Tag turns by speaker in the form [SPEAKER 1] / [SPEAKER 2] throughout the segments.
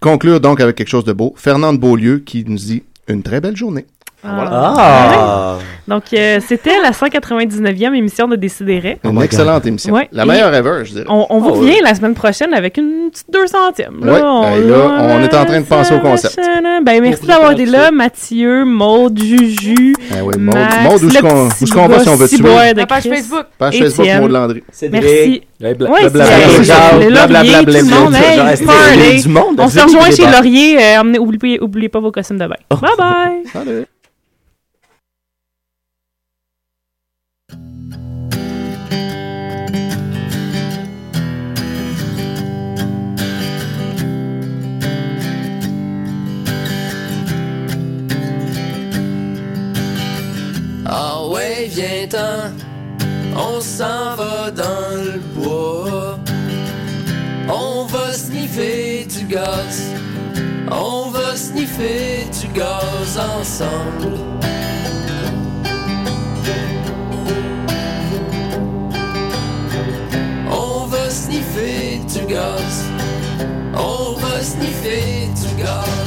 [SPEAKER 1] conclure donc avec quelque chose de beau. Fernande Beaulieu qui nous dit une très belle journée.
[SPEAKER 2] Ah. Donc, euh, c'était la 199e émission de Décideret.
[SPEAKER 1] Une excellente émission.
[SPEAKER 2] Ouais.
[SPEAKER 1] La
[SPEAKER 2] Et
[SPEAKER 1] meilleure ever, je dirais.
[SPEAKER 2] On, on vous
[SPEAKER 1] Oh,
[SPEAKER 2] revient la semaine prochaine avec une petite 200e.
[SPEAKER 1] Ouais, hey, là, on est en train de penser au concept.
[SPEAKER 2] Ben, merci d'avoir été là, Mathieu, Maud, Juju.
[SPEAKER 1] Ah oui, Maud,
[SPEAKER 2] Max,
[SPEAKER 1] Maud, où est-ce qu'on- va si on veut tuer?
[SPEAKER 3] La page Facebook.
[SPEAKER 1] Page Facebook,
[SPEAKER 2] Étienne.
[SPEAKER 1] Maud Landry.
[SPEAKER 2] Merci.
[SPEAKER 4] Ouais, bla-
[SPEAKER 2] Ouais,
[SPEAKER 4] bla-
[SPEAKER 2] c'est-
[SPEAKER 4] bla-
[SPEAKER 2] c'est-
[SPEAKER 4] bla-
[SPEAKER 2] le
[SPEAKER 4] bla- bla-
[SPEAKER 2] Laurier,
[SPEAKER 4] bla-
[SPEAKER 2] tout le
[SPEAKER 4] bla-
[SPEAKER 2] monde,
[SPEAKER 4] bla-
[SPEAKER 2] hey,
[SPEAKER 4] genre, est-ce que
[SPEAKER 2] party.
[SPEAKER 4] c'est du monde?
[SPEAKER 2] On se rejoint chez. Laurier. euh, oubliez, oubliez pas vos costumes de bain. Bye bye.
[SPEAKER 5] Ah ouais, viens-t'en, on s'en va dans le bois. On va sniffer du gaz, on va sniffer du gaz ensemble. On va sniffer du gaz, on va sniffer du gaz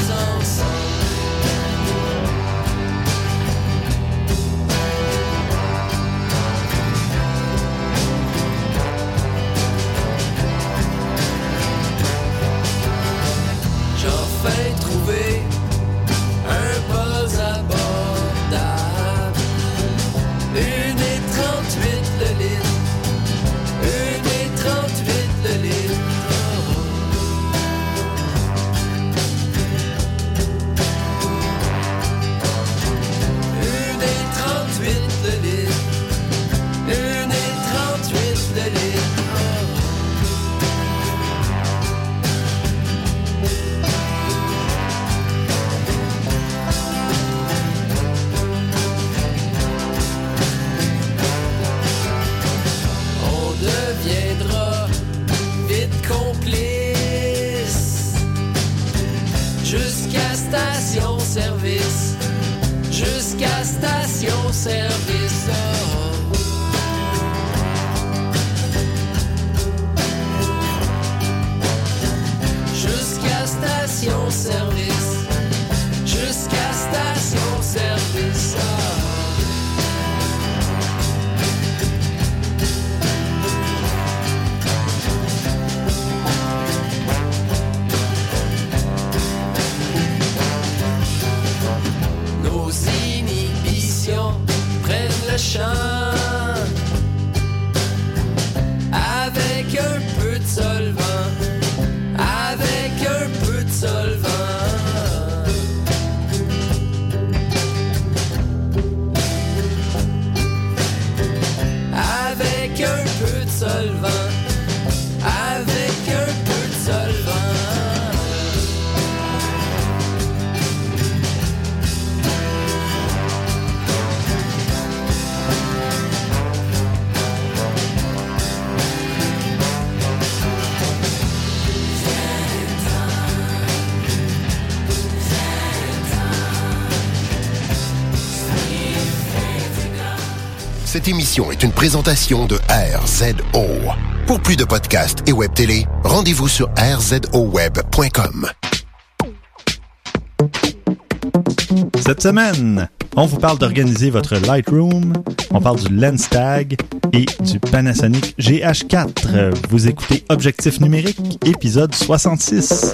[SPEAKER 6] myself. Présentation de RZO. Pour plus de podcasts et web télé, rendez-vous sur rzoweb.com.
[SPEAKER 7] Cette semaine, on vous parle d'organiser votre Lightroom, on parle du Lens Tag et du Panasonic GH4. Vous écoutez Objectif numérique, épisode 66.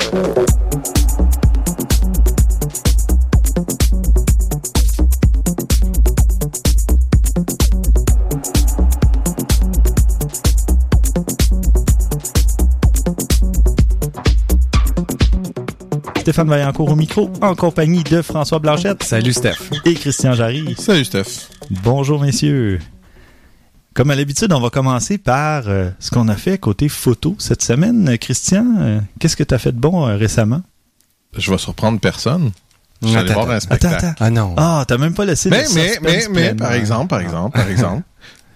[SPEAKER 7] Stéphane Vaillancourt au micro, en compagnie de François Blanchette.
[SPEAKER 8] Salut Steph.
[SPEAKER 7] Et Christian Jarry.
[SPEAKER 8] Salut Steph.
[SPEAKER 7] Bonjour messieurs. Comme à l'habitude, on va commencer par euh, ce qu'on a fait côté photo cette semaine. Christian, euh, qu'est-ce que tu as fait de bon euh, récemment?
[SPEAKER 8] Je vais surprendre personne. Je suis allé
[SPEAKER 9] Attends,
[SPEAKER 8] voir un
[SPEAKER 7] Attends,
[SPEAKER 8] spectacle.
[SPEAKER 7] attends.
[SPEAKER 9] Ah non.
[SPEAKER 7] Ah, t'as même pas laissé
[SPEAKER 8] Mais,
[SPEAKER 7] le
[SPEAKER 8] mais, mais, mais, par exemple, par exemple, par exemple,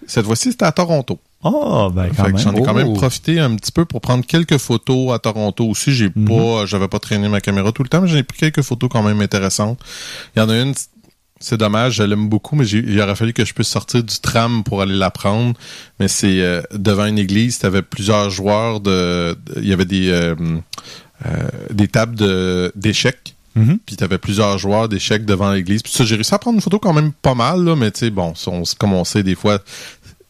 [SPEAKER 8] cette fois-ci, c'était à Toronto.
[SPEAKER 7] Oh, ben quand
[SPEAKER 8] Fait
[SPEAKER 7] même.
[SPEAKER 8] j'en ai quand même
[SPEAKER 9] Oh.
[SPEAKER 8] profité un petit peu pour prendre quelques photos à Toronto aussi. J'ai
[SPEAKER 7] Mhm.
[SPEAKER 8] pas, j'avais pas traîné ma caméra tout le temps, mais j'ai pris quelques photos quand même intéressantes. Il y en a une, c'est dommage, je l'aime beaucoup, mais il aurait fallu que je puisse sortir du tram pour aller la prendre. Mais c'est euh, devant une église, t'avais plusieurs joueurs de, il y avait des, euh, euh, des tables de d'échecs.
[SPEAKER 7] Mhm.
[SPEAKER 8] Puis t'avais plusieurs joueurs d'échecs devant l'église. Puis ça, j'ai réussi à prendre une photo quand même pas mal, là, mais tu sais, bon, on- comme on sait, des fois,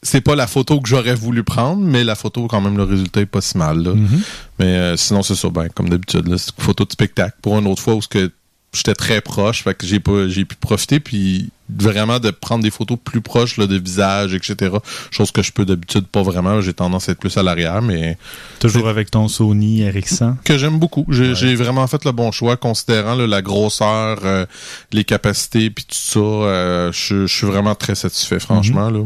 [SPEAKER 8] c'est pas la photo que j'aurais voulu prendre, mais la photo, quand même, le résultat est pas si mal. Là.
[SPEAKER 7] Mhm.
[SPEAKER 8] Mais euh, sinon, c'est ça, ben, comme d'habitude, là, c'est une photo de spectacle. Pour une autre fois où ce que j'étais très proche, fait que j'ai pas j'ai pu profiter, puis vraiment de prendre des photos plus proches là, de visage, etc. Chose que je peux d'habitude pas vraiment. J'ai tendance à être plus à l'arrière, mais
[SPEAKER 7] Toujours avec ton Sony Ericsson.
[SPEAKER 8] que j'aime beaucoup. J'ai vraiment fait le bon choix, considérant là, la grosseur, euh, les capacités, puis tout ça. euh, je je suis vraiment très satisfait, franchement. là.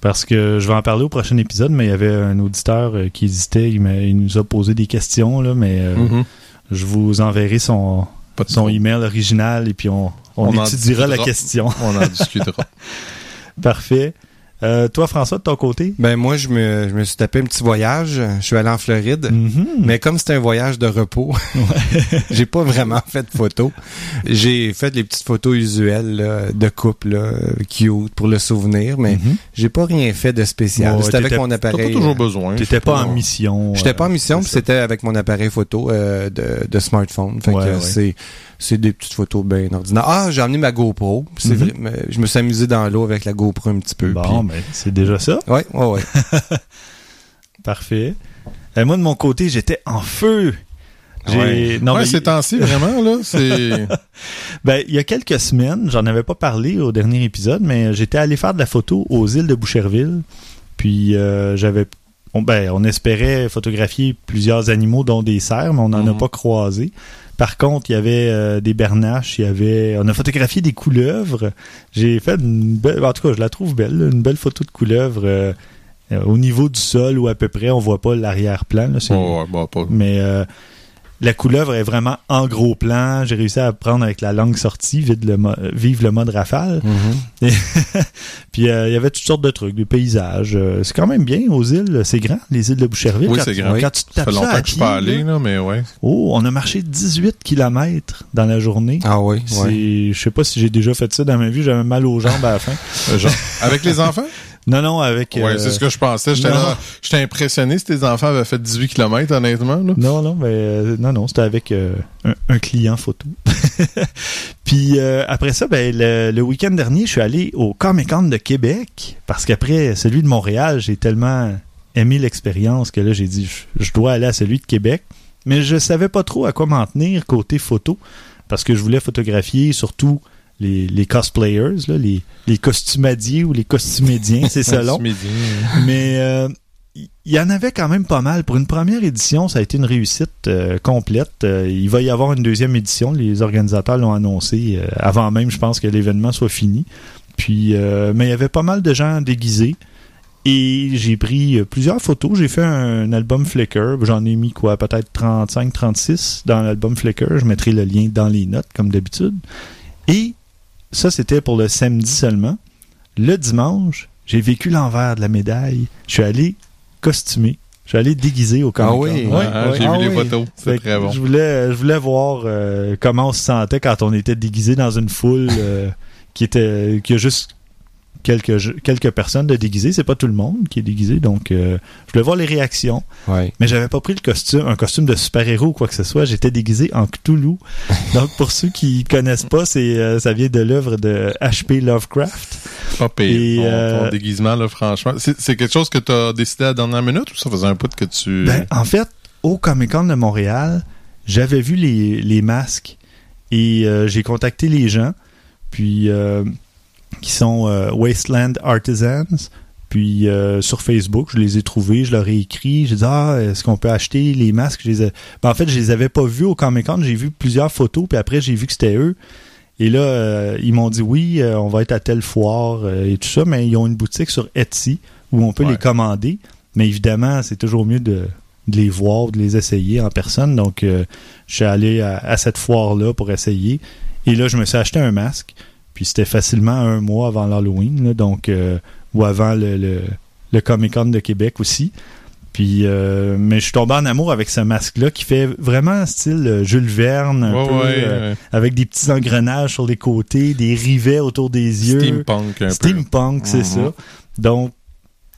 [SPEAKER 7] Parce que je vais en parler au prochain épisode, mais il y avait un auditeur euh, qui hésitait. Il, nous a posé des questions, là, mais euh,
[SPEAKER 8] Mhm.
[SPEAKER 7] je vous enverrai son, son email original et puis on, on, étudiera la question.
[SPEAKER 8] On en discutera.
[SPEAKER 7] Parfait. Euh, toi, François, de ton côté?
[SPEAKER 3] Ben moi, je me, je me suis tapé un petit voyage. Je suis allé en Floride.
[SPEAKER 7] Mhm.
[SPEAKER 3] Mais comme c'était un voyage de repos, j'ai pas vraiment fait de photos. J'ai fait les petites photos usuelles là, de couple, là, cute pour le souvenir, mais
[SPEAKER 7] Mhm.
[SPEAKER 3] j'ai pas rien fait de spécial.
[SPEAKER 7] Ouais,
[SPEAKER 3] c'était avec
[SPEAKER 7] t'étais-
[SPEAKER 3] mon
[SPEAKER 8] T'as pas
[SPEAKER 3] appareil.
[SPEAKER 8] toujours
[SPEAKER 3] euh,
[SPEAKER 8] besoin.
[SPEAKER 7] T'étais pas en mission.
[SPEAKER 3] J'étais
[SPEAKER 7] euh,
[SPEAKER 3] pas en mission,
[SPEAKER 7] c'est
[SPEAKER 3] puis c'était avec mon appareil photo euh, de, de smartphone. Fait
[SPEAKER 7] Ouais,
[SPEAKER 3] que
[SPEAKER 7] ouais.
[SPEAKER 3] c'est c'est des petites photos bien ordinaires. Ah, j'ai amené ma GoPro. C'est
[SPEAKER 7] Mhm.
[SPEAKER 3] vrai, mais je me suis amusé dans l'eau avec la GoPro un petit peu.
[SPEAKER 7] Bon, ben, c'est déjà ça.
[SPEAKER 3] Ouais, ouais, ouais.
[SPEAKER 7] Parfait. Euh, moi, de mon côté, j'étais en feu. J'ai...
[SPEAKER 3] Ouais.
[SPEAKER 7] Non,
[SPEAKER 8] ouais,
[SPEAKER 7] mais
[SPEAKER 8] ces temps-ci, vraiment, là, c'est...
[SPEAKER 7] Ben, il y a quelques semaines, j'en avais pas parlé au dernier épisode, mais j'étais allé faire de la photo aux îles de Boucherville. Puis euh, j'avais on, ben, on espérait photographier plusieurs animaux, dont des cerfs, mais on n'en a
[SPEAKER 8] Mhm.
[SPEAKER 7] pas croisé. Par contre, il y avait euh, des bernaches, il y avait. On a photographié des couleuvres. J'ai fait une belle. En tout cas, je la trouve belle, là, une belle photo de couleuvre euh, au niveau du sol ou à peu près. On voit pas l'arrière-plan. là, c'est-
[SPEAKER 8] Ouais, ouais, bah, pas...
[SPEAKER 7] mais euh, la couleuvre est vraiment en gros plan. J'ai réussi à prendre avec la langue sortie, le mo- euh, vive le mode rafale.
[SPEAKER 3] Mhm.
[SPEAKER 7] Puis euh, il y avait toutes sortes de trucs, des paysages. Euh, c'est quand même bien aux îles. C'est grand, les îles de Boucherville.
[SPEAKER 8] Oui, c'est grand.
[SPEAKER 7] Quand tu te
[SPEAKER 8] Ça fait
[SPEAKER 7] ça à
[SPEAKER 8] longtemps que je suis pas allé,
[SPEAKER 7] là,
[SPEAKER 8] mais ouais.
[SPEAKER 7] oh, on a marché 18 km dans la journée.
[SPEAKER 3] Ah oui,
[SPEAKER 7] C'est-
[SPEAKER 3] ouais.
[SPEAKER 7] Je sais pas si j'ai déjà fait ça dans ma vie. J'avais mal aux jambes à la fin.
[SPEAKER 8] Genre, avec les enfants?
[SPEAKER 7] Non, non, avec...
[SPEAKER 8] Ouais,
[SPEAKER 7] euh,
[SPEAKER 8] c'est ce que je pensais. J'étais
[SPEAKER 7] non.
[SPEAKER 8] là, j'étais impressionné si tes enfants avaient fait 18 km, honnêtement, là.
[SPEAKER 7] Non, non, mais euh, non, non, c'était avec euh, un, un client photo. Puis après ça, ben, le, le week-end dernier, je suis allé au Comic Con de Québec parce qu'après celui de Montréal, j'ai tellement aimé l'expérience que là, j'ai dit, je, je dois aller à celui de Québec. Mais je savais pas trop à quoi m'en tenir côté photo parce que je voulais photographier surtout les, les cosplayers, là, les, les costumadiers ou les costumédiens, c'est selon. Mais euh, il y en avait quand même pas mal. Pour une première édition, ça a été une réussite euh, complète. Euh, il va y avoir une deuxième édition. Les organisateurs l'ont annoncé euh, avant même, je pense, que l'événement soit fini. Puis, euh, mais il y avait pas mal de gens déguisés. Et j'ai pris euh, plusieurs photos. J'ai fait un, album Flickr. J'en ai mis quoi, peut-être 35, 36 dans l'album Flickr. Je mettrai le lien dans les notes, comme d'habitude. Et ça, c'était pour le samedi seulement. Le dimanche, j'ai vécu l'envers de la médaille. Je suis allé costumé. Je suis allé déguisé au Comic.
[SPEAKER 3] Ah oui?
[SPEAKER 7] Ouais,
[SPEAKER 8] Ah. J'ai
[SPEAKER 3] Ah
[SPEAKER 8] vu les photos. C'est très bon.
[SPEAKER 7] Je voulais, je voulais voir euh, comment on se sentait quand on était déguisé dans une foule euh, qui était qui a juste quelques quelques personnes de déguisées. C'est pas tout le monde qui est déguisé, donc euh, je voulais voir les réactions.
[SPEAKER 3] Ouais.
[SPEAKER 7] Mais j'avais pas pris le costume, un costume de super-héros ou quoi que ce soit. J'étais déguisé en Cthulhu. Donc pour ceux qui connaissent pas, c'est euh, ça vient de l'œuvre de H.P. Lovecraft.
[SPEAKER 8] Pas pire.
[SPEAKER 7] Et,
[SPEAKER 8] ton,
[SPEAKER 7] euh,
[SPEAKER 8] ton déguisement, là, franchement. C'est c'est quelque chose que tu as décidé à la dernière minute ou ça faisait un peu que tu.
[SPEAKER 7] Ben, en fait, au Comic Con de Montréal, j'avais vu les, les masques et j'ai contacté les gens, puis euh, qui sont euh, Wasteland Artisans. Puis euh, sur Facebook, je les ai trouvés, je leur ai écrit, j'ai dit ah est-ce qu'on peut acheter les masques? Je les ai- Ben, en fait, je les avais pas vus au Comic Con, j'ai vu plusieurs photos, puis après j'ai vu que c'était eux. Et là, euh, ils m'ont dit oui, euh, on va être à telle foire et tout ça, mais ils ont une boutique sur Etsy où on peut
[SPEAKER 8] Ouais.
[SPEAKER 7] les commander. Mais évidemment, c'est toujours mieux de, de les voir, de les essayer en personne. Donc, je suis allé à, à cette foire-là pour essayer. Et là, je me suis acheté un masque. Puis c'était facilement un mois avant l'Halloween, là, donc euh, ou avant le, le, le Comic Con de Québec aussi. Puis, euh, mais je suis tombé en amour avec ce masque-là qui fait vraiment style euh, Jules Verne, un
[SPEAKER 8] Ouais,
[SPEAKER 7] peu,
[SPEAKER 8] ouais,
[SPEAKER 7] euh,
[SPEAKER 8] ouais.
[SPEAKER 7] avec des petits engrenages sur les côtés, des rivets autour des yeux.
[SPEAKER 8] Steampunk un peu.
[SPEAKER 7] Steampunk, c'est
[SPEAKER 8] Mhm.
[SPEAKER 7] ça. Donc,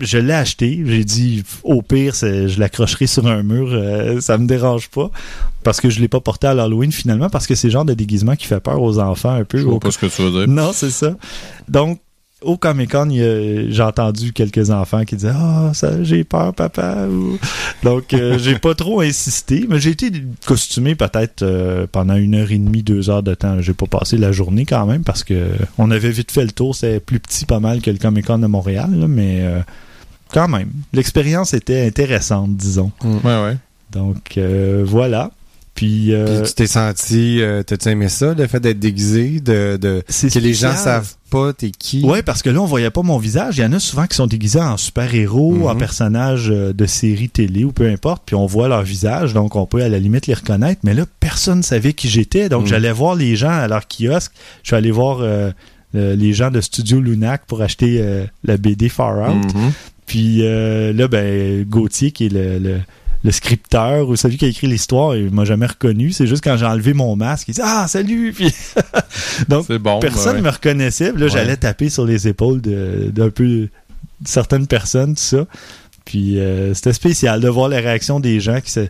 [SPEAKER 7] je l'ai acheté. J'ai dit, au pire, je l'accrocherai sur un mur. euh, ça me dérange pas. Parce que je l'ai pas porté à l'Halloween finalement, parce que c'est le genre de déguisement qui fait peur aux enfants un peu.
[SPEAKER 8] Je vois pas ce que tu veux dire.
[SPEAKER 7] non, c'est ça. Donc, au Comic Con, j'ai entendu quelques enfants qui disaient Ah, ça, j'ai peur, papa. ou- Donc, euh, j'ai pas trop insisté, mais j'ai été costumé peut-être euh, pendant une heure et demie, deux heures de temps. J'ai pas passé la journée quand même parce que on avait vite fait le tour. C'est plus petit pas mal que le Comic Con de Montréal, là, mais euh, quand même, l'expérience était intéressante, disons.
[SPEAKER 8] Ouais, ouais.
[SPEAKER 7] Donc, euh, voilà. Puis, euh,
[SPEAKER 3] Puis tu t'es senti, euh, t'as-tu aimé ça, le fait d'être déguisé, de, de que les gens savent pas t'es qui?
[SPEAKER 7] Ouais, parce que là, on voyait pas mon visage. Il y en a souvent qui sont déguisés en super-héros,
[SPEAKER 3] Mhm.
[SPEAKER 7] en personnages euh, de séries télé ou peu importe, puis on voit leur visage, donc on peut à la limite les reconnaître. Mais là, personne savait qui j'étais, donc
[SPEAKER 3] Mhm.
[SPEAKER 7] j'allais voir les gens à leur kiosque. Je suis allé voir euh, les gens de Studio Lunac pour acheter la BD Far Out.
[SPEAKER 8] Mhm.
[SPEAKER 7] Puis euh, là, ben, Gauthier, qui est le, le, le scripteur ou celui qui a écrit l'histoire, il m'a jamais reconnu. C'est juste quand j'ai enlevé mon masque, il dit Ah, salut! Puis donc,
[SPEAKER 8] bon.
[SPEAKER 7] personne
[SPEAKER 8] ouais.
[SPEAKER 7] me reconnaissait. Puis là,
[SPEAKER 8] Ouais.
[SPEAKER 7] j'allais taper sur les épaules de- d'un peu certaines personnes, tout ça. Puis euh, c'était spécial de voir la réaction des gens qui se.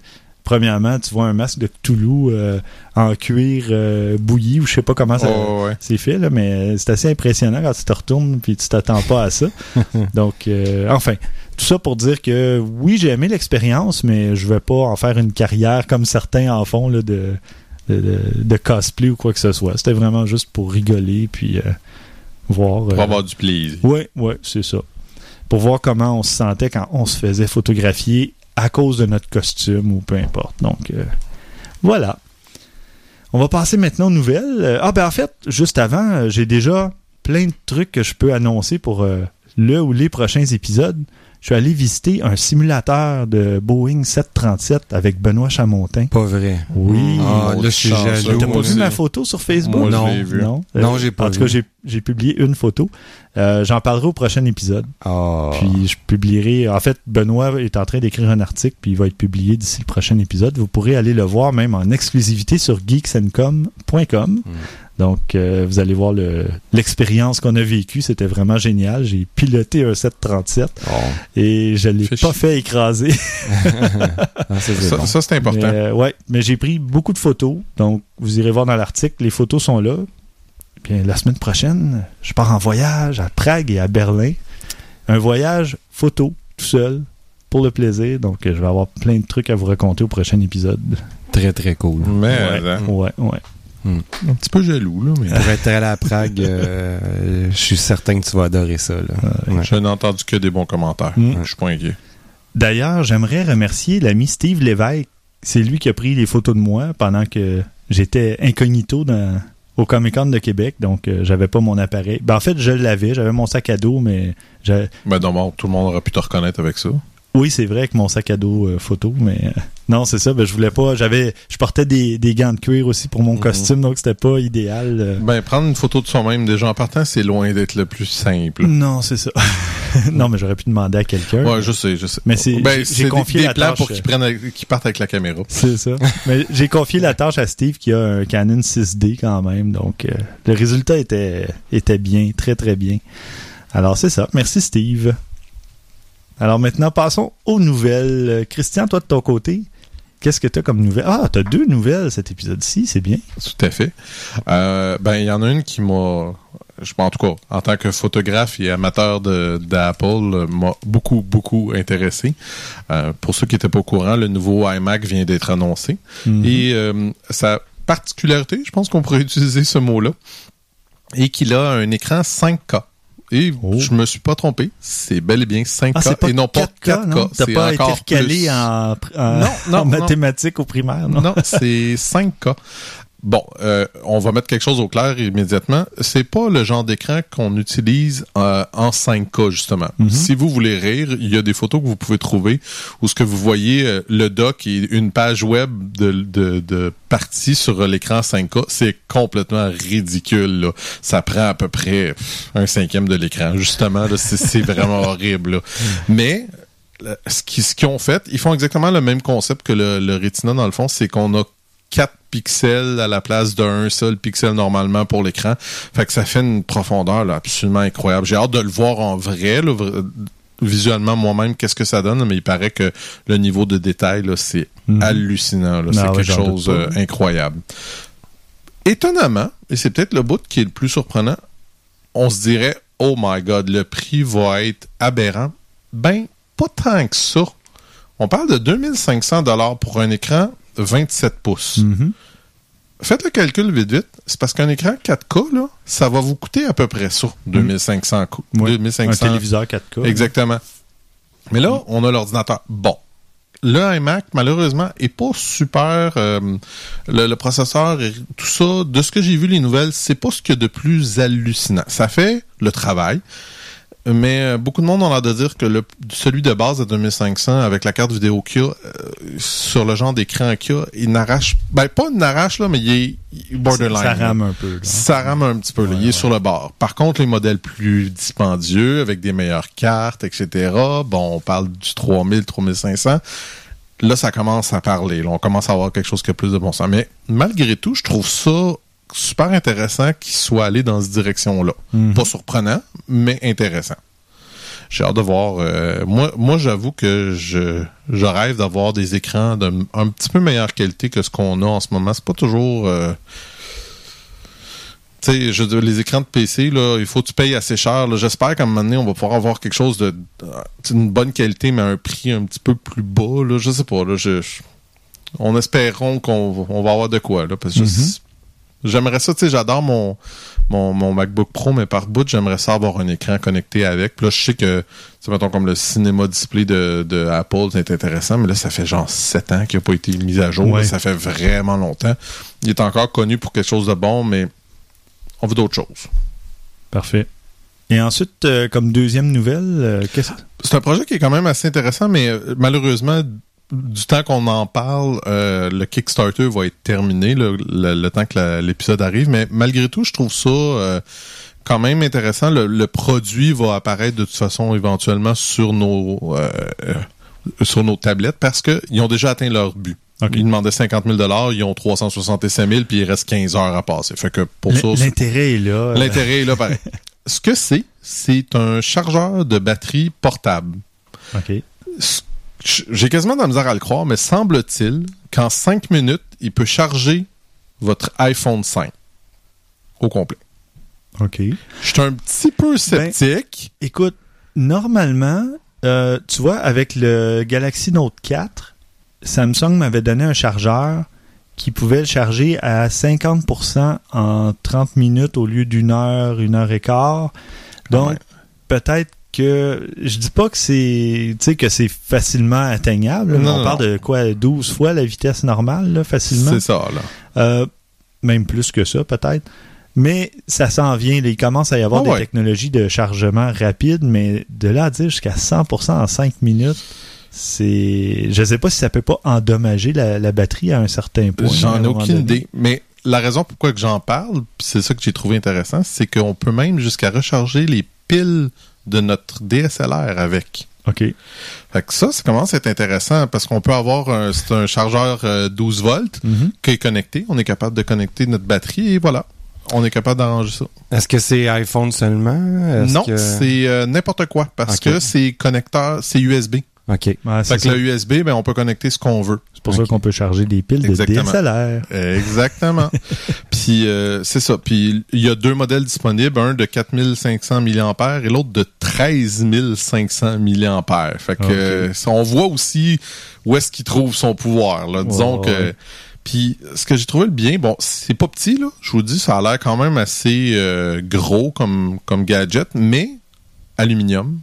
[SPEAKER 7] Premièrement, tu vois un masque de Cthulhu euh, en cuir euh, bouilli ou je sais pas comment ça
[SPEAKER 8] ouais.
[SPEAKER 7] c'est fait, là, mais c'est assez impressionnant quand tu te retournes puis tu t'attends pas à ça. Donc, euh, enfin, tout ça pour dire que oui, j'ai aimé l'expérience, mais je vais pas en faire une carrière comme certains en font là, de, de, de- de cosplay ou quoi que ce soit. C'était vraiment juste pour rigoler puis voir.
[SPEAKER 8] Pour avoir du plaisir.
[SPEAKER 7] oui, oui, c'est ça. Pour voir comment on se sentait quand on se faisait photographier à cause de notre costume ou peu importe. Donc, euh, voilà. On va passer maintenant aux nouvelles. Euh, Ah, ben en fait, juste avant, euh, j'ai déjà plein de trucs que je peux annoncer pour euh, le ou les prochains épisodes. Je suis allé visiter un simulateur de Boeing 737 avec Benoît Chamontin.
[SPEAKER 3] Pas vrai.
[SPEAKER 7] Oui.
[SPEAKER 3] Ah, là, je suis jaloux.
[SPEAKER 7] T'as pas vu ma photo sur Facebook?
[SPEAKER 8] Moi, je
[SPEAKER 3] Non.
[SPEAKER 8] l'ai vu.
[SPEAKER 7] Non,
[SPEAKER 3] Non, j'ai pas
[SPEAKER 7] En tout cas, j'ai- j'ai publié une photo. Euh, J'en parlerai au prochain épisode.
[SPEAKER 3] Ah.
[SPEAKER 7] Puis je publierai. En fait, Benoît est en train d'écrire un article, puis il va être publié d'ici le prochain épisode. Vous pourrez aller le voir même en exclusivité sur geeksandcom.com. Donc, euh, vous allez voir le- l'expérience qu'on a vécue. C'était vraiment génial. J'ai piloté un 737
[SPEAKER 3] Oh.
[SPEAKER 7] et je l'ai
[SPEAKER 8] Fait
[SPEAKER 7] pas fait écraser.
[SPEAKER 3] Ah, ça, c'est
[SPEAKER 8] Ça,
[SPEAKER 3] bon.
[SPEAKER 8] ça, c'est important.
[SPEAKER 7] Mais, euh, ouais, mais j'ai pris beaucoup de photos. Donc, vous irez voir dans l'article. Les photos sont là. Puis la semaine prochaine, je pars en voyage à Prague et à Berlin. Un voyage photo, tout seul, pour le plaisir. Donc, je vais avoir plein de trucs à vous raconter au prochain épisode.
[SPEAKER 3] Très, très cool.
[SPEAKER 8] Mais,
[SPEAKER 7] ouais,
[SPEAKER 8] hein,
[SPEAKER 7] ouais, ouais.
[SPEAKER 8] un petit peu jaloux, là, mais
[SPEAKER 3] Pour être allé à Prague, euh, je suis certain que tu vas adorer ça. Là. Ouais.
[SPEAKER 8] je n'ai entendu que des bons commentaires.
[SPEAKER 7] Mm.
[SPEAKER 8] Je suis pas inquiet.
[SPEAKER 7] D'ailleurs, j'aimerais remercier l'ami Steve Lévesque. C'est lui qui a pris les photos de moi pendant que j'étais incognito dans, au Comic Con de Québec. Donc, euh, j'avais pas mon appareil. Ben, en fait, je l'avais. J'avais mon sac à dos, mais
[SPEAKER 8] Ben, non, bon, tout le monde aurait pu te reconnaître avec ça.
[SPEAKER 7] Oui, c'est vrai avec mon sac à dos euh, photo, mais euh, non, c'est ça. Ben, je voulais pas. J'avais, je portais des, des gants de cuir aussi pour mon
[SPEAKER 8] Mhm.
[SPEAKER 7] costume, donc c'était pas idéal. euh.
[SPEAKER 8] Ben, prendre une photo de soi-même déjà en partant, c'est loin d'être le plus simple.
[SPEAKER 7] Non, c'est ça. non, mais j'aurais pu demander à quelqu'un.
[SPEAKER 8] Ouais, je sais, je sais.
[SPEAKER 7] Mais c'est-
[SPEAKER 8] ben,
[SPEAKER 7] j'ai-
[SPEAKER 8] des-
[SPEAKER 7] confié
[SPEAKER 8] des,
[SPEAKER 7] la
[SPEAKER 8] plans
[SPEAKER 7] tâche,
[SPEAKER 8] pour qu'ils prennent, qu'ils partent avec la caméra.
[SPEAKER 7] C'est ça. mais j'ai confié la tâche à Steve qui a un Canon 6D quand même, donc le résultat était était bien, très très bien. Alors c'est ça. Merci Steve. Alors maintenant passons aux nouvelles. Euh, Christian, toi de ton côté, qu'est-ce que tu as comme nouvelles? Ah, tu as deux nouvelles cet épisode-ci, c'est bien.
[SPEAKER 8] Tout à fait. Euh, ben, il y en a une qui m'a, je en tout cas, en tant que photographe et amateur d'Apple, euh, m'a beaucoup, beaucoup intéressé. Euh, pour ceux qui n'étaient pas au courant, le nouveau iMac vient d'être annoncé.
[SPEAKER 7] Mhm.
[SPEAKER 8] Et euh, sa particularité, je pense qu'on pourrait utiliser ce mot-là, est qu'il a un écran 5K. Et
[SPEAKER 7] Oh.
[SPEAKER 8] je me suis pas trompé, c'est bel et bien 5K
[SPEAKER 7] Ah, pas
[SPEAKER 8] et non pas
[SPEAKER 7] 4K,
[SPEAKER 8] 4K.
[SPEAKER 7] non? T'as
[SPEAKER 8] c'est
[SPEAKER 7] pas été
[SPEAKER 8] encore
[SPEAKER 7] recalé
[SPEAKER 8] plus.
[SPEAKER 7] en, en,
[SPEAKER 8] Non, non,
[SPEAKER 7] en
[SPEAKER 8] non.
[SPEAKER 7] mathématiques au primaire, non?
[SPEAKER 8] Non, c'est 5K. Bon, euh, on va mettre quelque chose au clair immédiatement. C'est pas le genre d'écran qu'on utilise euh, en 5K justement.
[SPEAKER 7] Mhm.
[SPEAKER 8] Si vous voulez rire, il y a des photos que vous pouvez trouver où ce que vous voyez euh, le doc et une page web de, de, de partie sur l'écran 5K, c'est complètement ridicule. Là. Ça prend à peu près un cinquième de l'écran. Justement, c'est, vraiment horrible. là. Mais ce qu'ils ce qu'ils ont fait, ils font exactement le même concept que le, le Retina dans le fond, c'est qu'on a 4 pixels à la place d'un seul pixel normalement pour l'écran. Fait que ça fait une profondeur là, absolument incroyable. J'ai hâte de le voir en vrai. là, visuellement moi-même qu'est-ce que ça donne, mais il paraît que le niveau de détail, c'est
[SPEAKER 7] Mhm.
[SPEAKER 8] hallucinant.
[SPEAKER 7] Ah
[SPEAKER 8] c'est
[SPEAKER 7] ouais,
[SPEAKER 8] quelque chose
[SPEAKER 7] pas.
[SPEAKER 8] euh, incroyable. Étonnamment, et c'est peut-être le bout qui est le plus surprenant, on se dirait, oh my god, le prix va être aberrant. Ben, pas tant que ça. On parle de 2500 dollars pour un écran 27 pouces.
[SPEAKER 7] Mhm.
[SPEAKER 8] Faites le calcul vite vite. C'est parce qu'un écran 4K, là, ça va vous coûter à peu près ça. 2500 cou-
[SPEAKER 7] Ouais.
[SPEAKER 8] 2500
[SPEAKER 7] Un téléviseur 4K.
[SPEAKER 8] Exactement. Mais là, on a l'ordinateur. Bon. Le iMac, malheureusement, est pas super. euh, le, le processeur, et tout ça, de ce que j'ai vu les nouvelles, c'est pas ce qu'il y a de plus hallucinant. Ça fait le travail. Mais euh, beaucoup de monde ont l'air de dire que le, celui de base à 2500 avec la carte vidéo qu'il y a, euh, sur le genre d'écran qu'il y a, il n'arrache, ben pas il n'arrache là, mais il est il borderline.
[SPEAKER 7] Ça rame un peu. là.
[SPEAKER 8] Ça rame un petit peu. là. il est sur le bord. Par contre, les modèles plus dispendieux, avec des meilleures cartes, etc., bon, on parle du 3000, 3500. Là, ça commence à parler. là. On commence à avoir quelque chose qui a plus de bon sens. Mais malgré tout, je trouve ça super intéressant qu'il soit allé dans cette direction-là.
[SPEAKER 7] Mhm.
[SPEAKER 8] Pas surprenant, mais intéressant. J'ai hâte de voir. euh, moi, moi j'avoue que je, je rêve d'avoir des écrans de m- un petit peu meilleure qualité que ce qu'on a en ce moment. C'est pas toujours. euh, tu sais, je les écrans de PC, là, il faut que tu payes assez cher. J'espère qu'à un moment donné, on va pouvoir avoir quelque chose de d'une bonne qualité, mais à un prix un petit peu plus bas. Là. Je sais pas. Là, je, je- on espérons qu'on va- avoir de quoi. Là, parce que je- j'aimerais ça. Tu sais, j'adore mon, mon, mon MacBook Pro, mais par bout, j'aimerais ça avoir un écran connecté avec. Puis là, je sais que, tu mettons, comme le cinéma display de, de Apple, c'est intéressant, mais là, ça fait genre 7 ans qu'il n'a pas été mis à jour.
[SPEAKER 7] Ouais.
[SPEAKER 8] Là, ça fait vraiment longtemps. Il est encore connu pour quelque chose de bon, mais on veut d'autres choses.
[SPEAKER 7] Parfait. Et ensuite, euh, comme deuxième nouvelle, euh, qu'est-ce
[SPEAKER 8] C'est un projet qui est quand même assez intéressant, mais euh, malheureusement, du temps qu'on en parle, euh, le Kickstarter va être terminé, le, le- le temps que l'épisode arrive. Mais malgré tout, je trouve ça euh, quand même intéressant. Le, le produit va apparaître de toute façon éventuellement sur nos euh, sur nos tablettes parce qu'ils ont déjà atteint leur but. Ils demandaient 50 000 ils ont 365 000 puis il reste 15 heures à passer. Fait que pour ça,
[SPEAKER 7] L'intérêt est là.
[SPEAKER 8] l'intérêt est là pareil. Ce que c'est, c'est un chargeur de batterie portable.
[SPEAKER 7] OK.
[SPEAKER 8] J'ai quasiment de la misère à le croire, mais semble-t-il qu'en 5 minutes, il peut charger votre iPhone 5 au complet.
[SPEAKER 7] OK.
[SPEAKER 8] Je suis un petit peu sceptique.
[SPEAKER 7] Écoute, normalement, euh, tu vois, avec le Galaxy Note 4, Samsung m'avait donné un chargeur qui pouvait le charger à 50% en 30 minutes au lieu d'une heure, une heure et quart. Donc,
[SPEAKER 8] Ah ouais.
[SPEAKER 7] peut-être que je dis pas que c'est tu sais que c'est facilement atteignable. là.
[SPEAKER 8] Non,
[SPEAKER 7] On
[SPEAKER 8] non,
[SPEAKER 7] parle de quoi 12 fois la vitesse normale là, facilement?
[SPEAKER 8] c'est ça, là.
[SPEAKER 7] Euh, même plus que ça, peut-être. Mais ça s'en vient. là. Il commence à y avoir
[SPEAKER 8] Ah
[SPEAKER 7] des
[SPEAKER 8] ouais.
[SPEAKER 7] technologies de chargement rapide, mais de là à dire jusqu'à 100% en 5 minutes, c'est. Je sais pas si ça peut pas endommager la, la batterie à un certain point.
[SPEAKER 8] J'en ai aucune idée. Mais la raison pourquoi que j'en parle, c'est ça que j'ai trouvé intéressant, c'est qu'on peut même jusqu'à recharger les piles de notre DSLR avec.
[SPEAKER 7] OK.
[SPEAKER 8] Fait que ça, ça commence à être intéressant parce qu'on peut avoir un, c'est un chargeur euh, 12 volts
[SPEAKER 7] Mhm.
[SPEAKER 8] qui est connecté. On est capable de connecter notre batterie et voilà. On est capable d'arranger ça.
[SPEAKER 3] Est-ce que c'est iPhone seulement?
[SPEAKER 8] Non,
[SPEAKER 3] que-
[SPEAKER 8] c'est euh, n'importe quoi parce que c'est connecteur, c'est USB.
[SPEAKER 3] OK.
[SPEAKER 7] Ouais,
[SPEAKER 8] Fait que le USB, ben, on peut connecter ce qu'on veut.
[SPEAKER 7] C'est pour ça qu'on peut charger des piles
[SPEAKER 8] Exactement.
[SPEAKER 7] de DSLR.
[SPEAKER 8] Exactement. Puis euh, c'est ça. Puis il y a deux modèles disponibles, un de 4500 mAh et l'autre de 13 500 mAh. Fait que
[SPEAKER 7] Ok.
[SPEAKER 8] euh, on voit aussi où est-ce qu'il trouve son pouvoir. Là. Disons que. Puis ce que j'ai trouvé le bien, bon, c'est pas petit là. Je vous dis, ça a l'air quand même assez euh, gros comme comme gadget, mais aluminium.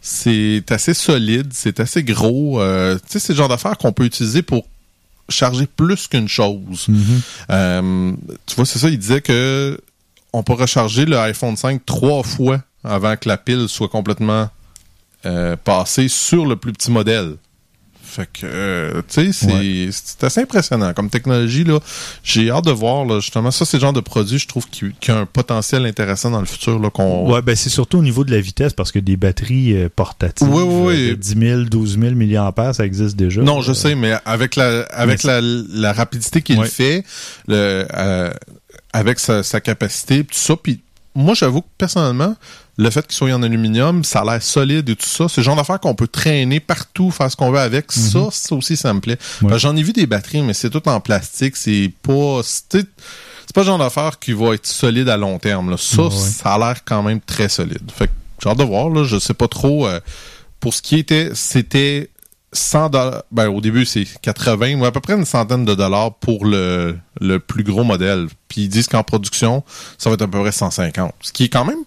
[SPEAKER 8] C'est assez solide, c'est assez gros. euh, tu sais, c'est le genre d'affaire qu'on peut utiliser pour charger plus qu'une chose.
[SPEAKER 7] Mhm.
[SPEAKER 8] Euh, tu vois, c'est ça, il disait que on peut recharger le iPhone 5 trois fois avant que la pile soit complètement euh, passée sur le plus petit modèle. Fait que, euh, tu sais, c'est
[SPEAKER 7] Ouais.
[SPEAKER 8] c'est assez impressionnant comme technologie. là. J'ai hâte de voir, là, justement, ça, c'est le genre de produit, je trouve, qui, qui a un potentiel intéressant dans le futur. Là, qu'on...
[SPEAKER 7] Ouais, ben c'est surtout au niveau de la vitesse parce que des batteries euh, portatives
[SPEAKER 8] Oui, oui, oui.
[SPEAKER 7] euh, de 10 000, 12 000 mAh, ça existe déjà.
[SPEAKER 8] Non, je sais, mais avec la avec la, la rapidité qu'il
[SPEAKER 7] Ouais.
[SPEAKER 8] fait, le, avec sa, sa capacité, tout ça, puis moi j'avoue que personnellement, le fait qu'il soit en aluminium, ça a l'air solide et tout ça. C'est le genre d'affaire qu'on peut traîner partout, faire ce qu'on veut avec. Ça, ça aussi, ça me plaît.
[SPEAKER 7] Ouais.
[SPEAKER 8] J'en ai vu des batteries, mais c'est tout en plastique. C'est pas... C'est c'est pas le genre d'affaire qui va être solide à long terme. Là. Ça,
[SPEAKER 7] Ouais.
[SPEAKER 8] ça a l'air quand même très solide. Fait que j'ai hâte de voir. Là, je sais pas trop... euh, pour ce qui était... C'était 100 dollars. Ben, au début, c'est 80 ou à peu près une centaine de dollars pour le, le plus gros modèle. Puis ils disent qu'en production, ça va être à peu près 150. Ce qui est quand même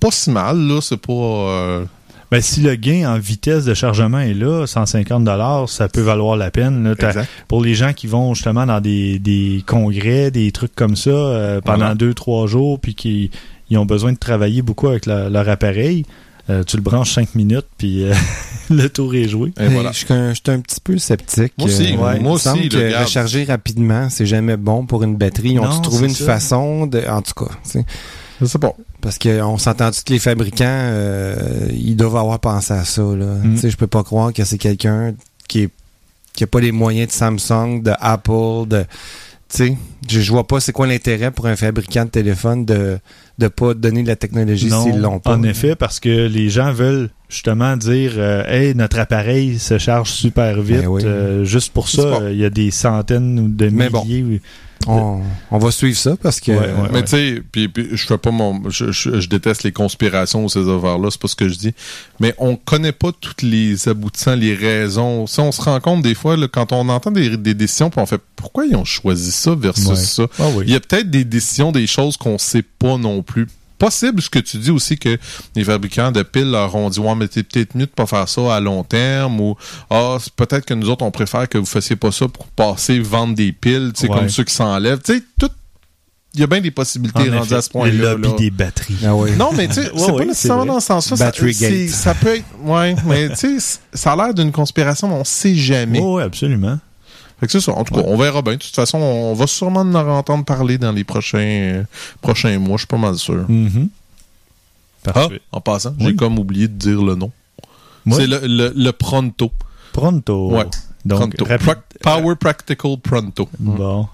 [SPEAKER 8] pas si mal, là. C'est pas. euh,
[SPEAKER 7] Ben, si le gain en vitesse de chargement est là, 150 ça peut valoir la peine. là. Pour les gens qui vont justement dans des, des congrès, des trucs comme ça, euh, pendant
[SPEAKER 8] Voilà.
[SPEAKER 7] deux, trois jours, puis qui ils ont besoin de travailler beaucoup avec la- leur appareil, euh, tu le branches cinq minutes, puis euh, le tour est joué.
[SPEAKER 8] Et voilà.
[SPEAKER 9] Je suis un, je suis un petit peu sceptique.
[SPEAKER 8] Moi aussi,
[SPEAKER 9] Euh,
[SPEAKER 8] moi
[SPEAKER 9] il me
[SPEAKER 8] aussi,
[SPEAKER 9] semble
[SPEAKER 8] le
[SPEAKER 9] que recharger rapidement, c'est jamais bon pour une batterie. Ils ont
[SPEAKER 7] Non,
[SPEAKER 9] trouvé une
[SPEAKER 7] c'est ça.
[SPEAKER 9] façon de. En tout cas, tu sais.
[SPEAKER 8] Pas.
[SPEAKER 9] Parce qu'on s'entend que les fabricants, euh, ils doivent avoir pensé à ça. Là.
[SPEAKER 7] Mm.
[SPEAKER 9] Tu sais, Je peux pas croire que c'est quelqu'un qui est qui a pas les moyens de Samsung, de Apple, de. Tu sais, je, je vois pas c'est quoi l'intérêt pour un fabricant de téléphone de de pas donner de la technologie s'ils l'ont pas.
[SPEAKER 7] En effet, parce que les gens veulent justement dire euh, Hey, notre appareil se charge super vite.
[SPEAKER 9] Ben oui.
[SPEAKER 7] Euh, juste pour ça, euh, il y a des centaines ou de
[SPEAKER 9] Mais bon. On, on va suivre ça parce que.
[SPEAKER 7] Ouais, ouais.
[SPEAKER 8] Mais tu sais, puis, puis je fais pas mon. Je, je- je déteste les conspirations ou ces affaires-là, c'est pas ce que je dis. Mais on connaît pas toutes les aboutissants, les raisons. Ça, on se rend compte des fois, là, quand on entend des, des décisions, puis on fait pourquoi ils ont choisi ça versus
[SPEAKER 7] Ouais.
[SPEAKER 8] ça?
[SPEAKER 7] Ah oui.
[SPEAKER 8] Il y a peut-être des décisions, des choses qu'on sait pas non plus. Possible ce que tu dis aussi que les fabricants de piles leur ont dit ouais mais c'est peut-être mieux de pas faire ça à long terme ou ah peut-être que nous autres on préfère que vous fassiez pas ça pour passer vendre des piles tu sais
[SPEAKER 7] Ouais.
[SPEAKER 8] comme ceux qui s'enlèvent tu sais tout il y a bien des possibilités
[SPEAKER 7] En
[SPEAKER 8] rendues
[SPEAKER 7] effet,
[SPEAKER 8] à ce point-là.
[SPEAKER 7] le lobby
[SPEAKER 8] là.
[SPEAKER 7] des batteries.
[SPEAKER 9] Ah oui.
[SPEAKER 8] Non, mais tu sais, c'est
[SPEAKER 7] ouais,
[SPEAKER 8] pas nécessairement dans ce sens-là. Ça,
[SPEAKER 9] Battery
[SPEAKER 8] c'est-
[SPEAKER 9] gate.
[SPEAKER 8] ça peut être. Ouais, mais tu sais, ça a l'air d'une conspiration, mais on sait jamais.
[SPEAKER 7] Oui, ouais, absolument.
[SPEAKER 8] Fait que c'est ça. En tout cas, on verra bien. De toute façon, on va sûrement en entendre parler dans les prochains, euh, prochains mois, je suis pas mal sûr.
[SPEAKER 7] Mhm.
[SPEAKER 8] Ah,
[SPEAKER 7] Parfait.
[SPEAKER 8] en passant, j'ai
[SPEAKER 7] Oui.
[SPEAKER 8] comme oublié de dire le nom. C'est le, le, le Pronto.
[SPEAKER 7] Pronto.
[SPEAKER 8] Ouais.
[SPEAKER 7] Donc,
[SPEAKER 8] Pronto. Power Practical Pronto.
[SPEAKER 7] Bon.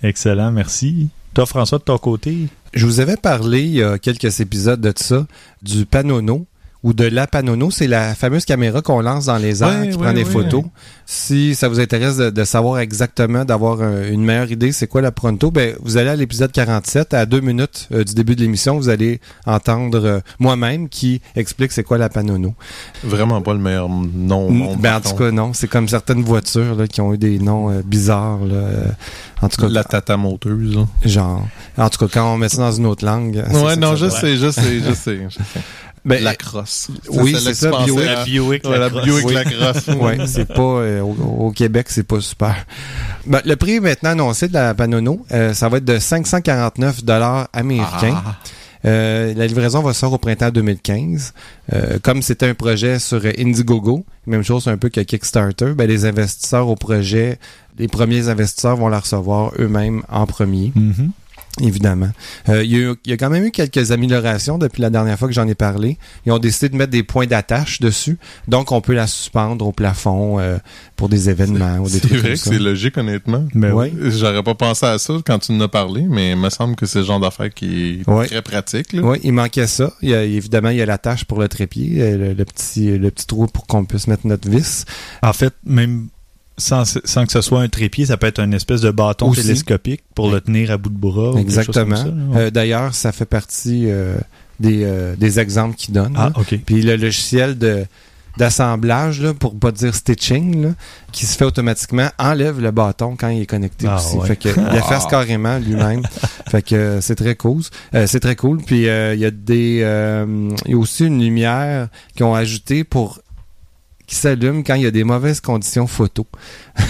[SPEAKER 7] Excellent, merci. Toi, François, de ton côté?
[SPEAKER 9] Je vous avais parlé il y a quelques épisodes de ça, du Panono ou de la Panono. C'est la fameuse caméra qu'on lance dans les airs
[SPEAKER 8] Ouais,
[SPEAKER 9] qui
[SPEAKER 8] ouais,
[SPEAKER 9] prend des
[SPEAKER 8] ouais,
[SPEAKER 9] photos. Si ça vous intéresse de, de savoir exactement, d'avoir un- une meilleure idée, c'est quoi la Pronto, ben, vous allez à l'épisode 47, à deux minutes euh, du début de l'émission, vous allez entendre euh, moi-même qui explique c'est quoi la Panono.
[SPEAKER 8] Vraiment pas le meilleur nom. au monde,
[SPEAKER 9] ben, en tout cas, non. C'est comme certaines voitures là, qui ont eu des noms euh, bizarres. Là, en tout cas,
[SPEAKER 8] La tata moteuse. là.
[SPEAKER 9] genre. En tout cas, quand on met ça dans une autre langue. c'est
[SPEAKER 8] Ouais, non, sais, je sais, je sais. je sais.
[SPEAKER 9] Ben,
[SPEAKER 8] la crosse.
[SPEAKER 9] oui, c'est ça, Buick.
[SPEAKER 8] à-
[SPEAKER 7] Buick,
[SPEAKER 8] Ouais, la
[SPEAKER 7] crosse.
[SPEAKER 8] Buick,
[SPEAKER 9] Oui.
[SPEAKER 8] la crosse.
[SPEAKER 9] ouais, c'est pas euh, au, au Québec, c'est pas super. Ben, le prix maintenant annoncé de la Panono, euh, ça va être de 549 dollars américains.
[SPEAKER 8] Ah.
[SPEAKER 9] Euh, la livraison va sortir au printemps 2015. Euh, comme c'était un projet sur Indiegogo, même chose un peu que Kickstarter, ben, les investisseurs au projet, les premiers investisseurs vont la recevoir eux-mêmes en premier.
[SPEAKER 7] Mhm.
[SPEAKER 9] Évidemment. Euh, il, y a, eu- il y a quand même eu quelques améliorations depuis la dernière fois que j'en ai parlé. Ils ont décidé de mettre des points d'attache dessus. Donc, on peut la suspendre au plafond euh, pour des événements ou des
[SPEAKER 8] C'est
[SPEAKER 9] trucs
[SPEAKER 8] vrai
[SPEAKER 9] comme
[SPEAKER 8] que
[SPEAKER 9] ça.
[SPEAKER 8] c'est logique, honnêtement.
[SPEAKER 7] Ben
[SPEAKER 9] Ouais.
[SPEAKER 8] J'aurais pas pensé à ça quand tu en as parlé, mais il me semble que c'est le genre d'affaire qui est très pratique. Là.
[SPEAKER 9] Oui, il manquait ça. Il y a, évidemment, il y a l'attache pour le trépied, euh, le, le petit, le petit trou pour qu'on puisse mettre notre vis.
[SPEAKER 7] En fait, même sans, sans que ce soit un trépied, ça peut être une espèce de bâton
[SPEAKER 9] Aussi.
[SPEAKER 7] télescopique pour le tenir à bout de bras.
[SPEAKER 9] Exactement. Euh, D'ailleurs, ça fait partie euh, des, euh, des exemples qu'il donne.
[SPEAKER 7] ah,
[SPEAKER 9] là.
[SPEAKER 7] OK.
[SPEAKER 9] Puis le logiciel de d'assemblage, là, pour pas dire stitching, là, qui se fait automatiquement, enlève le bâton quand il est connecté
[SPEAKER 7] Ah,
[SPEAKER 9] aussi.
[SPEAKER 7] ouais.
[SPEAKER 9] Fait que il efface carrément lui-même. fait que euh, c'est très cool. Euh, c'est très cool. Puis euh, il y a des euh, il y a aussi une lumière qu'ils ont ajoutée pour qui s'allume quand il y a des mauvaises conditions photo.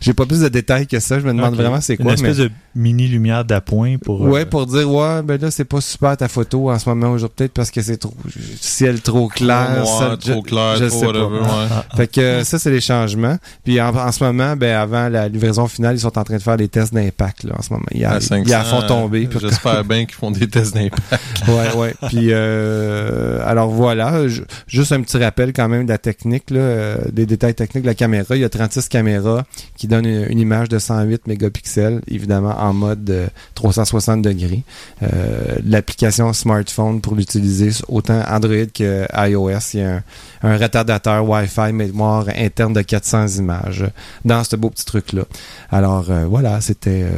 [SPEAKER 9] J'ai pas plus de détails que ça. Je me demande vraiment c'est
[SPEAKER 7] Une
[SPEAKER 9] quoi.
[SPEAKER 7] espèce
[SPEAKER 9] mais-
[SPEAKER 7] de mini lumière d'appoint pour.
[SPEAKER 9] Ouais,
[SPEAKER 7] euh,
[SPEAKER 9] pour dire ouais, ben là c'est pas super ta photo en ce moment aujourd'hui peut-être parce que c'est trop ciel trop clair, ça,
[SPEAKER 8] trop
[SPEAKER 9] je-
[SPEAKER 8] clair,
[SPEAKER 9] je
[SPEAKER 8] trop
[SPEAKER 9] sais
[SPEAKER 8] whatever,
[SPEAKER 9] pas.
[SPEAKER 8] ouais.
[SPEAKER 7] ah, ah.
[SPEAKER 9] Fait que ça c'est les changements. Puis en, en ce moment, ben avant la livraison finale, ils sont en train de faire des tests d'impact là en ce moment. Ils,
[SPEAKER 8] À
[SPEAKER 9] ils
[SPEAKER 8] 500,
[SPEAKER 9] la font tomber.
[SPEAKER 8] J'espère bien qu'ils font des tests d'impact.
[SPEAKER 9] ouais, ouais. Puis euh, alors voilà, juste un petit rappel quand même de la technique. Techniques, là, euh, des détails techniques de la caméra. Il y a 36 caméras qui donnent une, image de 108 mégapixels, évidemment en mode euh, 360 degrés. Euh, L'application smartphone pour l'utiliser, autant Android que iOS, il y a un, retardateur Wi-Fi mémoire interne de 400 images dans ce beau petit truc-là. Alors euh, voilà, c'était euh,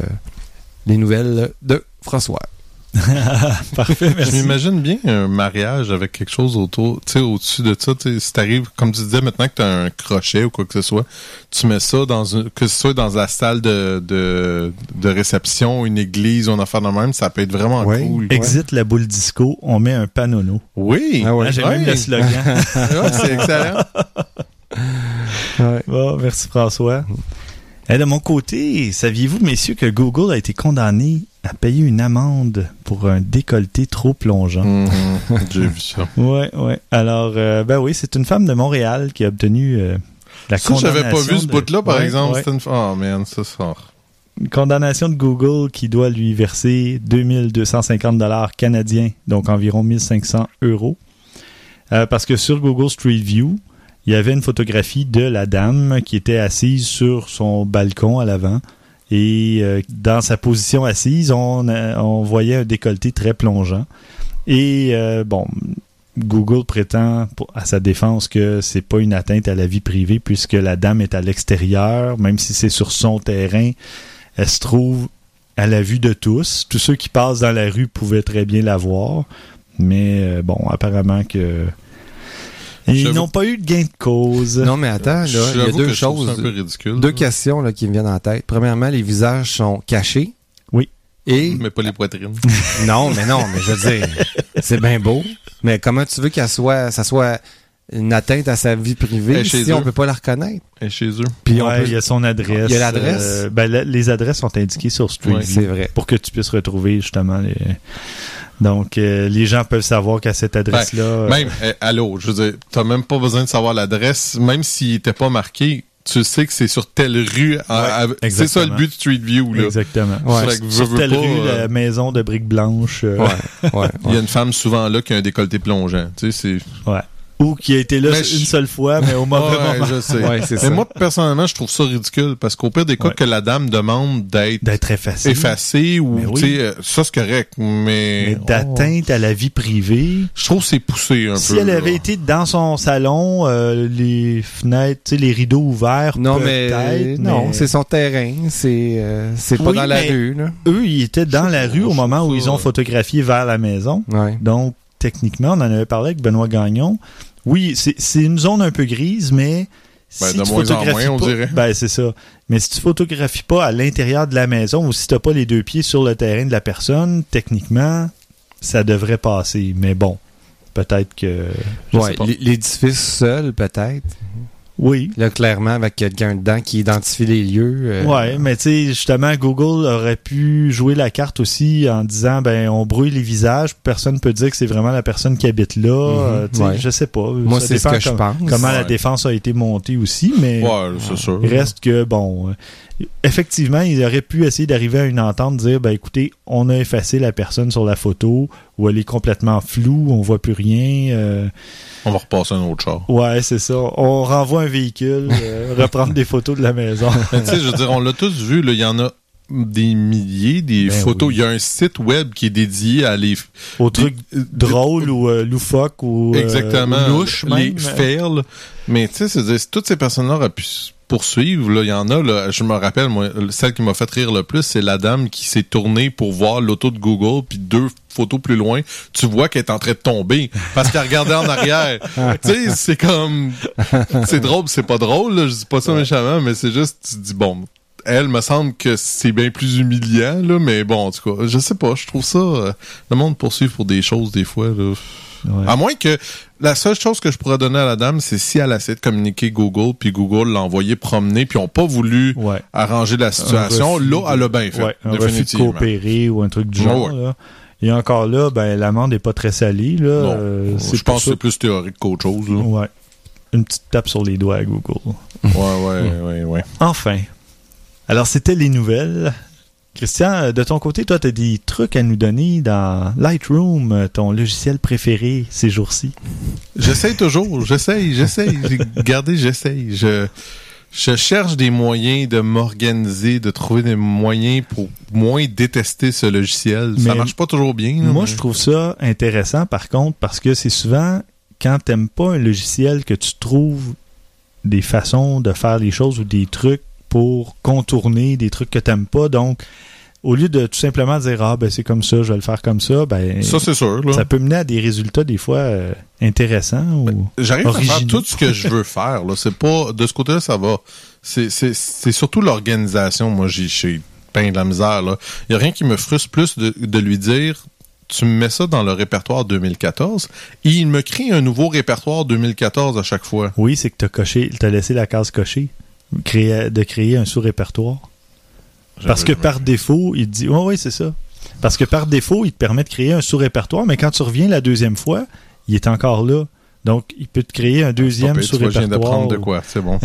[SPEAKER 9] les nouvelles de François.
[SPEAKER 7] Parfait,
[SPEAKER 8] Je
[SPEAKER 7] merci.
[SPEAKER 8] m'imagine bien un mariage avec quelque chose autour, tu sais, au-dessus de ça. tu Si t'arrives, comme tu disais, maintenant que t'as un crochet ou quoi que ce soit, tu mets ça dans une, que ce soit dans la salle de, de, de réception, une église ou un affaire de même, ça peut être vraiment
[SPEAKER 9] Oui.
[SPEAKER 8] cool.
[SPEAKER 7] Exit la boule disco, on met un panono.
[SPEAKER 8] Oui!
[SPEAKER 9] Ah ouais.
[SPEAKER 7] Ah, J'ai
[SPEAKER 8] Ouais.
[SPEAKER 7] même le slogan.
[SPEAKER 8] Ouais, c'est excellent.
[SPEAKER 9] Ouais.
[SPEAKER 7] Bon, merci François. Et de mon côté, saviez-vous, messieurs, que Google a été condamné à payer une amende pour un décolleté trop plongeant?
[SPEAKER 8] Mhm, J'ai vu ça.
[SPEAKER 7] Ouais, ouais. Alors, euh, ben oui, c'est une femme de Montréal qui a obtenu euh, la
[SPEAKER 8] Ça, j'avais pas
[SPEAKER 7] condamnation
[SPEAKER 8] vu ce
[SPEAKER 7] de-
[SPEAKER 8] bout-là, par
[SPEAKER 7] Ouais,
[SPEAKER 8] exemple.
[SPEAKER 7] ouais.
[SPEAKER 8] C'était une... Oh, man, ça sort.
[SPEAKER 7] Une condamnation de Google qui doit lui verser 2250 dollars canadiens, donc environ 1500 euros. Euh, parce que sur Google Street View, il y avait une photographie de la dame qui était assise sur son balcon à l'avant. Et euh, dans sa position assise, on, a- on voyait un décolleté très plongeant. Et euh, bon, Google prétend à sa défense que c'est pas une atteinte à la vie privée puisque la dame est à l'extérieur, même si c'est sur son terrain, elle se trouve à la vue de tous. Tous ceux qui passent dans la rue pouvaient très bien la voir. Mais euh, bon, apparemment que. Ils n'ont pas eu de gain de cause.
[SPEAKER 9] Non, mais attends, là, il y a deux choses.
[SPEAKER 8] un peu ridicule.
[SPEAKER 9] Deux
[SPEAKER 8] là.
[SPEAKER 9] questions là, qui me viennent en tête. Premièrement, les visages sont cachés.
[SPEAKER 7] Oui.
[SPEAKER 9] Et
[SPEAKER 8] Mais pas les poitrines.
[SPEAKER 9] non, mais non, mais je veux dire, c'est bien beau. Mais comment tu veux qu'elle soit, ça soit une atteinte à sa vie privée si on
[SPEAKER 8] eux.
[SPEAKER 9] peut pas la reconnaître?
[SPEAKER 8] Et chez eux.
[SPEAKER 9] Puis on
[SPEAKER 7] Ouais, il y a son adresse.
[SPEAKER 9] Il y a l'adresse?
[SPEAKER 7] Euh, ben, les adresses sont indiquées sur Street
[SPEAKER 8] Ouais,
[SPEAKER 7] View
[SPEAKER 9] c'est vrai.
[SPEAKER 7] pour que tu puisses retrouver justement les. Donc, euh, les gens peuvent savoir qu'à cette adresse-là. euh,
[SPEAKER 8] Même, eh, allô, je veux dire, t'as même pas besoin de savoir l'adresse. Même s'il était pas marqué, tu sais que c'est sur telle rue. à- à- c'est ça le but de Street View, là.
[SPEAKER 7] Exactement.
[SPEAKER 9] Ouais.
[SPEAKER 8] Que
[SPEAKER 7] Sur
[SPEAKER 8] veux, veux
[SPEAKER 7] telle
[SPEAKER 8] pas,
[SPEAKER 7] rue,
[SPEAKER 8] euh,
[SPEAKER 7] la maison de briques blanches. euh,
[SPEAKER 9] Ouais, ouais,
[SPEAKER 8] Il y a
[SPEAKER 9] ouais.
[SPEAKER 8] une femme souvent là qui a un décolleté plongeant. Tu sais, c'est.
[SPEAKER 7] Ou qui a été là
[SPEAKER 8] Mais
[SPEAKER 7] une seule fois, mais au mauvais
[SPEAKER 8] Ouais,
[SPEAKER 7] moment.
[SPEAKER 8] je sais.
[SPEAKER 9] Ouais, c'est
[SPEAKER 8] Mais
[SPEAKER 9] ça.
[SPEAKER 8] moi, personnellement, je trouve ça ridicule parce qu'au pire des cas
[SPEAKER 7] Ouais.
[SPEAKER 8] que la dame demande d'être
[SPEAKER 7] D'être effacé.
[SPEAKER 8] effacée ou,
[SPEAKER 7] Mais oui.
[SPEAKER 8] tu sais, euh, ça c'est correct, mais.
[SPEAKER 7] Mais d'atteinte à la vie privée.
[SPEAKER 8] Je trouve que c'est poussé un
[SPEAKER 7] Si
[SPEAKER 8] peu.
[SPEAKER 7] elle avait
[SPEAKER 8] là.
[SPEAKER 7] été dans son salon, euh, les fenêtres, tu sais, les rideaux ouverts,
[SPEAKER 9] Non, mais
[SPEAKER 7] peut-être,
[SPEAKER 9] non,
[SPEAKER 7] mais
[SPEAKER 9] c'est son terrain. C'est euh, c'est pas
[SPEAKER 7] Oui,
[SPEAKER 9] dans la rue, là.
[SPEAKER 7] eux, ils étaient dans
[SPEAKER 8] Je
[SPEAKER 7] la rue au moment où ils ont photographié vers la maison.
[SPEAKER 9] Ouais.
[SPEAKER 7] Donc, techniquement, on en avait parlé avec Benoît Gagnon. Oui, c'est une zone un peu grise, mais
[SPEAKER 8] Ben,
[SPEAKER 7] si
[SPEAKER 8] de
[SPEAKER 7] tu
[SPEAKER 8] moins en
[SPEAKER 7] photographies
[SPEAKER 8] moins, on
[SPEAKER 7] pas,
[SPEAKER 8] dirait.
[SPEAKER 7] Ben, c'est ça. Mais si tu photographies pas à l'intérieur de la maison ou si t'as pas les deux pieds sur le terrain de la personne, techniquement, ça devrait passer. Mais bon, peut-être que...
[SPEAKER 9] Ouais, l'édifice seul, peut-être.
[SPEAKER 7] Oui.
[SPEAKER 9] Là, clairement, avec quelqu'un dedans qui identifie les lieux. euh,
[SPEAKER 7] Ouais, mais tu sais, justement, Google aurait pu jouer la carte aussi en disant, ben, on brouille les visages, personne peut dire que c'est vraiment la personne qui habite là. euh, tu sais,
[SPEAKER 9] ouais.
[SPEAKER 7] Je sais pas.
[SPEAKER 9] Moi, c'est ce que je pense.
[SPEAKER 7] Comment la défense a été montée aussi, mais
[SPEAKER 8] Ouais, c'est sûr.
[SPEAKER 7] il reste que, bon, euh, effectivement, ils auraient pu essayer d'arriver à une entente, dire, ben, écoutez, on a effacé la personne sur la photo, ou elle est complètement floue, on voit plus rien. euh,
[SPEAKER 8] On va repasser un autre char.
[SPEAKER 7] ouais, c'est ça. On renvoie un véhicule, euh, reprendre des photos de la maison.
[SPEAKER 8] Mais tu sais, je veux dire, on l'a tous vu, il y en a des milliers, des
[SPEAKER 7] Ben
[SPEAKER 8] photos.
[SPEAKER 7] oui.
[SPEAKER 8] Il y a un site web qui est dédié à les...
[SPEAKER 7] Au truc
[SPEAKER 8] des-
[SPEAKER 7] drôle ou euh, loufoque ou euh,
[SPEAKER 8] Exactement.
[SPEAKER 7] ou louche
[SPEAKER 8] les
[SPEAKER 7] même.
[SPEAKER 8] fails. Mais tu sais, toutes ces personnes-là auraient pu poursuivre, là, il y en a, là, je me rappelle, moi, celle qui m'a fait rire le plus, c'est la dame qui s'est tournée pour voir l'auto de Google, puis deux photos plus loin, tu vois qu'elle est en train de tomber parce qu'elle regardait en arrière. tu sais, c'est comme, c'est drôle, c'est pas drôle, là, je dis pas ça méchamment, mais c'est juste, tu te dis, bon, elle, me semble que c'est bien plus humiliant, là, mais bon, en tout cas, je sais pas, je trouve ça, euh, le monde poursuit pour des choses, des fois, là.
[SPEAKER 7] Ouais.
[SPEAKER 8] À moins que la seule chose que je pourrais donner à la dame, c'est si elle a essayé de communiquer Google, puis Google l'a envoyé promener, puis ont pas voulu
[SPEAKER 7] Ouais.
[SPEAKER 8] arranger la situation, là, elle a bien fait.
[SPEAKER 7] Ouais, un de coopérer ou un truc du genre. Là. Et encore là, ben, l'amende est pas très salée. Là.
[SPEAKER 8] Non.
[SPEAKER 7] Euh,
[SPEAKER 8] je pense que c'est plus théorique qu'autre chose. Là.
[SPEAKER 7] Ouais. Une petite tape sur les doigts à Google.
[SPEAKER 8] ouais, ouais, ouais, ouais.
[SPEAKER 7] Enfin. Alors, c'était les nouvelles. Christian, euh, de ton côté, toi, tu as des trucs à nous donner dans Lightroom, euh, ton logiciel préféré ces jours-ci?
[SPEAKER 8] J'essaye toujours, j'essaye, j'essaye. Regardez, j'essaye. Je, je cherche des moyens de m'organiser, de trouver des moyens pour moins détester ce logiciel. ça marche pas toujours bien. là,
[SPEAKER 7] Moi,
[SPEAKER 8] mais-
[SPEAKER 7] je trouve ça intéressant, par contre, parce que c'est souvent quand t'aimes pas un logiciel que tu trouves des façons de faire les choses ou des trucs pour contourner des trucs que t'aimes pas. Donc, au lieu de tout simplement dire ah ben c'est comme ça, je vais le faire comme ça, ben
[SPEAKER 8] Ça, c'est sûr. Là.
[SPEAKER 7] ça peut mener à des résultats des fois euh, intéressants ou
[SPEAKER 8] J'arrive à faire tout ce que je veux faire. Là. C'est pas de ce côté-là, ça va. C'est, c'est, c'est surtout l'organisation. Moi, j'ai, j'ai peint de la misère. Là. Il y a rien qui me frustre plus de, de lui dire. Tu me mets ça dans le répertoire 2014 et il me crée un nouveau répertoire 2014 à chaque fois.
[SPEAKER 7] Oui, c'est que t'as coché, t'as laissé la case cochée, créer, de créer un sous-répertoire. Parce que par défaut, il te dit, oui, oui, c'est ça. Parce que par défaut, il te permet de créer un sous-répertoire, mais quand tu reviens la deuxième fois, il est encore là. Donc, il peut te créer un deuxième
[SPEAKER 8] je viens
[SPEAKER 7] sous-répertoire.
[SPEAKER 8] d'apprendre de quoi, c'est bon.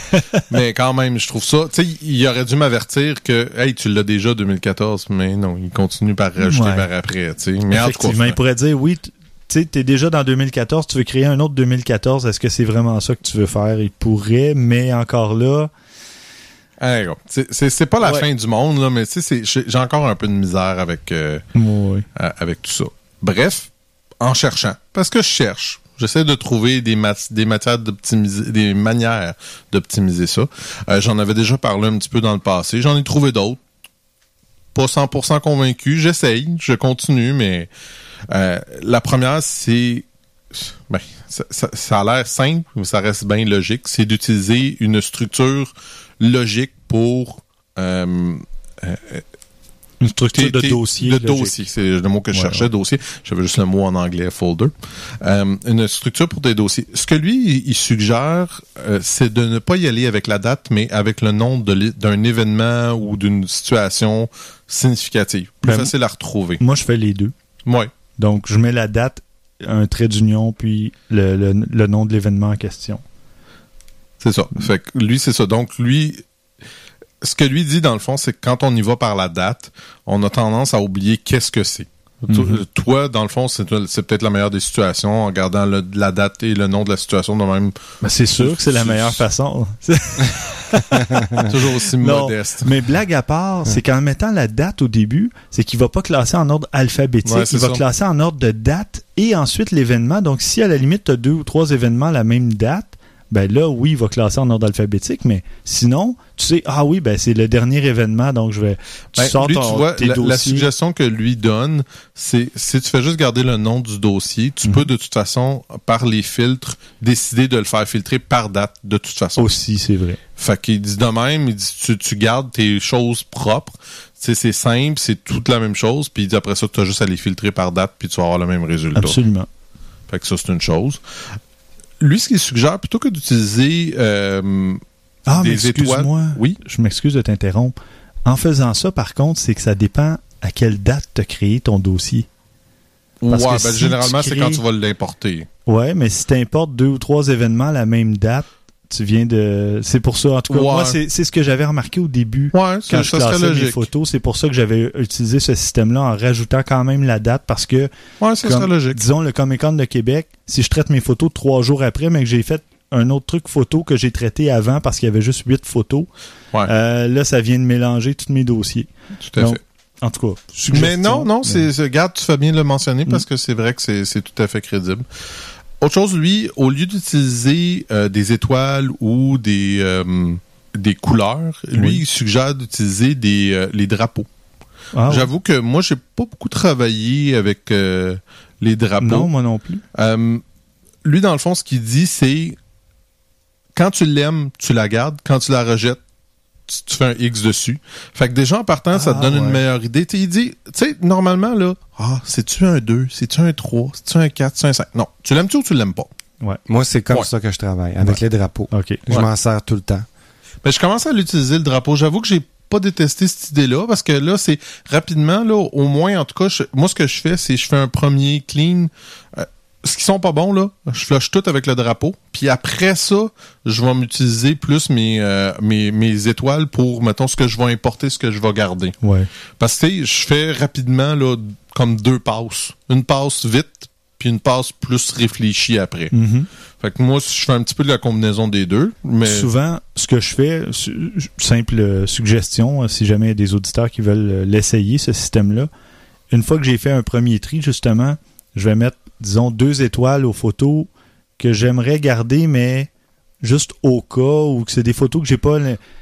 [SPEAKER 8] mais quand même, je trouve ça. Tu sais, il aurait dû m'avertir que, hey, tu l'as déjà 2014, mais non, il continue par rajouter
[SPEAKER 7] Ouais.
[SPEAKER 8] par après. Mais en tout
[SPEAKER 7] Effectivement,
[SPEAKER 8] cas,
[SPEAKER 7] il pourrait dire, oui, tu sais, t'es déjà dans 2014, tu veux créer un autre 2014, est-ce que c'est vraiment ça que tu veux faire? Il pourrait, mais encore là,
[SPEAKER 8] gars, c'est- pas la
[SPEAKER 7] Ouais.
[SPEAKER 8] fin du monde, là, mais j'ai encore un peu de misère avec, euh, euh, avec tout ça. Bref, en cherchant, parce que je cherche, j'essaie de trouver des, mat- des matières d'optimiser, des manières d'optimiser ça. Euh, J'en avais déjà parlé un petit peu dans le passé, j'en ai trouvé d'autres. Pas 100% convaincu, j'essaye, je continue, mais euh, la première, c'est ben, ça, ça- ça a l'air simple, mais ça reste bien logique. C'est d'utiliser une structure logique pour euh, euh,
[SPEAKER 7] Une structure de dossier.
[SPEAKER 8] De
[SPEAKER 7] logique.
[SPEAKER 8] dossier, c'est le mot que je
[SPEAKER 7] Ouais,
[SPEAKER 8] cherchais,
[SPEAKER 7] ouais.
[SPEAKER 8] dossier. J'avais juste le mot en anglais, folder. Euh, une structure pour des dossiers. Ce que lui, il- suggère, euh, c'est de ne pas y aller avec la date, mais avec le nom d'un événement ou d'une situation significative. Plus
[SPEAKER 7] Ben,
[SPEAKER 8] facile à retrouver.
[SPEAKER 7] Moi, je fais les deux.
[SPEAKER 8] Ouais.
[SPEAKER 7] Donc, je mets la date, un trait d'union, puis le, le- le nom de l'événement en question.
[SPEAKER 8] C'est ça. Fait que lui, c'est ça. Donc, lui, ce que lui dit, dans le fond, c'est que quand on y va par la date, on a tendance à oublier qu'est-ce que c'est.
[SPEAKER 7] Mhm.
[SPEAKER 8] Toi, dans le fond, c'est peut-être la meilleure des situations en gardant le- la date et le nom de la situation de même.
[SPEAKER 7] Ben, c'est sûr que c'est la meilleure façon.
[SPEAKER 8] Toujours aussi
[SPEAKER 7] Non,
[SPEAKER 8] modeste.
[SPEAKER 7] Mais blague à part, c'est qu'en mettant la date au début, c'est qu'il va pas classer en ordre alphabétique.
[SPEAKER 8] Ouais,
[SPEAKER 7] il va
[SPEAKER 8] ça.
[SPEAKER 7] classer en ordre de date et ensuite l'événement. Donc, si à la limite, tu as deux ou trois événements à la même date, ben là, oui, il va classer en ordre alphabétique. Mais sinon, tu sais, ah oui, ben c'est le dernier événement, donc je vais. Tu
[SPEAKER 8] Ben,
[SPEAKER 7] sors
[SPEAKER 8] lui,
[SPEAKER 7] ton,
[SPEAKER 8] tu vois,
[SPEAKER 7] tes
[SPEAKER 8] la, la suggestion que lui donne, c'est si tu fais juste garder le nom du dossier, tu
[SPEAKER 7] Mhm.
[SPEAKER 8] peux de toute façon, par les filtres, décider de le faire filtrer par date de toute façon.
[SPEAKER 7] Aussi, c'est vrai.
[SPEAKER 8] Fait qu'il dit de même, il dit tu, tu gardes tes choses propres. Tu sais, c'est simple, c'est toute la même chose, puis après ça, tu as juste à les filtrer par date, puis tu vas avoir le même résultat.
[SPEAKER 7] Absolument.
[SPEAKER 8] Fait que ça, c'est une chose. Lui, ce qu'il suggère, plutôt que d'utiliser euh,
[SPEAKER 7] Ah, mais
[SPEAKER 8] des étoiles...
[SPEAKER 7] excuse-moi.
[SPEAKER 8] Oui,
[SPEAKER 7] Je m'excuse de t'interrompre. En faisant ça, par contre, c'est que ça dépend à quelle date tu as créé ton dossier. Parce
[SPEAKER 8] ouais,
[SPEAKER 7] que
[SPEAKER 8] ben,
[SPEAKER 7] si
[SPEAKER 8] généralement, c'est quand tu vas l'importer.
[SPEAKER 7] Ouais, mais si tu importes deux ou trois événements à la même date, tu viens de. C'est pour ça. En tout cas,
[SPEAKER 8] Ouais.
[SPEAKER 7] moi, c'est c'est ce que j'avais remarqué au début.
[SPEAKER 8] Ouais,
[SPEAKER 7] Quand je classais mes photos, c'est pour ça que j'avais utilisé ce système-là en rajoutant quand même la date parce que,
[SPEAKER 8] Ouais,
[SPEAKER 7] comme,
[SPEAKER 8] logique.
[SPEAKER 7] disons, le Comic Con de Québec, si je traite mes photos trois jours après, mais que j'ai fait un autre truc photo que j'ai traité avant parce qu'il y avait juste huit photos,
[SPEAKER 8] Ouais.
[SPEAKER 7] euh, là, ça vient de mélanger tous mes dossiers.
[SPEAKER 8] Tout à
[SPEAKER 7] Donc,
[SPEAKER 8] fait.
[SPEAKER 7] En tout cas,
[SPEAKER 8] Mais non, non,
[SPEAKER 7] mais-
[SPEAKER 8] c'est, regarde, tu fais bien de le mentionner parce
[SPEAKER 7] Mm.
[SPEAKER 8] que c'est vrai que c'est, c'est tout à fait crédible. Autre chose, lui, au lieu d'utiliser euh, des étoiles ou des, euh, des couleurs, lui,
[SPEAKER 7] Oui.
[SPEAKER 8] il suggère d'utiliser des, euh, les drapeaux.
[SPEAKER 7] Ah.
[SPEAKER 8] J'avoue que moi, j'ai pas beaucoup travaillé avec euh, les drapeaux.
[SPEAKER 7] Non, moi non plus.
[SPEAKER 8] Euh, lui, dans le fond, ce qu'il dit, c'est quand tu l'aimes, tu la gardes. Quand tu la rejettes, tu, tu fais un X dessus. Fait que déjà, en partant, ça te
[SPEAKER 7] Ah,
[SPEAKER 8] donne une
[SPEAKER 7] ouais.
[SPEAKER 8] meilleure idée. Tu sais, il dit, tu sais, normalement, là, ah, c'est-tu un 2, c'est-tu un 3, c'est-tu un 4, c'est un 5. Non, tu l'aimes-tu ou tu l'aimes pas?
[SPEAKER 9] Moi, c'est comme
[SPEAKER 8] Ouais.
[SPEAKER 9] ça que je travaille, avec les drapeaux.
[SPEAKER 7] OK.
[SPEAKER 9] Je
[SPEAKER 8] Ouais.
[SPEAKER 9] m'en sers tout le temps.
[SPEAKER 8] Ben, je commence à l'utiliser, le drapeau. J'avoue que j'ai pas détesté cette idée-là parce que là, c'est rapidement, là, au moins, en tout cas, je- moi, ce que je fais, c'est je fais un premier clean. Euh, ce qui sont pas bons, là, je flush tout avec le drapeau. Puis après ça, je vais m'utiliser plus mes, euh, mes, mes étoiles pour, mettons, ce que je vais importer, ce que je vais garder.
[SPEAKER 7] Ouais.
[SPEAKER 8] Parce que, tu sais, je fais rapidement, là, comme deux passes. Une passe vite, puis une passe plus réfléchie après.
[SPEAKER 7] Mhm.
[SPEAKER 8] Fait que moi, je fais un petit peu de la combinaison des deux. Mais
[SPEAKER 7] Souvent, ce que je fais, simple euh, suggestion, euh, si jamais il y a des auditeurs qui veulent l'essayer, ce système-là, une fois que j'ai fait un premier tri, justement, je vais mettre, disons, deux étoiles aux photos que j'aimerais garder, mais juste au cas ou que c'est des photos que j'ai pas.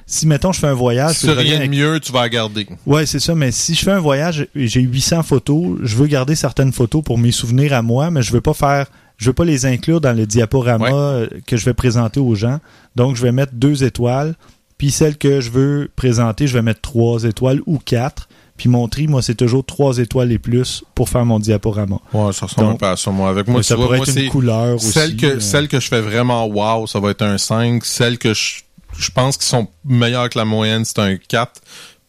[SPEAKER 7] Si, mettons, je fais un voyage.
[SPEAKER 8] si rien de
[SPEAKER 7] avec-
[SPEAKER 8] mieux, tu vas la garder.
[SPEAKER 7] Ouais, c'est ça, mais si je fais un voyage et j'ai 800 photos, je veux garder certaines photos pour mes souvenirs à moi, mais je veux pas faire je veux pas les inclure dans le diaporama
[SPEAKER 8] Ouais.
[SPEAKER 7] que je vais présenter aux gens. Donc je vais mettre deux étoiles, puis celle que je veux présenter, je vais mettre trois étoiles ou quatre. Puis mon tri, moi, c'est toujours trois étoiles et plus pour faire mon diaporama.
[SPEAKER 8] Ouais, ça ressemble
[SPEAKER 7] Donc,
[SPEAKER 8] peu à ça, moi. Avec moi,
[SPEAKER 7] ça
[SPEAKER 8] tu
[SPEAKER 7] pourrait être une couleur aussi.
[SPEAKER 8] que,
[SPEAKER 7] euh,
[SPEAKER 8] celle que je fais vraiment wow, ça va être un 5. Celle que je, je pense qu'ils sont meilleures que la moyenne, c'est un 4.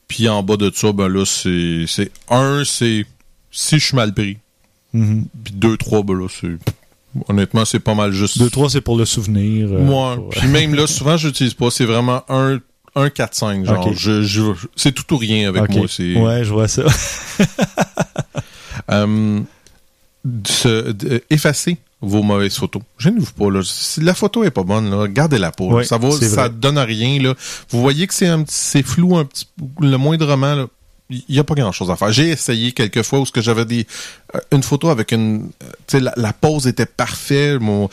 [SPEAKER 8] Puis en bas de ça, ben là, c'est, c'est 1, c'est si je suis mal pris.
[SPEAKER 7] mhm.
[SPEAKER 8] Puis 2, 3, ben là, c'est. Honnêtement, c'est pas mal juste.
[SPEAKER 7] Deux, trois, c'est pour le souvenir. euh,
[SPEAKER 8] Moi.
[SPEAKER 7] pour-
[SPEAKER 8] Puis même là, souvent, j'utilise pas. C'est vraiment un, un 4, 5. Genre, je, je, c'est tout ou rien avec moi. C'est,
[SPEAKER 7] Ouais, je vois ça.
[SPEAKER 8] Se- d- effacer vos mauvaises photos. Gênez-vous pas, là. Si la photo est pas bonne, là, gardez-la pas.
[SPEAKER 7] Ouais,
[SPEAKER 8] ça va, ça donne rien, là. Vous voyez que c'est un c'est flou un petit, le moindrement, là. Il y a pas grand chose à faire. J'ai essayé quelques fois où ce que j'avais des une photo avec une euh, tu sais la, la pose était parfaite mon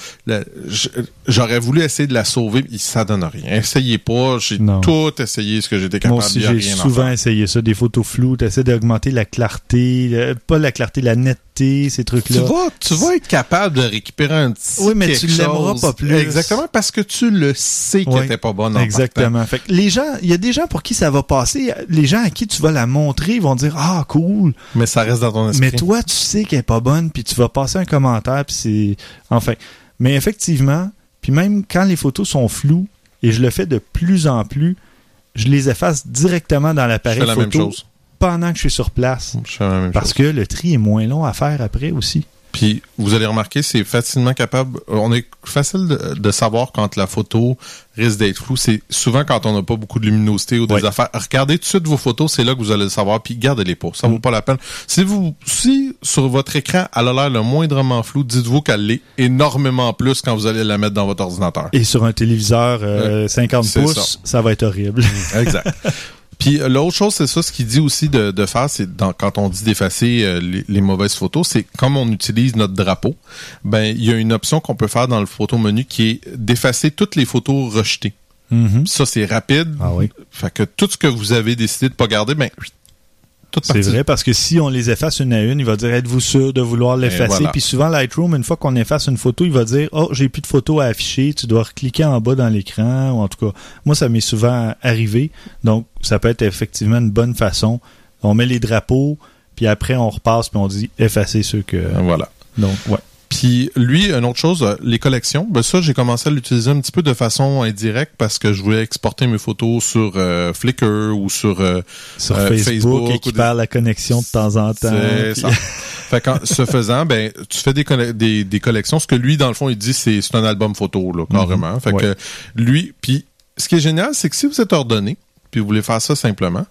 [SPEAKER 8] j'aurais voulu essayer de la sauver mais ça donne rien. Essayez pas, j'ai tout essayé ce que j'étais capable y a
[SPEAKER 7] j'ai souvent
[SPEAKER 8] faire.
[SPEAKER 7] essayé ça, des photos floues, t'essaies d'augmenter la clarté, euh, pas la clarté, la netteté, ces
[SPEAKER 8] Tu
[SPEAKER 7] trucs-là.
[SPEAKER 8] vas, tu vas être capable de récupérer un petit
[SPEAKER 7] Oui, mais tu l'aimeras pas plus.
[SPEAKER 8] Exactement, parce que tu le sais qu'elle
[SPEAKER 7] Ouais.
[SPEAKER 8] était pas bonne en
[SPEAKER 7] Exactement. Fait que les gens, il y a des gens pour qui ça va passer. Les gens à qui tu vas la montrer vont dire ah cool.
[SPEAKER 8] Mais ça reste dans ton esprit.
[SPEAKER 7] Mais toi, tu sais qu'elle est pas bonne, puis tu vas passer un commentaire, puis c'est enfin. Mais effectivement, puis même quand les photos sont floues, et je le fais de plus en plus, je les efface directement dans l'appareil
[SPEAKER 8] fais la même
[SPEAKER 7] photo
[SPEAKER 8] chose.
[SPEAKER 7] pendant que je suis sur place.
[SPEAKER 8] Je fais la même
[SPEAKER 7] Parce
[SPEAKER 8] chose.
[SPEAKER 7] que le tri est moins long à faire après aussi.
[SPEAKER 8] Puis vous allez remarquer, c'est facilement capable. On est facile de, de savoir quand la photo risque d'être floue. C'est souvent quand on n'a pas beaucoup de luminosité ou des affaires. Regardez tout de suite vos photos, c'est là que vous allez le savoir. Puis gardez-les pas. Ça vaut
[SPEAKER 7] Mm.
[SPEAKER 8] pas la peine. Si vous, si sur votre écran, elle a l'air le moindrement flou, dites-vous qu'elle l'est énormément plus quand vous allez la mettre dans votre ordinateur.
[SPEAKER 7] Et sur un téléviseur euh, 50
[SPEAKER 8] c'est
[SPEAKER 7] pouces, ça. va être horrible.
[SPEAKER 8] Exact. Puis euh, l'autre chose, c'est ça, ce qu'il dit aussi de, de faire, c'est dans- quand on dit d'effacer euh, les, les mauvaises photos, c'est comme on utilise notre drapeau, ben il y a une option qu'on peut faire dans le photo menu qui est d'effacer toutes les photos rejetées.
[SPEAKER 7] Mhm.
[SPEAKER 8] Ça, c'est rapide.
[SPEAKER 7] Ah oui.
[SPEAKER 8] Fait que tout ce que vous avez décidé de pas garder, ben
[SPEAKER 7] C'est vrai, parce que si on les efface une à une, il va dire êtes-vous sûr de vouloir l'effacer?
[SPEAKER 8] voilà.
[SPEAKER 7] Puis souvent, Lightroom, une fois qu'on efface une photo, il va dire oh, j'ai plus de photos à afficher, tu dois recliquer en bas dans l'écran. Ou en tout cas, moi, ça m'est souvent arrivé. Donc, ça peut être effectivement une bonne façon. On met les drapeaux, puis après, on repasse, puis on dit effacer ceux que.
[SPEAKER 8] Voilà.
[SPEAKER 7] Donc, ouais.
[SPEAKER 8] Puis lui, une autre chose, les collections, ben ça, j'ai commencé à l'utiliser un petit peu de façon indirecte parce que je voulais exporter mes photos sur euh, Flickr ou sur euh,
[SPEAKER 7] Sur
[SPEAKER 8] Euh,
[SPEAKER 7] Facebook,
[SPEAKER 8] Facebook
[SPEAKER 7] et qui
[SPEAKER 8] des-
[SPEAKER 7] perd la connexion de temps en temps. Puis-
[SPEAKER 8] ça. fait qu'en ce faisant, ben, tu fais des, des, des collections. Ce que lui, dans le fond, il dit, c'est un album photo, là, carrément. Fait
[SPEAKER 7] Ouais.
[SPEAKER 8] que lui, puis ce qui est génial, c'est que si vous êtes ordonné, puis vous voulez faire ça simplement,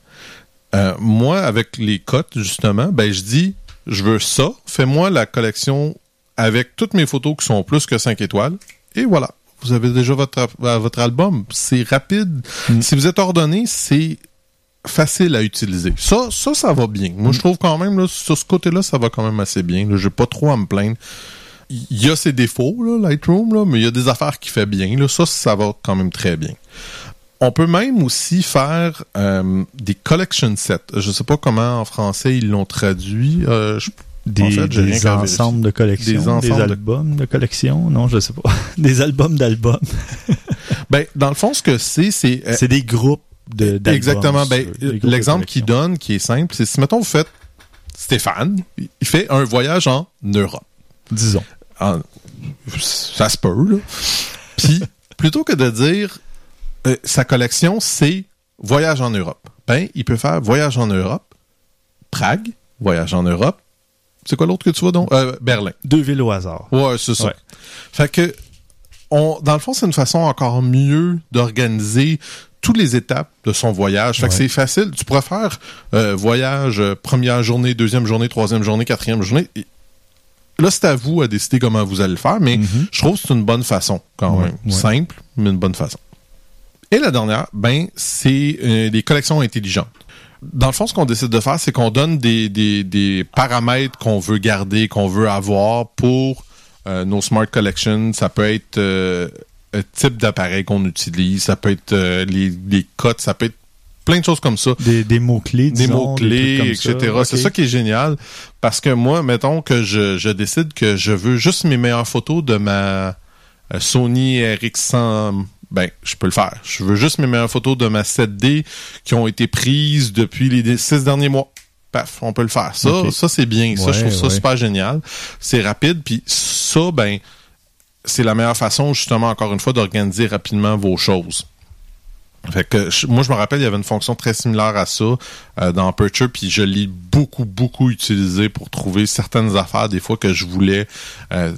[SPEAKER 8] moi, avec les cotes, justement, ben, je dis, je veux ça, fais-moi la collection avec toutes mes photos qui sont plus que 5 étoiles, et voilà. Vous avez déjà votre, euh, votre album. C'est rapide.
[SPEAKER 7] Mm.
[SPEAKER 8] Si vous êtes ordonné, c'est facile à utiliser. Ça, ça, ça va bien. Moi, je trouve quand même, là, sur ce côté-là, ça va quand même assez bien. Je J'ai pas trop à me plaindre. Il y a ses défauts, là, Lightroom, là, mais il y a des affaires qui fait bien. Là. Ça, ça va quand même très bien. On peut même aussi faire euh, des collection sets. Je sais pas comment en français ils l'ont traduit. Euh, je-
[SPEAKER 7] Des,
[SPEAKER 8] En fait,
[SPEAKER 7] des ensembles de collection,
[SPEAKER 8] Des ensembles de-
[SPEAKER 7] albums de collection, non, je sais pas. des albums d'albums.
[SPEAKER 8] Ben, dans le fond, ce que c'est, c'est euh,
[SPEAKER 7] C'est des groupes de d'albums,
[SPEAKER 8] Exactement. Ben,
[SPEAKER 7] de
[SPEAKER 8] l'exemple qu'il donne, qui est simple, c'est si, mettons, vous faites Stéphane, il fait un voyage en Europe.
[SPEAKER 7] Disons.
[SPEAKER 8] En- ça se peut, là. Puis, plutôt que de dire euh, sa collection, c'est voyage en Europe, ben, il peut faire voyage en Europe, Prague, voyage en Europe, C'est quoi l'autre que tu vois donc? Euh, Berlin.
[SPEAKER 7] Deux villes au hasard.
[SPEAKER 8] Ouais, c'est ça.
[SPEAKER 7] Ouais.
[SPEAKER 8] Fait que, on, dans le fond, c'est une façon encore mieux d'organiser toutes les étapes de son voyage. Fait que c'est facile. Tu pourrais faire euh, voyage, euh, première journée, deuxième journée, troisième journée, quatrième journée. Et là, c'est à vous à décider comment vous allez le faire, mais
[SPEAKER 7] Mhm.
[SPEAKER 8] je trouve que c'est une bonne façon quand
[SPEAKER 7] Ouais,
[SPEAKER 8] même. Simple, mais une bonne façon. Et la dernière, ben, c'est euh, les collections intelligentes. Dans le fond, ce qu'on décide de faire, c'est qu'on donne des, des, des paramètres qu'on veut garder, qu'on veut avoir pour euh, nos smart collections. Ça peut être euh, un type d'appareil qu'on utilise, ça peut être euh, les, les cotes, ça peut être plein de choses comme ça
[SPEAKER 7] Des, des mots-clés,
[SPEAKER 8] des mots-clés, etc. C'est ça qui est génial. Parce que moi, mettons que je, je décide que je veux juste mes meilleures photos de ma Sony RX100. Ben, je peux le faire. Je veux juste mes meilleures photos de ma 7D qui ont été prises depuis les six derniers mois. Paf, on peut le faire. Ça, ça c'est bien. ça,
[SPEAKER 7] Ouais,
[SPEAKER 8] je trouve ça
[SPEAKER 7] ouais.
[SPEAKER 8] super génial. C'est rapide. Puis ça, ben, c'est la meilleure façon, justement, encore une fois, d'organiser rapidement vos choses. Fait que je- moi je me rappelle il y avait une fonction très similaire à ça euh, dans Aperture puis je l'ai beaucoup beaucoup utilisé pour trouver certaines affaires des fois que je voulais euh,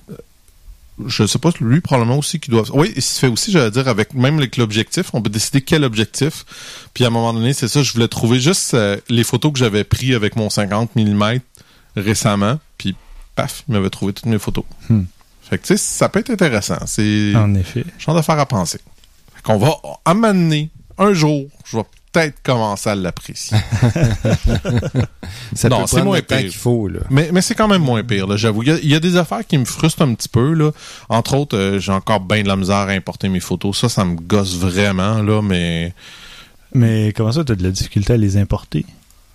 [SPEAKER 8] je sais pas lui probablement aussi qui doit oui il se fait aussi j'allais dire avec même avec l'objectif on peut décider quel objectif puis à un moment donné c'est ça je voulais trouver juste euh, les photos que j'avais pris avec mon 50 mm récemment puis paf il m'avait trouvé toutes mes photos
[SPEAKER 7] Hmm.
[SPEAKER 8] fait que tu sais ça peut être intéressant c'est
[SPEAKER 7] En effet.
[SPEAKER 8] genre d'affaires à penser. Fait qu'on va amener un jour, je vais peut-être commencer à l'apprécier.
[SPEAKER 9] Ça
[SPEAKER 8] Non, c'est moins pire.
[SPEAKER 9] qu'il faut, là.
[SPEAKER 8] mais mais c'est quand même moins pire, là, j'avoue. Il y a- il y, a des affaires qui me frustrent un petit peu. Là. Entre autres, euh, j'ai encore bien de la misère à importer mes photos. Ça, ça me gosse vraiment, là, mais
[SPEAKER 7] Mais comment ça, tu as de la difficulté à les importer?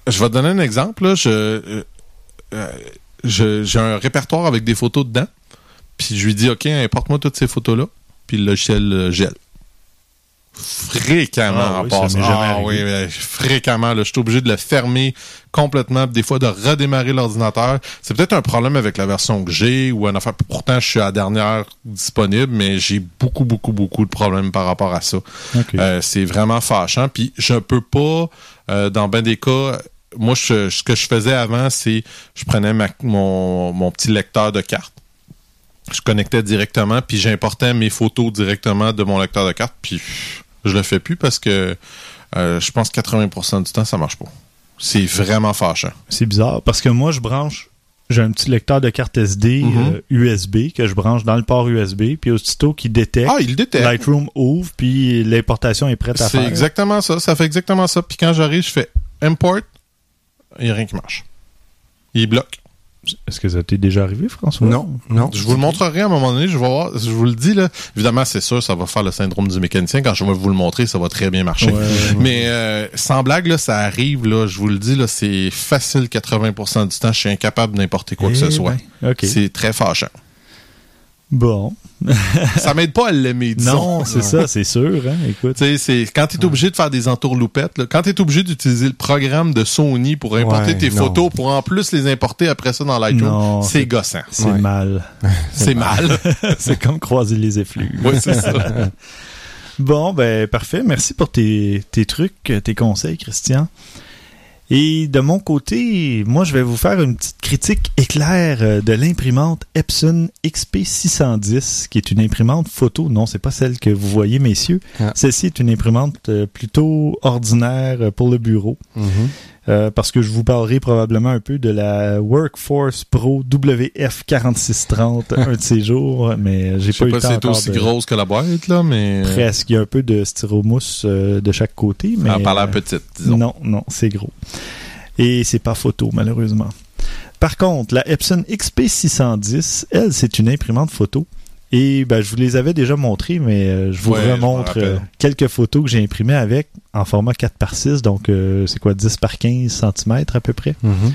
[SPEAKER 8] je vais te donner un exemple. Là. Je, euh, euh, je- j'ai un répertoire avec des photos dedans. Puis je lui dis, OK, importe-moi toutes ces photos-là. Puis le logiciel gèle. Fréquemment,
[SPEAKER 7] Ah
[SPEAKER 8] en
[SPEAKER 7] oui,
[SPEAKER 8] passant. Ah oui, fréquemment. là. je suis obligé de le fermer complètement. Des fois, de redémarrer l'ordinateur. C'est peut-être un problème avec la version que j'ai ou un affaire. Pourtant, je suis à la dernière disponible, mais j'ai beaucoup, beaucoup, beaucoup de problèmes par rapport à ça. Euh, c'est vraiment fâchant. Puis je peux pas, euh, dans ben des cas, moi, je- ce que je faisais avant, c'est je prenais ma- mon, mon petit lecteur de cartes. Je connectais directement, puis j'importais mes photos directement de mon lecteur de cartes, puis je le fais plus parce que euh, je pense que 80% du temps, ça marche pas. C'est vraiment fâchant.
[SPEAKER 7] C'est bizarre parce que moi, je branche. J'ai un petit lecteur de carte SD
[SPEAKER 8] Mhm.
[SPEAKER 7] euh, USB que je branche dans le port USB, puis aussitôt qu'il détecte,
[SPEAKER 8] Ah, il détecte.
[SPEAKER 7] Lightroom ouvre, puis l'importation est prête à
[SPEAKER 8] C'est
[SPEAKER 7] faire.
[SPEAKER 8] exactement ça. Ça fait exactement ça. Puis quand j'arrive, je fais import, il n'y a rien qui marche. Il bloque.
[SPEAKER 7] Est-ce que ça t'est déjà arrivé, François?
[SPEAKER 9] Non, non.
[SPEAKER 8] Je vous le montrerai à un moment donné, je vais voir, je vous le dis là. Évidemment, c'est sûr, ça va faire le syndrome du mécanicien. Quand je vais vous le montrer, ça va très bien marcher.
[SPEAKER 7] Ouais.
[SPEAKER 8] Mais euh, sans blague, là, ça arrive, là, je vous le dis, là, c'est facile 80% du temps, je suis incapable d'importer quoi que ce
[SPEAKER 7] Eh
[SPEAKER 8] soit.
[SPEAKER 7] ben, OK.
[SPEAKER 8] C'est très fâchant.
[SPEAKER 7] Bon.
[SPEAKER 8] ça m'aide pas à l'aimer, disons.
[SPEAKER 7] Non, c'est ça, c'est sûr. Hein? Écoute.
[SPEAKER 8] Tu sais, c'est quand tu es obligé de faire des entourloupettes, là, quand tu es obligé d'utiliser le programme de Sony pour importer
[SPEAKER 9] Ouais,
[SPEAKER 8] tes
[SPEAKER 9] non.
[SPEAKER 8] photos, pour en plus les importer après ça dans Lightroom,
[SPEAKER 7] c'est-
[SPEAKER 8] c'est gossant.
[SPEAKER 7] C'est
[SPEAKER 9] Ouais.
[SPEAKER 7] mal.
[SPEAKER 8] C'est mal.
[SPEAKER 7] c'est comme croiser les effluves.
[SPEAKER 8] oui, c'est ça.
[SPEAKER 7] Bon, ben parfait. Merci pour tes, tes trucs, tes conseils, Christian. Et de mon côté, moi, je vais vous faire une petite critique éclair euh, de l'imprimante Epson XP610, qui est une imprimante photo. Non, c'est pas celle que vous voyez, messieurs.
[SPEAKER 9] Ah.
[SPEAKER 7] Celle-ci est une imprimante euh, plutôt ordinaire euh, pour le bureau.
[SPEAKER 9] Mhm.
[SPEAKER 7] Euh, parce que je vous parlerai probablement un peu de la Workforce Pro WF4630 un de ces jours, mais j'ai
[SPEAKER 8] Je
[SPEAKER 7] pas
[SPEAKER 8] sais
[SPEAKER 7] eu
[SPEAKER 8] pas
[SPEAKER 7] le
[SPEAKER 8] si
[SPEAKER 7] temps
[SPEAKER 8] c'est
[SPEAKER 7] encore
[SPEAKER 8] aussi
[SPEAKER 7] de-
[SPEAKER 8] grosse que la boîte, là, mais.
[SPEAKER 7] Presque. Il y a un peu de styromousse euh, de chaque côté, mais.
[SPEAKER 8] Pas l'air
[SPEAKER 7] euh,
[SPEAKER 8] petite, disons.
[SPEAKER 7] Non, non, c'est gros. Et c'est pas photo, malheureusement. Par contre, la Epson XP610, elle, c'est une imprimante photo. Et ben, je vous les avais déjà montrées, mais euh, je vous
[SPEAKER 8] Ouais,
[SPEAKER 7] remontre euh, quelques photos que j'ai imprimées avec en format 4 par 6 donc euh, c'est quoi, 10 par 15 cm à peu près.
[SPEAKER 9] Mhm.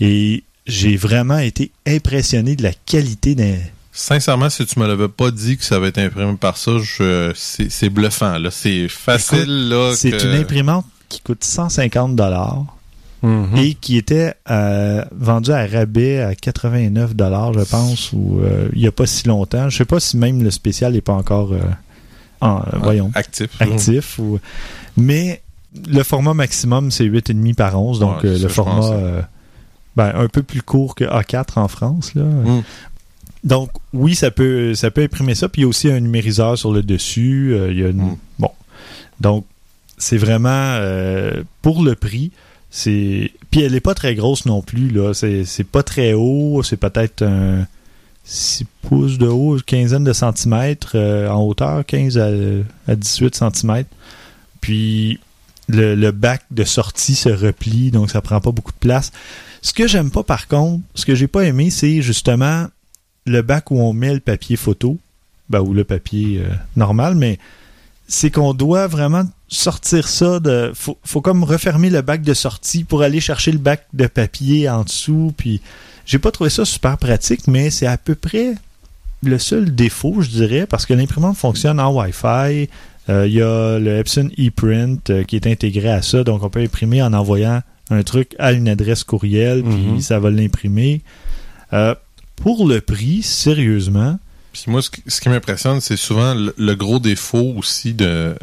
[SPEAKER 7] Et j'ai vraiment été impressionné de la qualité d'un...
[SPEAKER 8] Sincèrement, si tu me l'avais pas dit que ça va être imprimé par ça, je, c'est, bluffant, là. C'est facile, là.
[SPEAKER 7] C'est
[SPEAKER 8] que-
[SPEAKER 7] une imprimante qui coûte 150 dollars.
[SPEAKER 9] Mhm.
[SPEAKER 7] et qui était euh, vendu à rabais à 89 dollars, je pense, ou euh, il y a pas si longtemps. Je sais pas si même le spécial n'est pas encore euh, en, voyons,
[SPEAKER 8] Actif.
[SPEAKER 7] actif. Ou... Mais le format maximum, c'est 8,5 par 11, donc
[SPEAKER 8] Ouais,
[SPEAKER 7] le format ben, un peu plus court que A4 en France. Là.
[SPEAKER 8] Mm.
[SPEAKER 7] Donc, oui, ça peut, ça peut imprimer ça. Puis il y a aussi un numériseur sur le dessus. Il y a une-
[SPEAKER 8] Mm.
[SPEAKER 7] Bon. Donc, c'est vraiment pour le prix. C'est puis elle est pas très grosse non plus là. C'est c'est pas très haut. C'est peut-être un 6 pouces de haut, une quinzaine de centimètres euh, en hauteur, 15 à, à 18 centimètres. Puis le, le bac de sortie se replie, donc ça prend pas beaucoup de place. Ce que j'aime pas par contre, ce que j'ai pas aimé, c'est justement le bac où on met le papier photo, ben, ou le papier euh, normal, mais c'est qu'on doit vraiment sortir ça de. Faut, faut comme refermer le bac de sortie pour aller chercher le bac de papier en dessous. Puis j'ai pas trouvé ça super pratique, mais c'est à peu près le seul défaut, je dirais, parce que l'imprimante fonctionne en Wi-Fi. Euh, Il y a le Epson ePrint euh, qui est intégré à ça, donc on peut imprimer en envoyant un truc à une adresse courriel, puis
[SPEAKER 9] Mhm.
[SPEAKER 7] ça va l'imprimer. Euh, pour le prix, sérieusement,
[SPEAKER 8] Puis moi, ce qui, ce qui m'impressionne, c'est souvent le, le gros défaut aussi de, euh,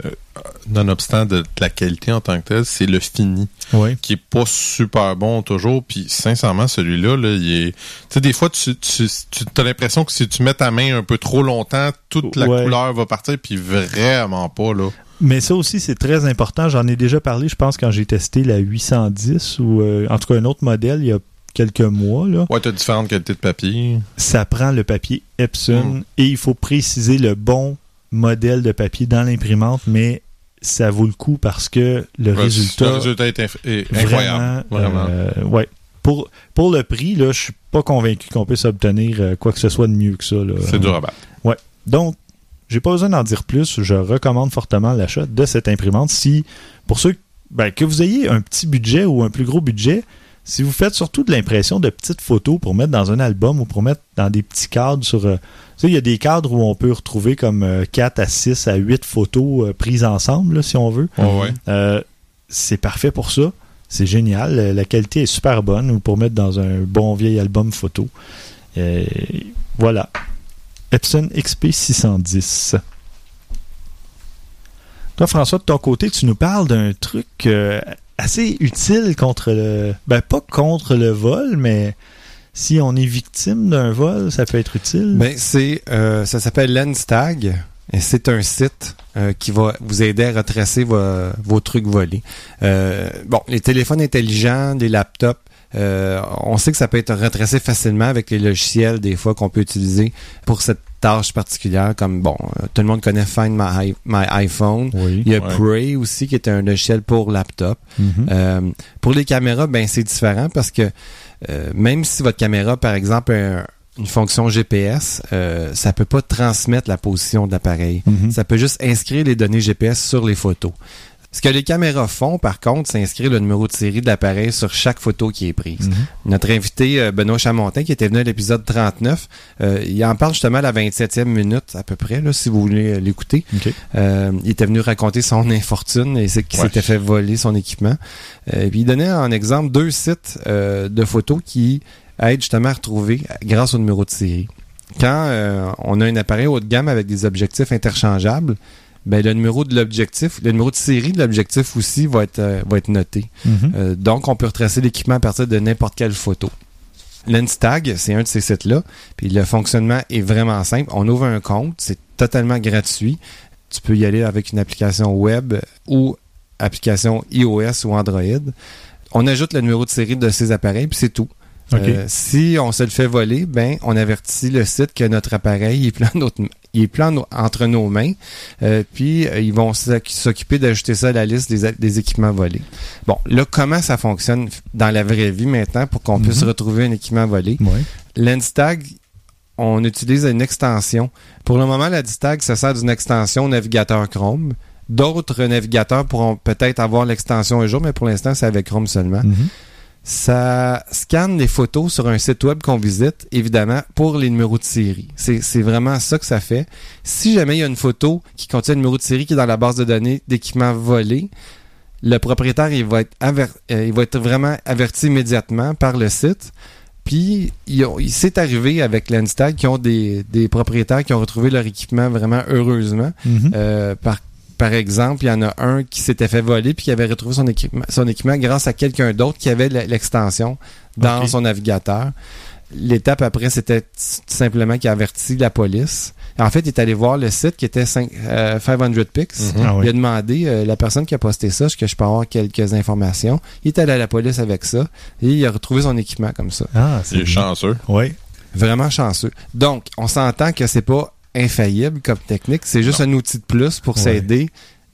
[SPEAKER 8] nonobstant de, de la qualité en tant que telle, c'est le fini,
[SPEAKER 7] oui.
[SPEAKER 8] qui est pas super bon toujours. Puis sincèrement, celui-là, là, il est, tu sais, des fois, tu, tu, tu as l'impression que si tu mets ta main un peu trop longtemps, toute la
[SPEAKER 7] Ouais.
[SPEAKER 8] couleur va partir, puis vraiment pas là.
[SPEAKER 7] Mais ça aussi, c'est très important. J'en ai déjà parlé, je pense, quand j'ai testé la 810 ou euh, en tout cas un autre modèle il y a quelques mois. Là.
[SPEAKER 8] Ouais, t'as différentes qualités de papier.
[SPEAKER 7] Ça prend le papier Epson
[SPEAKER 8] Mm.
[SPEAKER 7] et il faut préciser le bon modèle de papier dans l'imprimante, mais ça vaut le coup parce que le
[SPEAKER 8] Ouais,
[SPEAKER 7] résultat,
[SPEAKER 8] le résultat est, est incroyable.
[SPEAKER 7] vraiment,
[SPEAKER 8] Vraiment.
[SPEAKER 7] euh, ouais. Pour, pour le prix, là, je suis pas convaincu qu'on puisse obtenir euh, quoi que ce soit de mieux que ça.
[SPEAKER 8] c'est dur à battre.
[SPEAKER 7] Donc, j'ai pas besoin d'en dire plus. Je recommande fortement l'achat de cette imprimante. Si, pour ceux ben, que vous ayez un petit budget ou un plus gros budget, si vous faites surtout de l'impression de petites photos pour mettre dans un album ou pour mettre dans des petits cadres sur. euh, tu sais, il y a des cadres où on peut retrouver comme euh, 4 à 6 à 8 photos euh, prises ensemble, là, si on veut.
[SPEAKER 8] Ouais, ouais.
[SPEAKER 7] Euh, c'est parfait pour ça. C'est génial. Euh, La qualité est super bonne ou pour mettre dans un bon vieil album photo. Euh, voilà. Epson XP 610. Toi, François, de ton côté, tu nous parles d'un truc euh, assez utile contre le. Ben, pas contre le vol, mais si on est victime d'un vol, ça peut être utile.
[SPEAKER 9] Ben, c'est, euh, ça s'appelle Lenstag. Et c'est un site euh, qui va vous aider à retracer vo- vos trucs volés. Euh, bon, les téléphones intelligents, les laptops, euh, on sait que ça peut être retracé facilement avec les logiciels des fois qu'on peut utiliser pour cette tâche particulière. Comme bon, euh, tout le monde connaît Find My, i- My iPhone.
[SPEAKER 7] oui.
[SPEAKER 9] Il y a
[SPEAKER 8] Ouais.
[SPEAKER 9] Prey aussi qui est un logiciel pour laptop.
[SPEAKER 7] Mhm.
[SPEAKER 9] Euh, pour les caméras, ben c'est différent parce que euh, même si votre caméra, par exemple, a un- une fonction GPS, euh, ça peut pas transmettre la position de l'appareil.
[SPEAKER 7] Mhm.
[SPEAKER 9] Ça peut juste inscrire les données GPS sur les photos. Ce que les caméras font, par contre, c'est inscrire le numéro de série de l'appareil sur chaque photo qui est prise.
[SPEAKER 7] Mhm.
[SPEAKER 9] Notre invité euh, Benoît Chamontin, qui était venu à l'épisode 39, euh, il en parle justement à la 27e minute à peu près, là, si vous voulez euh, l'écouter. Euh, il était venu raconter son infortune et c'est qu'il
[SPEAKER 8] Ouais.
[SPEAKER 9] s'était fait voler son équipement. Euh, puis il donnait en exemple deux sites de photos qui aident justement à retrouver grâce au numéro de série. Quand on a un appareil haut de gamme avec des objectifs interchangeables, ben le numéro de l'objectif, le numéro de série de l'objectif aussi va être euh, va être noté.
[SPEAKER 7] Mhm.
[SPEAKER 9] Euh, donc, on peut retracer l'équipement à partir de n'importe quelle photo. Lenstag, c'est un de ces sites-là. Puis le fonctionnement est vraiment simple. On ouvre un compte, c'est totalement gratuit. Tu peux y aller avec une application web ou application iOS ou Android. On ajoute le numéro de série de ces appareils, puis c'est tout. Euh, si on se le fait voler, ben on avertit le site que notre appareil est plein d'autres il est plein no- entre nos mains, Euh, puis euh, ils vont s'oc- s'occuper d'ajouter ça à la liste des, équipements volés. Bon, là, comment ça fonctionne dans la vraie vie maintenant pour qu'on puisse
[SPEAKER 7] Mhm.
[SPEAKER 9] retrouver un équipement volé?
[SPEAKER 7] Ouais.
[SPEAKER 9] Lenstag, on utilise une extension. Pour le moment, la Distag se sert d'une extension navigateur Chrome. D'autres navigateurs pourront peut-être avoir l'extension un jour, mais pour l'instant, c'est avec Chrome seulement.
[SPEAKER 7] Mhm.
[SPEAKER 9] Ça scanne les photos sur un site web qu'on visite, évidemment, pour les numéros de série. C'est vraiment ça que ça fait. Si jamais il y a une photo qui contient le numéro de série qui est dans la base de données d'équipements volés, le propriétaire il va être euh, il va être vraiment averti immédiatement par le site. Puis il, s'est arrivé avec Lenstag qui ont des, des propriétaires qui ont retrouvé leur équipement vraiment heureusement
[SPEAKER 7] Mhm.
[SPEAKER 9] euh, par par exemple, il y en a un qui s'était fait voler puis qui avait retrouvé son équipement, son équipement grâce à quelqu'un d'autre qui avait l'extension dans son navigateur. L'étape après, c'était simplement qu'il a averti la police. En fait, il est allé voir le site qui était cinq- euh, 500 pics.
[SPEAKER 7] Ah oui.
[SPEAKER 9] Il a demandé, euh, la personne qui a posté ça, est-ce que je peux avoir quelques informations? Il est allé à la police avec ça et il a retrouvé son équipement comme ça.
[SPEAKER 7] Ah,
[SPEAKER 8] Il est
[SPEAKER 7] bien.
[SPEAKER 8] chanceux.
[SPEAKER 7] Oui.
[SPEAKER 9] Vraiment chanceux. Donc, on s'entend que c'est pas infaillible comme technique, c'est juste un outil de plus pour
[SPEAKER 7] Ouais.
[SPEAKER 9] s'aider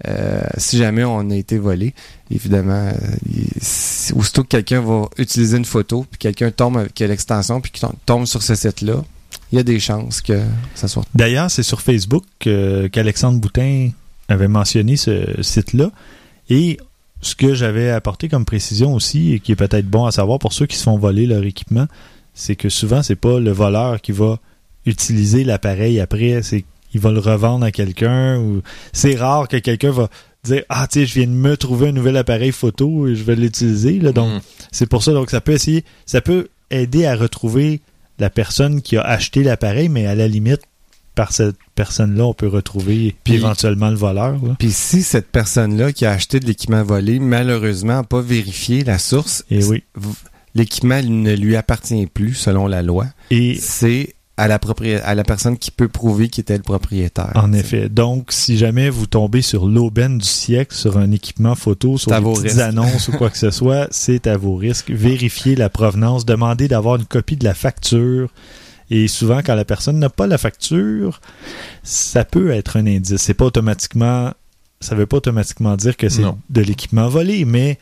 [SPEAKER 9] euh, si jamais on a été volé. Évidemment, euh, il- aussitôt que quelqu'un va utiliser une photo, puis quelqu'un tombe avec l'extension, puis tombe sur ce site-là, il y a des chances que ça soit...
[SPEAKER 7] D'ailleurs, c'est sur Facebook euh, qu'Alexandre Boutin avait mentionné ce site-là. Et ce que j'avais apporté comme précision aussi, et qui est peut-être bon à savoir pour ceux qui se font voler leur équipement, c'est que souvent, c'est pas le voleur qui va utiliser l'appareil après, c'est qu'il va le revendre à quelqu'un. ou C'est rare que quelqu'un va dire Ah, tu sais, je viens de me trouver un nouvel appareil photo et je vais l'utiliser. là. Donc,
[SPEAKER 8] Mm.
[SPEAKER 7] c'est pour ça, donc ça peut essayer, ça peut aider à retrouver la personne qui a acheté l'appareil, mais à la limite, par cette personne-là, on peut retrouver puis éventuellement le voleur. là.
[SPEAKER 9] Puis si cette personne-là qui a acheté de l'équipement volé, malheureusement, n'a pas vérifié la source,
[SPEAKER 7] Et oui.
[SPEAKER 9] v- l'équipement ne lui appartient plus selon la loi.
[SPEAKER 7] Et
[SPEAKER 9] C'est à la, propri- à la personne qui peut prouver qu'il était le propriétaire.
[SPEAKER 7] en effet, donc si jamais vous tombez sur l'aubaine du siècle, sur un équipement photo, sur des petites
[SPEAKER 9] risques.
[SPEAKER 7] annonces ou quoi que ce soit, c'est à vos risques. Vérifiez la provenance, demandez d'avoir une copie de la facture. Et souvent, quand la personne n'a pas la facture, ça peut être un indice. C'est pas automatiquement, ça veut pas automatiquement dire que c'est de l'équipement volé, mais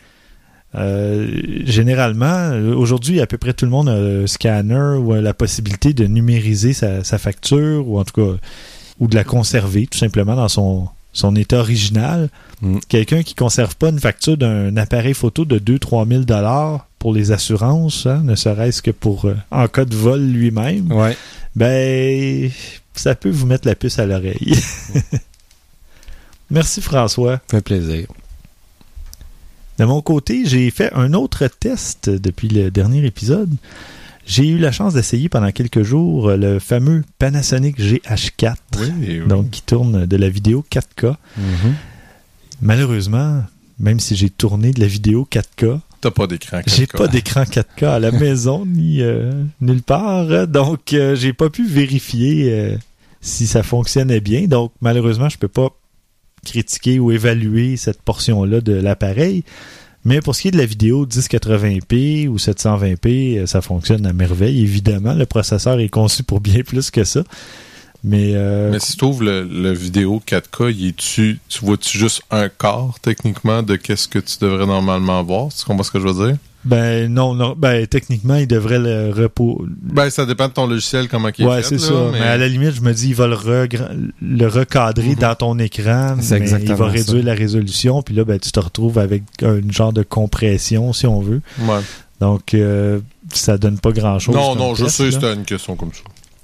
[SPEAKER 7] euh, généralement, aujourd'hui, à peu près tout le monde a un scanner ou a la possibilité de numériser sa, sa facture ou en tout cas, ou de la conserver tout simplement dans son, son état original.
[SPEAKER 9] Mm.
[SPEAKER 7] Quelqu'un qui conserve pas une facture d'un appareil photo de 2-3 000 dollars pour les assurances, hein, ne serait-ce que pour euh, en cas de vol lui-même,
[SPEAKER 9] Ouais.
[SPEAKER 7] ben ça peut vous mettre la puce à l'oreille. Merci François.
[SPEAKER 9] fait plaisir.
[SPEAKER 7] De mon côté, j'ai fait un autre test depuis le dernier épisode. J'ai eu la chance d'essayer pendant quelques jours le fameux Panasonic GH4,
[SPEAKER 8] Oui, oui.
[SPEAKER 7] donc qui tourne de la vidéo 4K. Malheureusement, même si j'ai tourné de la vidéo 4K,
[SPEAKER 8] T'as pas d'écran.
[SPEAKER 7] j'ai
[SPEAKER 8] 4K.
[SPEAKER 7] pas d'écran 4K à la maison ni euh, nulle part, donc euh, j'ai pas pu vérifier euh, si ça fonctionnait bien. Donc malheureusement, je peux pas critiquer ou évaluer cette portion-là de l'appareil. Mais pour ce qui est de la vidéo 1080p ou 720p, euh, ça fonctionne à merveille. Évidemment, le processeur est conçu pour bien plus que ça. Mais, euh,
[SPEAKER 8] Mais si tu ouvres le, le vidéo 4K, il est-tu, tu vois-tu juste un quart, techniquement, de qu'est-ce que tu devrais normalement voir? Tu comprends ce que je veux dire?
[SPEAKER 7] ben non, non, ben techniquement, il devrait le repos.
[SPEAKER 8] Ben, ça dépend de ton logiciel, comment il est
[SPEAKER 7] Ouais,
[SPEAKER 8] fait.
[SPEAKER 7] c'est ça. Mais... à la limite, je me dis, il va le, le recadrer
[SPEAKER 8] Mhm.
[SPEAKER 7] dans ton écran.
[SPEAKER 9] C'est
[SPEAKER 7] mais il va
[SPEAKER 9] ça.
[SPEAKER 7] réduire la résolution. Puis là, ben, tu te retrouves avec un genre de compression, si on veut.
[SPEAKER 8] Ouais.
[SPEAKER 7] Donc, euh, ça donne pas grand-chose.
[SPEAKER 8] Non,
[SPEAKER 7] comme
[SPEAKER 8] non, je sais, c'était une question comme ça.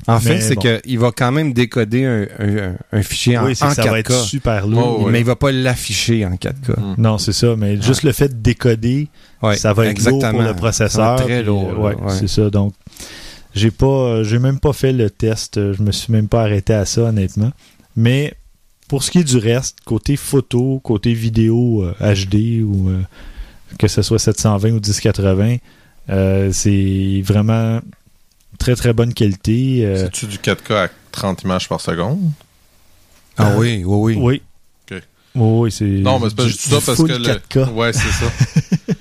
[SPEAKER 9] En fait, c'est
[SPEAKER 7] bon.
[SPEAKER 9] qu'il va quand même décoder un, un- un fichier en,
[SPEAKER 7] Oui,
[SPEAKER 9] en
[SPEAKER 7] que ça
[SPEAKER 9] 4K.
[SPEAKER 7] va être super lourd.
[SPEAKER 8] Oh, ouais.
[SPEAKER 9] Mais il va pas l'afficher en 4K.
[SPEAKER 8] Mm.
[SPEAKER 7] Non, c'est ça. Mais juste le fait de décoder,
[SPEAKER 9] Ouais,
[SPEAKER 7] ça va être lourd pour
[SPEAKER 9] exactement.
[SPEAKER 7] le processeur.
[SPEAKER 9] Très lourd,
[SPEAKER 7] euh, ouais, c'est ça. Donc, j'ai pas, euh, j'ai même pas fait le test. Euh, Je me suis même pas arrêté à ça, honnêtement. Mais pour ce qui est du reste, côté photo, côté vidéo euh, HD ou euh, que ce soit 720 ou 1080, euh, c'est vraiment très très bonne qualité. euh,
[SPEAKER 8] C'est-tu du 4K à 30 images par seconde?
[SPEAKER 9] Ah oui, oui, oui.
[SPEAKER 7] oui.
[SPEAKER 8] Ok.
[SPEAKER 7] Oui, oui, c'est.
[SPEAKER 8] Non, mais c'est pas
[SPEAKER 7] du-
[SPEAKER 8] juste ça parce que le...
[SPEAKER 7] 4K.
[SPEAKER 8] Ouais, c'est ça.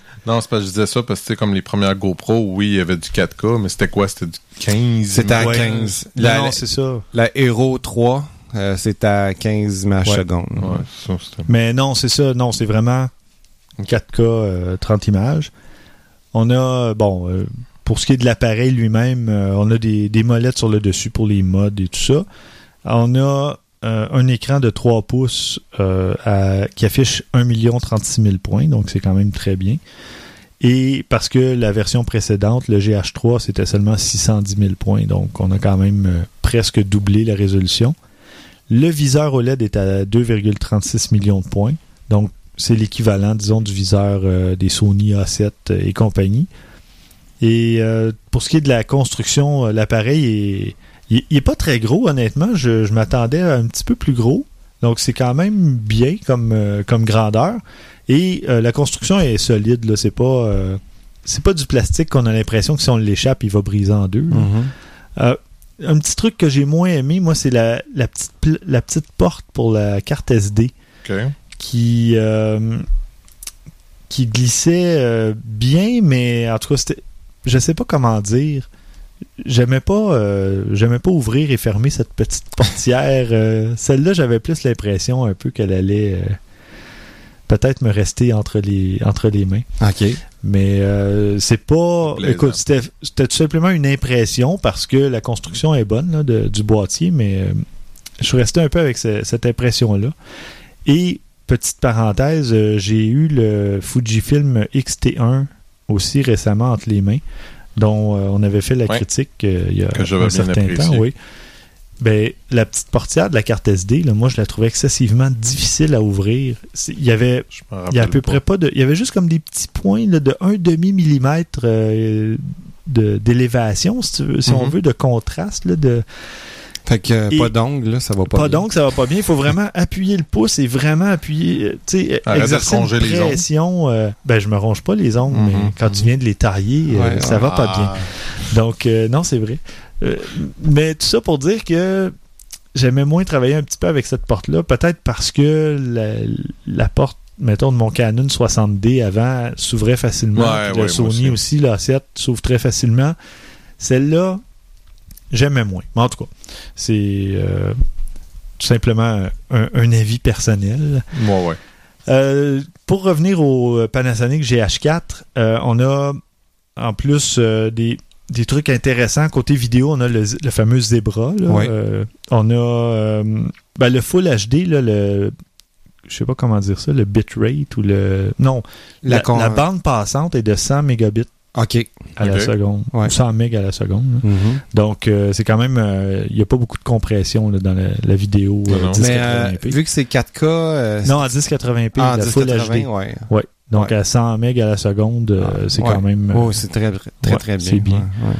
[SPEAKER 8] non, c'est pas je disais ça parce que c'est comme les premières GoPro, oui, il y avait du 4K, mais c'était quoi? C'était du 15?
[SPEAKER 9] C'était à
[SPEAKER 7] Ouais.
[SPEAKER 9] 15.
[SPEAKER 7] Non,
[SPEAKER 9] La,
[SPEAKER 7] non, c'est ça.
[SPEAKER 9] la Hero 3, euh, c'est à 15 images
[SPEAKER 7] Ouais.
[SPEAKER 9] secondes.
[SPEAKER 8] Ouais, ça, c'était...
[SPEAKER 7] Mais non, c'est ça. Non, c'est vraiment 4K, euh, 30 images. On a, bon, euh, pour ce qui est de l'appareil lui-même, euh, on a des, molettes sur le dessus pour les modes et tout ça. On a euh, un écran de 3 pouces euh, qui affiche 1 36 000 points, donc c'est quand même très bien. Et parce que la version précédente, le GH3, c'était seulement 610 000 points, donc on a quand même presque doublé la résolution. Le viseur OLED est à 2,36 millions de points, donc c'est l'équivalent, disons, du viseur des Sony A7 et compagnie. Et euh, pour ce qui est de la construction, euh, l'appareil est, il, il est pas très gros, honnêtement. Je, je m'attendais à un petit peu plus gros, Donc, c'est quand même bien comme, euh, comme grandeur. Et euh, la construction est solide. Là. C'est pas, c'est pas du plastique qu'on a l'impression que si on l'échappe, il va briser en deux.
[SPEAKER 9] Mhm.
[SPEAKER 7] Euh, un petit truc que j'ai moins aimé, moi, c'est la, la, petite, pl- la petite porte pour la carte SD
[SPEAKER 8] OK.
[SPEAKER 7] qui, qui glissait euh, bien, mais en tout cas, c'était, je sais pas comment dire. J'aimais pas, euh, j'aimais pas ouvrir et fermer cette petite portière. euh, celle-là, j'avais plus l'impression un peu qu'elle allait euh, peut-être me rester entre les, entre les mains.
[SPEAKER 9] OK.
[SPEAKER 7] Mais euh, c'est pas.
[SPEAKER 8] Plaisant.
[SPEAKER 7] Écoute, c'était c'était tout simplement une impression parce que la construction est bonne là, de- du boîtier, mais euh, je suis resté un peu avec ce- cette impression-là. Et petite parenthèse, euh, j'ai eu le Fujifilm X-T1 aussi récemment entre les mains, dont euh, on avait fait la
[SPEAKER 8] Ouais.
[SPEAKER 7] critique euh, il y a
[SPEAKER 8] Que
[SPEAKER 7] un certain
[SPEAKER 8] apprécié.
[SPEAKER 7] temps. Oui. Ben, la petite portière de la carte SD, là, moi, je la trouvais excessivement difficile à ouvrir. Il y avait il y a à peu près pas de. Il y avait juste comme des petits points là, de 1 demi millimètre euh, d'élévation, si, tu veux- si on
[SPEAKER 8] Mhm.
[SPEAKER 7] veut, de contraste. Là, de,
[SPEAKER 9] Fait que euh,
[SPEAKER 7] Et-
[SPEAKER 9] pas d'ongles, là, ça va pas
[SPEAKER 7] pas
[SPEAKER 9] bien.
[SPEAKER 7] donc, ça va pas bien. Il faut vraiment appuyer le pouce et vraiment appuyer. euh, Tu sais, exercer une
[SPEAKER 8] les
[SPEAKER 7] pression. euh, ben, je me ronge pas les ongles,
[SPEAKER 9] Mhm.
[SPEAKER 7] mais quand tu viens de les tailler, euh, ça va pas bien.
[SPEAKER 8] Ah.
[SPEAKER 7] Donc, euh, non, c'est vrai. Mais tout ça pour dire que j'aimais moins travailler un petit peu avec cette porte-là, peut-être parce que la, la porte, mettons, de mon Canon 60D avant s'ouvrait facilement.
[SPEAKER 8] Ouais,
[SPEAKER 7] le Sony
[SPEAKER 8] moi
[SPEAKER 7] aussi, l'A7 s'ouvre très facilement. Celle-là, j'aimais moins. Mais en tout cas, c'est euh, tout simplement un, un avis personnel.
[SPEAKER 8] Ouais, ouais.
[SPEAKER 7] Euh, pour revenir au euh, Panasonic GH4, euh, on a en plus des, des trucs intéressants. Côté vidéo, on a le, le fameux Zebra. là.
[SPEAKER 9] Ouais.
[SPEAKER 7] On a ben, le Full HD, là, le je sais pas comment dire ça, le bitrate ou le... Non, la,
[SPEAKER 9] con-
[SPEAKER 7] la bande passante est de 100 mégabits
[SPEAKER 9] OK.
[SPEAKER 7] à la seconde.
[SPEAKER 9] Ouais.
[SPEAKER 7] Ou 100 mégas à la seconde.
[SPEAKER 9] Mhm.
[SPEAKER 7] Donc, euh, c'est quand même... euh, Il n'y a pas beaucoup de compression là, dans la, la vidéo
[SPEAKER 8] Non,
[SPEAKER 7] euh,
[SPEAKER 8] non.
[SPEAKER 7] 1080p.
[SPEAKER 9] Mais euh, vu que c'est 4K... euh,
[SPEAKER 7] non, en 1080p,
[SPEAKER 9] ah,
[SPEAKER 7] la Full
[SPEAKER 9] 1080,
[SPEAKER 7] HD.
[SPEAKER 9] ouais.
[SPEAKER 7] Ouais. Donc
[SPEAKER 9] Ouais.
[SPEAKER 7] à 100 MB à la seconde, euh,
[SPEAKER 9] Ah,
[SPEAKER 7] c'est
[SPEAKER 9] ouais.
[SPEAKER 7] quand même. euh,
[SPEAKER 9] Oh, c'est très, très,
[SPEAKER 7] ouais,
[SPEAKER 9] très bien.
[SPEAKER 7] c'est bien.
[SPEAKER 9] Ouais, ouais.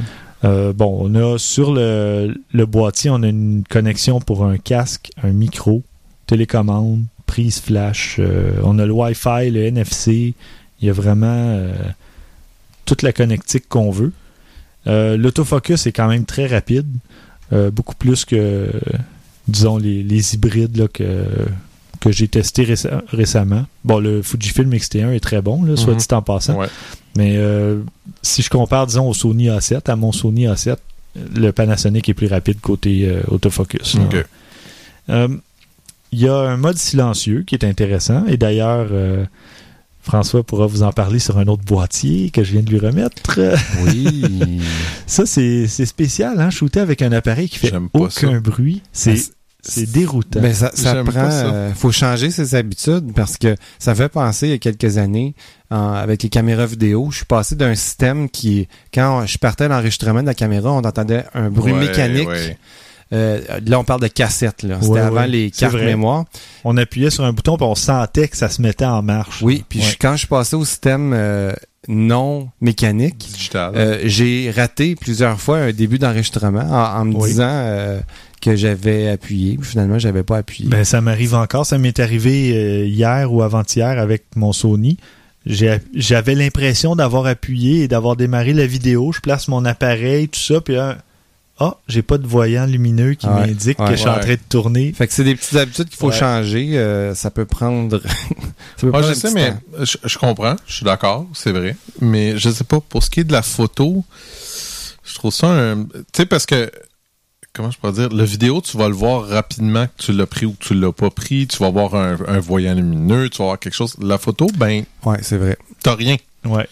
[SPEAKER 7] euh, bon, on a sur le, le boîtier, on a une connexion pour un casque, un micro, télécommande, prise flash. euh, on a le Wi-Fi, le NFC. Il y a vraiment euh, toute la connectique qu'on veut. Euh, L'autofocus est quand même très rapide, euh, beaucoup plus que, disons, les, les hybrides là, que, que j'ai testé réce- récemment. Bon, le Fujifilm X-T1 est très bon, là, soit
[SPEAKER 9] Mhm.
[SPEAKER 7] dit en passant.
[SPEAKER 8] Ouais.
[SPEAKER 7] Mais euh, si je compare, disons, au Sony A7, à mon Sony A7, le Panasonic est plus rapide côté autofocus. Il y a un mode silencieux qui est intéressant. Et d'ailleurs, François pourra vous en parler sur un autre boîtier que je viens de lui remettre.
[SPEAKER 9] Oui.
[SPEAKER 7] Ça, c'est c'est spécial, hein? Shooter avec un appareil qui fait aucun
[SPEAKER 8] ça.
[SPEAKER 7] bruit. C'est c'est déroutant.
[SPEAKER 9] Ben, ça, prend.
[SPEAKER 8] ça.
[SPEAKER 9] euh, faut changer ses habitudes parce que ça fait penser il y a quelques années en- avec les caméras vidéo. Je suis passé d'un système qui, quand je partais à l'enregistrement de la caméra, on entendait un bruit
[SPEAKER 8] Ouais,
[SPEAKER 9] mécanique.
[SPEAKER 8] ouais.
[SPEAKER 9] Euh, là, on parle de cassette. là. C'était
[SPEAKER 7] Ouais,
[SPEAKER 9] avant
[SPEAKER 7] ouais.
[SPEAKER 9] les cartes mémoire.
[SPEAKER 7] on appuyait sur un bouton puis on sentait que ça se mettait en marche.
[SPEAKER 9] Oui, puis
[SPEAKER 7] Ouais.
[SPEAKER 9] quand je suis passé au système euh, non mécanique,
[SPEAKER 8] Digital.
[SPEAKER 9] euh, j'ai raté plusieurs fois un début d'enregistrement en, en me
[SPEAKER 7] Oui.
[SPEAKER 9] disant euh, que j'avais appuyé. Finalement, j'avais pas appuyé.
[SPEAKER 7] Ben, ça m'arrive encore. Ça m'est arrivé euh, hier ou avant-hier avec mon Sony. J'ai- J'avais l'impression d'avoir appuyé et d'avoir démarré la vidéo. Je place mon appareil, tout ça, puis là, ah, j'ai pas de voyant lumineux qui
[SPEAKER 9] Ouais,
[SPEAKER 7] m'indique
[SPEAKER 9] ouais.
[SPEAKER 7] que je suis en train de tourner.
[SPEAKER 9] Fait que c'est des petites habitudes qu'il faut
[SPEAKER 7] Ouais.
[SPEAKER 9] changer. euh, ça peut prendre. ça peut
[SPEAKER 8] Ouais,
[SPEAKER 9] prendre
[SPEAKER 8] je sais, mais je comprends, je suis d'accord, c'est vrai. Mais je sais pas, pour ce qui est de la photo, je trouve ça un. Tu sais, parce que. Comment je peux dire? Le vidéo, tu vas le voir rapidement que tu l'as pris ou que tu l'as pas pris. Tu vas voir un, un voyant lumineux, tu vas voir quelque chose. La photo, ben,
[SPEAKER 9] Ouais, c'est vrai.
[SPEAKER 8] t'as rien.
[SPEAKER 7] Ouais.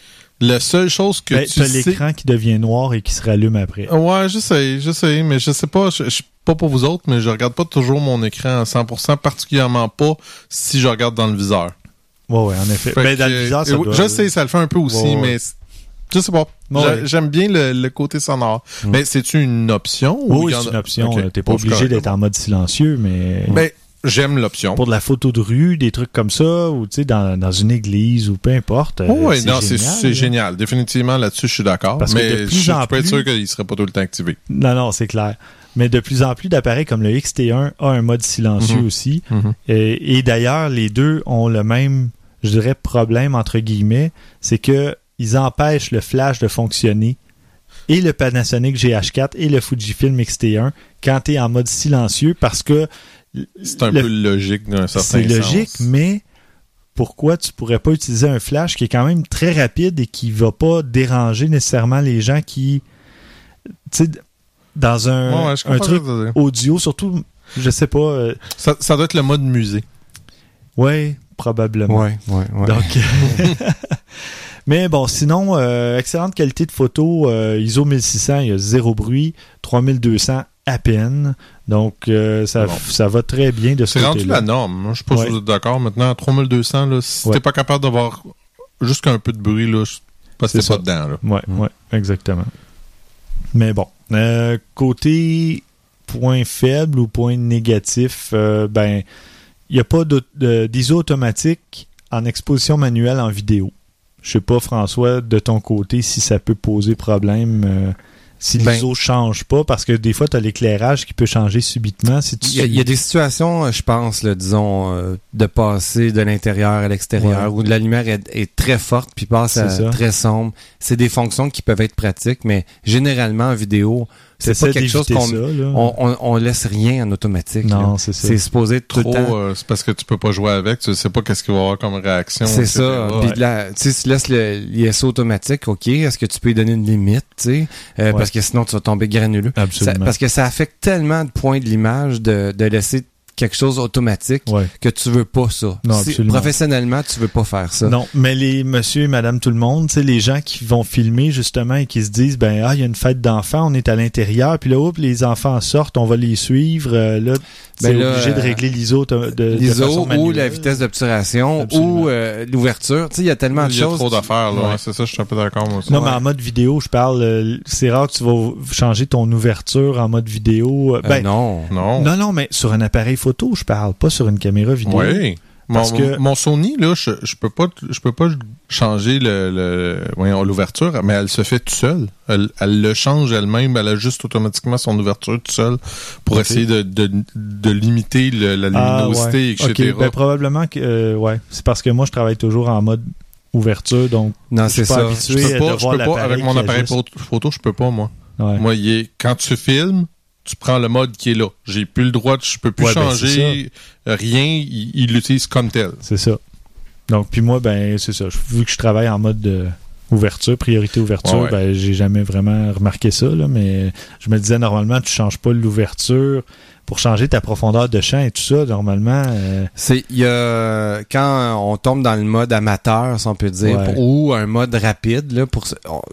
[SPEAKER 8] La seule chose que
[SPEAKER 7] Ben,
[SPEAKER 8] tu sais.
[SPEAKER 7] l'écran qui devient noir et qui se rallume après.
[SPEAKER 8] Ouais, je sais, je sais, mais je sais pas, je, je suis pas pour vous autres, mais je regarde pas toujours mon écran à 100%, particulièrement pas si je regarde dans le viseur.
[SPEAKER 7] Ouais, ouais, en effet. Ben, dans le viseur, ça doit-
[SPEAKER 8] Je sais, ça le fait un peu aussi,
[SPEAKER 7] Ouais, ouais.
[SPEAKER 8] mais je sais pas.
[SPEAKER 7] Ouais.
[SPEAKER 8] J'aime bien le, le côté sonore.
[SPEAKER 9] Mm.
[SPEAKER 8] Mais c'est-tu une option? ou
[SPEAKER 7] Oui, c'est une option.
[SPEAKER 8] Ok.
[SPEAKER 7] Euh, T'es pas obligé d'être en mode silencieux, mais
[SPEAKER 8] Ben, j'aime l'option.
[SPEAKER 7] pour de la photo de rue, des trucs comme ça, ou tu sais, dans, dans une église ou peu importe. euh,
[SPEAKER 8] Oh, ouais, non, c'est
[SPEAKER 7] génial.
[SPEAKER 8] Définitivement, là-dessus, je suis d'accord. Mais je
[SPEAKER 7] en
[SPEAKER 8] pas être
[SPEAKER 7] plus-
[SPEAKER 8] sûr qu'il serait pas tout le temps activé.
[SPEAKER 7] Non, non, c'est clair. Mais de plus en plus d'appareils comme le XT1 a un mode silencieux
[SPEAKER 8] Mhm.
[SPEAKER 7] aussi.
[SPEAKER 8] Mhm.
[SPEAKER 7] Et, et d'ailleurs, les deux ont le même, je dirais, problème entre guillemets, c'est que ils empêchent le flash de fonctionner et le Panasonic GH4 et le Fujifilm X-T1 quand tu es en mode silencieux parce que
[SPEAKER 8] C'est un
[SPEAKER 7] le-
[SPEAKER 8] peu logique d'un certain
[SPEAKER 7] c'est logique,
[SPEAKER 8] sens.
[SPEAKER 7] mais pourquoi tu pourrais pas utiliser un flash qui est quand même très rapide et qui va pas déranger nécessairement les gens qui, tu sais, dans un,
[SPEAKER 8] Ouais, ouais, je
[SPEAKER 7] un
[SPEAKER 8] comprends
[SPEAKER 7] truc audio, surtout, je sais pas, euh,
[SPEAKER 8] Ça, ça doit être le mode musée.
[SPEAKER 7] ouais, probablement.
[SPEAKER 9] Ouais, ouais, ouais.
[SPEAKER 7] Donc, mais bon, sinon, euh, excellente qualité de photo, euh, ISO 1600, il y a zéro bruit, 3200 à peine, donc euh, ça,
[SPEAKER 8] Bon.
[SPEAKER 7] ça va très bien de ce
[SPEAKER 8] C'est rendu
[SPEAKER 7] côté-là.
[SPEAKER 8] la norme. Je suis pas
[SPEAKER 7] Ouais.
[SPEAKER 8] sûr d'être d'accord. Maintenant, à 3200, là, si
[SPEAKER 7] Ouais.
[SPEAKER 8] t'es pas capable d'avoir juste qu'un peu de bruit, là, parce que t'es pas dedans, là.
[SPEAKER 7] Ouais, ouais, exactement. Mais bon, euh, côté point faible ou point négatif, euh, ben, il n'y a pas d'ISO automatique en exposition manuelle en vidéo. Je sais pas, François, de ton côté, si ça peut poser problème. Si
[SPEAKER 9] Ben-
[SPEAKER 7] l'ISO change pas, parce que des fois, tu as l'éclairage qui peut changer subitement. Si tu
[SPEAKER 9] Il y, a, il y a des situations, euh, je pense, là, disons, euh, de passer de l'intérieur à l'extérieur,
[SPEAKER 7] Ouais.
[SPEAKER 9] où la lumière est, est très forte puis passe à
[SPEAKER 7] ça.
[SPEAKER 9] très sombre. C'est des fonctions qui peuvent être pratiques, mais généralement en vidéo, c'est pas quelque chose qu'on on, on, on laisse rien en automatique.
[SPEAKER 7] Non, c'est ça.
[SPEAKER 9] C'est supposé être
[SPEAKER 8] Trop, euh, c'est parce que tu peux pas jouer avec, tu sais pas qu'est-ce qu'il va y avoir comme réaction.
[SPEAKER 9] C'est ça. Puis tu sais, tu laisses le l'ISO automatique, OK. Est-ce que tu peux lui donner une limite, tu sais? Euh,
[SPEAKER 7] Ouais.
[SPEAKER 9] Parce que sinon, tu vas tomber granuleux. Ça-
[SPEAKER 7] Absolument.
[SPEAKER 9] parce que ça affecte tellement de points de l'image de, de laisser quelque chose automatique
[SPEAKER 7] Ouais.
[SPEAKER 9] que tu veux pas ça.
[SPEAKER 7] Non,
[SPEAKER 9] Si- professionnellement, tu veux pas faire ça.
[SPEAKER 7] Non, mais les monsieur et madame tout le monde, tu sais, les gens qui vont filmer justement et qui se disent, ben, ah, il y a une fête d'enfants, on est à l'intérieur, puis là, oups, les enfants sortent, on va les suivre, euh, là, c'est
[SPEAKER 9] Ben là,
[SPEAKER 7] obligé de
[SPEAKER 9] euh,
[SPEAKER 7] régler l'ISO de, de,
[SPEAKER 9] L'ISO ou la vitesse d'obturation ou euh, l'ouverture. Tu sais, il y a tellement de
[SPEAKER 8] Il y a
[SPEAKER 9] choses.
[SPEAKER 8] trop d'affaires, là.
[SPEAKER 7] Ouais.
[SPEAKER 8] C'est ça, je suis un peu d'accord, moi aussi.
[SPEAKER 7] Non,
[SPEAKER 9] Ouais.
[SPEAKER 7] mais en mode vidéo, je parle, euh, c'est rare que tu vas changer ton ouverture en mode vidéo. euh,
[SPEAKER 9] Euh,
[SPEAKER 7] ben,
[SPEAKER 9] non.
[SPEAKER 8] Non.
[SPEAKER 7] non, non, mais sur un appareil photo, je parle, pas sur une caméra vidéo.
[SPEAKER 8] Oui. Mon,
[SPEAKER 7] Parce que-
[SPEAKER 8] mon Sony, là, je, je peux pas, je peux pas changer le, le- voyons, l'ouverture, mais elle se fait toute seule. Elle, elle le change elle-même, elle ajuste automatiquement son ouverture toute seule pour essayer de, de, de limiter le- la
[SPEAKER 7] Ah,
[SPEAKER 8] luminosité,
[SPEAKER 7] ouais.
[SPEAKER 8] etc.
[SPEAKER 7] Ok, ben, probablement que, euh, ouais, c'est parce que moi, je travaille toujours en mode ouverture, donc
[SPEAKER 9] Non,
[SPEAKER 7] je suis
[SPEAKER 9] c'est
[SPEAKER 7] pas
[SPEAKER 9] ça.
[SPEAKER 7] habitué
[SPEAKER 8] je peux
[SPEAKER 7] de
[SPEAKER 8] pas, je
[SPEAKER 7] voir
[SPEAKER 8] peux pas
[SPEAKER 7] l'appareil
[SPEAKER 8] avec mon appareil
[SPEAKER 7] ajuste.
[SPEAKER 8] photo, photo, je peux pas, moi.
[SPEAKER 7] Ouais.
[SPEAKER 8] Moi, il est, quand tu filmes, tu prends le mode qui est là. J'ai plus le droit, je peux plus
[SPEAKER 7] Ouais, ben,
[SPEAKER 8] changer rien, il il l'utilise comme tel.
[SPEAKER 7] C'est ça. Donc, puis moi, ben, c'est ça. Vu que je travaille en mode de ouverture, priorité ouverture,
[SPEAKER 8] Ouais, ouais.
[SPEAKER 7] ben, j'ai jamais vraiment remarqué ça, là, mais je me disais, normalement, tu changes pas l'ouverture pour changer ta profondeur de champ et tout ça, normalement. euh,
[SPEAKER 9] C'est il y a quand on tombe dans le mode amateur, si on peut dire,
[SPEAKER 7] Ouais.
[SPEAKER 9] ou un mode rapide là pour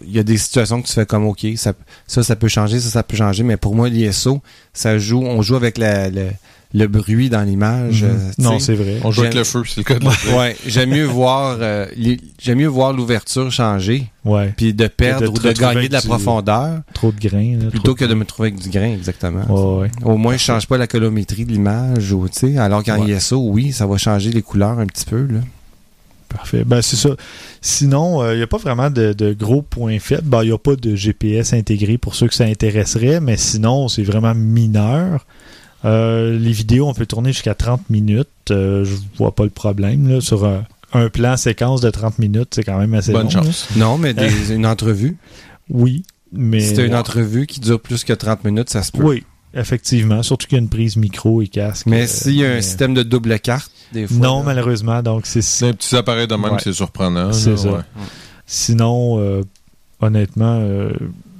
[SPEAKER 9] il y a des situations que tu fais comme OK, ça ça ça peut changer, ça ça peut changer, mais pour moi l'ISO, ça joue on joue avec la, le, le bruit dans l'image.
[SPEAKER 7] mhm.
[SPEAKER 9] euh,
[SPEAKER 7] non, c'est vrai.
[SPEAKER 8] On joue avec le feu, c'est le cas de.
[SPEAKER 9] Ouais, j'aime mieux voir euh, les- j'aime mieux voir l'ouverture changer
[SPEAKER 7] Ouais.
[SPEAKER 9] puis de perdre
[SPEAKER 7] de
[SPEAKER 9] ou de gagner de la
[SPEAKER 7] du-
[SPEAKER 9] profondeur
[SPEAKER 7] Trop de grains. Là,
[SPEAKER 9] plutôt
[SPEAKER 7] trop
[SPEAKER 9] que de me trouver avec du grain exactement.
[SPEAKER 7] Ouais, ouais.
[SPEAKER 9] Au moins je change pas la colométrie de l'image ou alors qu'en
[SPEAKER 7] Ouais.
[SPEAKER 9] ISO oui, ça va changer les couleurs un petit peu là.
[SPEAKER 7] Parfait. Ben, c'est ça. Sinon, il n'y a pas vraiment de, de gros points faibles. Ben, il n'y a pas de GPS intégré pour ceux que ça intéresserait, mais sinon, c'est vraiment mineur. Euh, les vidéos, on peut tourner jusqu'à 30 minutes. Euh, je vois pas le problème. Là, sur un, un plan séquence de 30 minutes, c'est quand même assez
[SPEAKER 8] Bonne
[SPEAKER 7] long.
[SPEAKER 8] chance.
[SPEAKER 9] Non, mais des- une entrevue.
[SPEAKER 7] Oui, mais...
[SPEAKER 9] Si t'as une entrevue qui dure plus que 30 minutes, ça se peut.
[SPEAKER 7] Oui, effectivement. Surtout qu'il y a une prise micro et casque.
[SPEAKER 9] Mais
[SPEAKER 7] Euh,
[SPEAKER 9] s'il y a un
[SPEAKER 7] mais-
[SPEAKER 9] système de double carte, des fois.
[SPEAKER 7] Non,
[SPEAKER 9] là,
[SPEAKER 7] malheureusement. Donc, c'est
[SPEAKER 8] C'est un petit appareil de même,
[SPEAKER 7] Ouais.
[SPEAKER 8] c'est surprenant.
[SPEAKER 7] C'est ça.
[SPEAKER 8] ouais.
[SPEAKER 7] Sinon, euh, honnêtement, euh,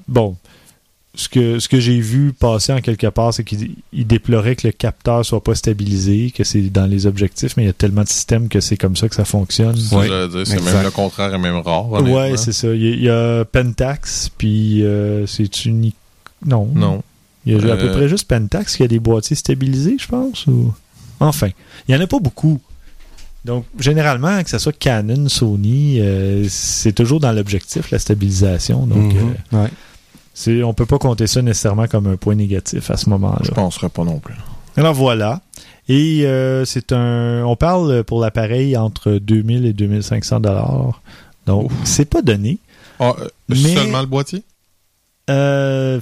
[SPEAKER 7] bon, ce que, ce que j'ai vu passer en quelque part, c'est qu'il il déplorait que le capteur soit pas stabilisé, que c'est dans les objectifs, mais il y a tellement de systèmes que c'est comme ça que ça fonctionne.
[SPEAKER 8] Dire, c'est même le contraire est même rare.
[SPEAKER 7] Ouais, c'est ça. Il y, a, il y a Pentax, puis euh, c'est unique. Non.
[SPEAKER 8] Non.
[SPEAKER 7] Il y a à peu
[SPEAKER 8] Euh,
[SPEAKER 7] près juste Pentax qui a des boîtiers stabilisés, je pense. Ou... Enfin, il n'y en a pas beaucoup. Donc, généralement, que ce soit Canon, Sony, euh, c'est toujours dans l'objectif, la stabilisation. Donc,
[SPEAKER 9] Mhm.
[SPEAKER 7] euh,
[SPEAKER 9] Ouais.
[SPEAKER 7] C'est, on peut pas compter ça nécessairement comme un point négatif à ce
[SPEAKER 8] Je
[SPEAKER 7] moment-là.
[SPEAKER 8] penserais pas non plus.
[SPEAKER 7] Alors voilà. Et euh, c'est un. On parle pour l'appareil entre 2000 et 2500 dollars. Donc, c'est pas donné.
[SPEAKER 8] Ah, euh,
[SPEAKER 7] Mais-
[SPEAKER 8] Seulement le boîtier?
[SPEAKER 7] Euh,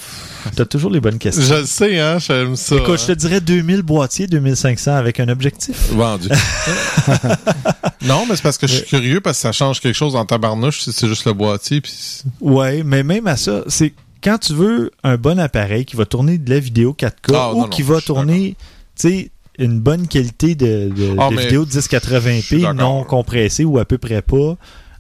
[SPEAKER 7] t'as toujours les bonnes questions.
[SPEAKER 8] Je le sais, hein, j'aime ça.
[SPEAKER 7] Écoute, je te
[SPEAKER 8] hein.
[SPEAKER 7] dirais 2000 boîtiers, 2500 avec un objectif.
[SPEAKER 8] Vendu. non, mais c'est parce que je suis curieux, parce que ça change quelque chose en tabarnouche si c'est juste le boîtier. Puis...
[SPEAKER 7] Ouais, mais même à ça, c'est quand tu veux un bon appareil qui va tourner de la vidéo 4K
[SPEAKER 8] Ah,
[SPEAKER 7] ou
[SPEAKER 8] non,
[SPEAKER 7] qui va tourner, tu sais, une bonne qualité de, de,
[SPEAKER 8] Ah,
[SPEAKER 7] de vidéo de
[SPEAKER 8] je suis
[SPEAKER 7] 1080p
[SPEAKER 8] d'accord.
[SPEAKER 7] non compressée ou à peu près pas,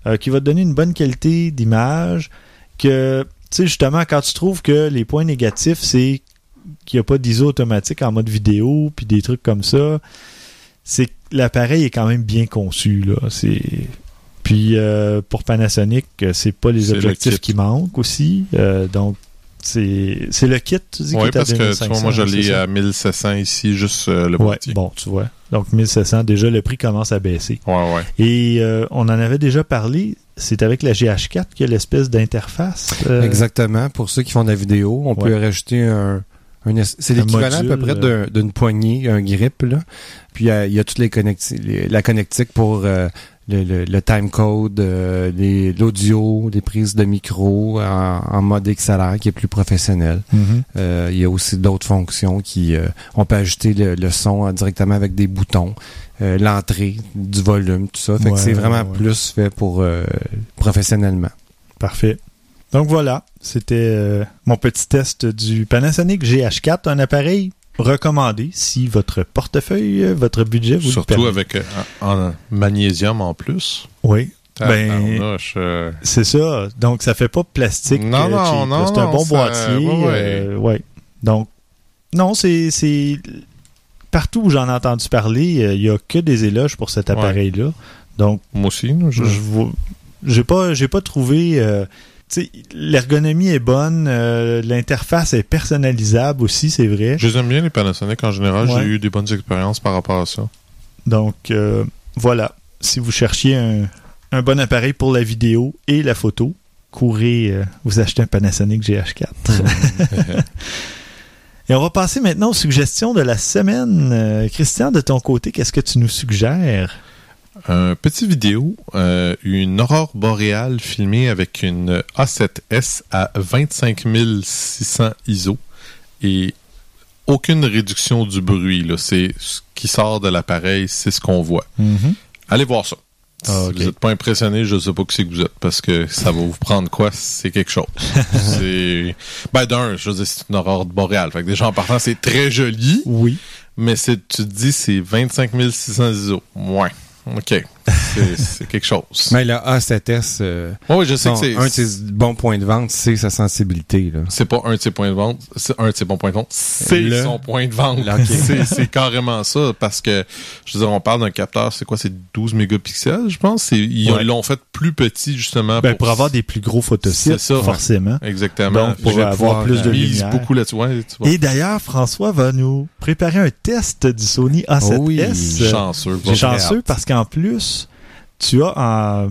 [SPEAKER 7] euh, qui va te donner une bonne qualité d'image, que, tu sais, justement, quand tu trouves que les points négatifs, c'est qu'il n'y a pas d'ISO automatique en mode vidéo, puis des trucs comme ça, c'est que l'appareil est quand même bien conçu, là. C'est... Puis euh, pour Panasonic, euh, c'est pas les objectifs qui manquent aussi. Euh, donc, c'est c'est le kit, tu dis, qui
[SPEAKER 8] Oui,
[SPEAKER 7] est à
[SPEAKER 8] parce que tu
[SPEAKER 7] 2500,
[SPEAKER 8] vois, moi, je
[SPEAKER 7] c'est
[SPEAKER 8] l'ai
[SPEAKER 7] ça?
[SPEAKER 8] à 1700 ici, juste euh, le
[SPEAKER 7] Ouais,
[SPEAKER 8] boîtier.
[SPEAKER 7] bon, tu vois. Donc 1700, déjà, le prix commence à baisser.
[SPEAKER 8] Ouais, ouais.
[SPEAKER 7] Et euh, on en avait déjà parlé, c'est avec la GH4 qu'il y a l'espèce d'interface. euh,
[SPEAKER 9] Exactement. Pour ceux qui font de la vidéo, on peut rajouter un. C'est l'équivalent à peu près
[SPEAKER 7] euh.
[SPEAKER 9] d'un- d'une poignée, un grip. Là. Puis euh, il y a toutes les connecti les- la connectique pour euh, le, le, euh, l'audio, les prises de micro en, en mode XLR qui est plus professionnel.
[SPEAKER 7] mhm.
[SPEAKER 9] Euh, il y a aussi d'autres fonctions qui on peut ajouter le, le son directement avec des boutons, l'entrée, du volume, tout ça. Fait
[SPEAKER 7] Ouais,
[SPEAKER 9] que c'est vraiment
[SPEAKER 7] ouais.
[SPEAKER 9] plus fait pour professionnellement.
[SPEAKER 7] Parfait. Donc voilà, c'était euh, mon petit test du Panasonic GH4, un appareil recommandé si votre portefeuille, euh, votre budget vous le
[SPEAKER 8] Surtout
[SPEAKER 7] permet.
[SPEAKER 8] avec euh, en magnésium en plus.
[SPEAKER 7] Oui, Ben,
[SPEAKER 8] Tabarnouche, euh,
[SPEAKER 7] c'est ça. Donc ça fait pas plastique.
[SPEAKER 8] Non, non, non,
[SPEAKER 7] C'est un bon
[SPEAKER 8] ça-
[SPEAKER 7] boîtier.
[SPEAKER 8] ouais. ouais.
[SPEAKER 7] Donc non, c'est partout où j'en ai entendu parler, il y a que des éloges pour cet
[SPEAKER 8] Ouais.
[SPEAKER 7] appareil-là. Donc
[SPEAKER 8] moi aussi, je-
[SPEAKER 7] je j'ai pas j'ai pas trouvé l'ergonomie est bonne, euh, l'interface est personnalisable aussi, c'est vrai.
[SPEAKER 8] je les aime bien les Panasonic en général.
[SPEAKER 7] Ouais.
[SPEAKER 8] J'ai eu des bonnes expériences par rapport à ça.
[SPEAKER 7] Donc euh, voilà, si vous cherchiez un, un bon appareil pour la vidéo et la photo, courez euh, vous achetez un Panasonic GH4. et on va passer maintenant aux suggestions de la semaine. Christian, de ton côté, qu'est-ce que tu nous suggères?
[SPEAKER 8] Un petit vidéo, euh, une aurore boréale filmée avec une A7S à 25 600 ISO et aucune réduction du bruit. là. C'est ce qui sort de l'appareil, c'est ce qu'on voit. Allez voir ça.
[SPEAKER 7] Ah.
[SPEAKER 8] Si vous n'êtes pas impressionné, je ne sais pas qui c'est que vous êtes parce que ça va vous prendre quoi, c'est quelque chose. c'est ben d'un, je veux dire, c'est une aurore boréale. Fait que déjà en partant, c'est très joli,
[SPEAKER 7] Oui.
[SPEAKER 8] mais c'est tu te dis c'est 25 600 ISO. Ouais. OK. C'est- quelque chose.
[SPEAKER 9] Mais la A7S, euh,
[SPEAKER 8] oui, je sais
[SPEAKER 9] son-
[SPEAKER 8] que c'est
[SPEAKER 9] un de ses bons points de vente, c'est sa sensibilité. Là.
[SPEAKER 8] c'est pas un de ses points de vente, c'est un de ses bons points de vente, c'est
[SPEAKER 9] Le-
[SPEAKER 8] son point de vente. C'est- carrément ça parce que je veux dire on parle d'un capteur, c'est quoi c'est 12 mégapixels, je pense, ils
[SPEAKER 7] Ouais.
[SPEAKER 8] l'ont fait plus petit justement
[SPEAKER 7] Ben, pour avoir des plus gros photosites,
[SPEAKER 8] C'est ça.
[SPEAKER 7] forcément.
[SPEAKER 8] exactement.
[SPEAKER 7] Donc, pour avoir plus de lumière.
[SPEAKER 8] beaucoup là-dessus. Ouais, tu vois.
[SPEAKER 7] Et d'ailleurs, François va nous préparer un test du Sony A7S.
[SPEAKER 9] Oh oui,
[SPEAKER 8] chanceux.
[SPEAKER 7] Chanceux parce qu'en plus, tu as en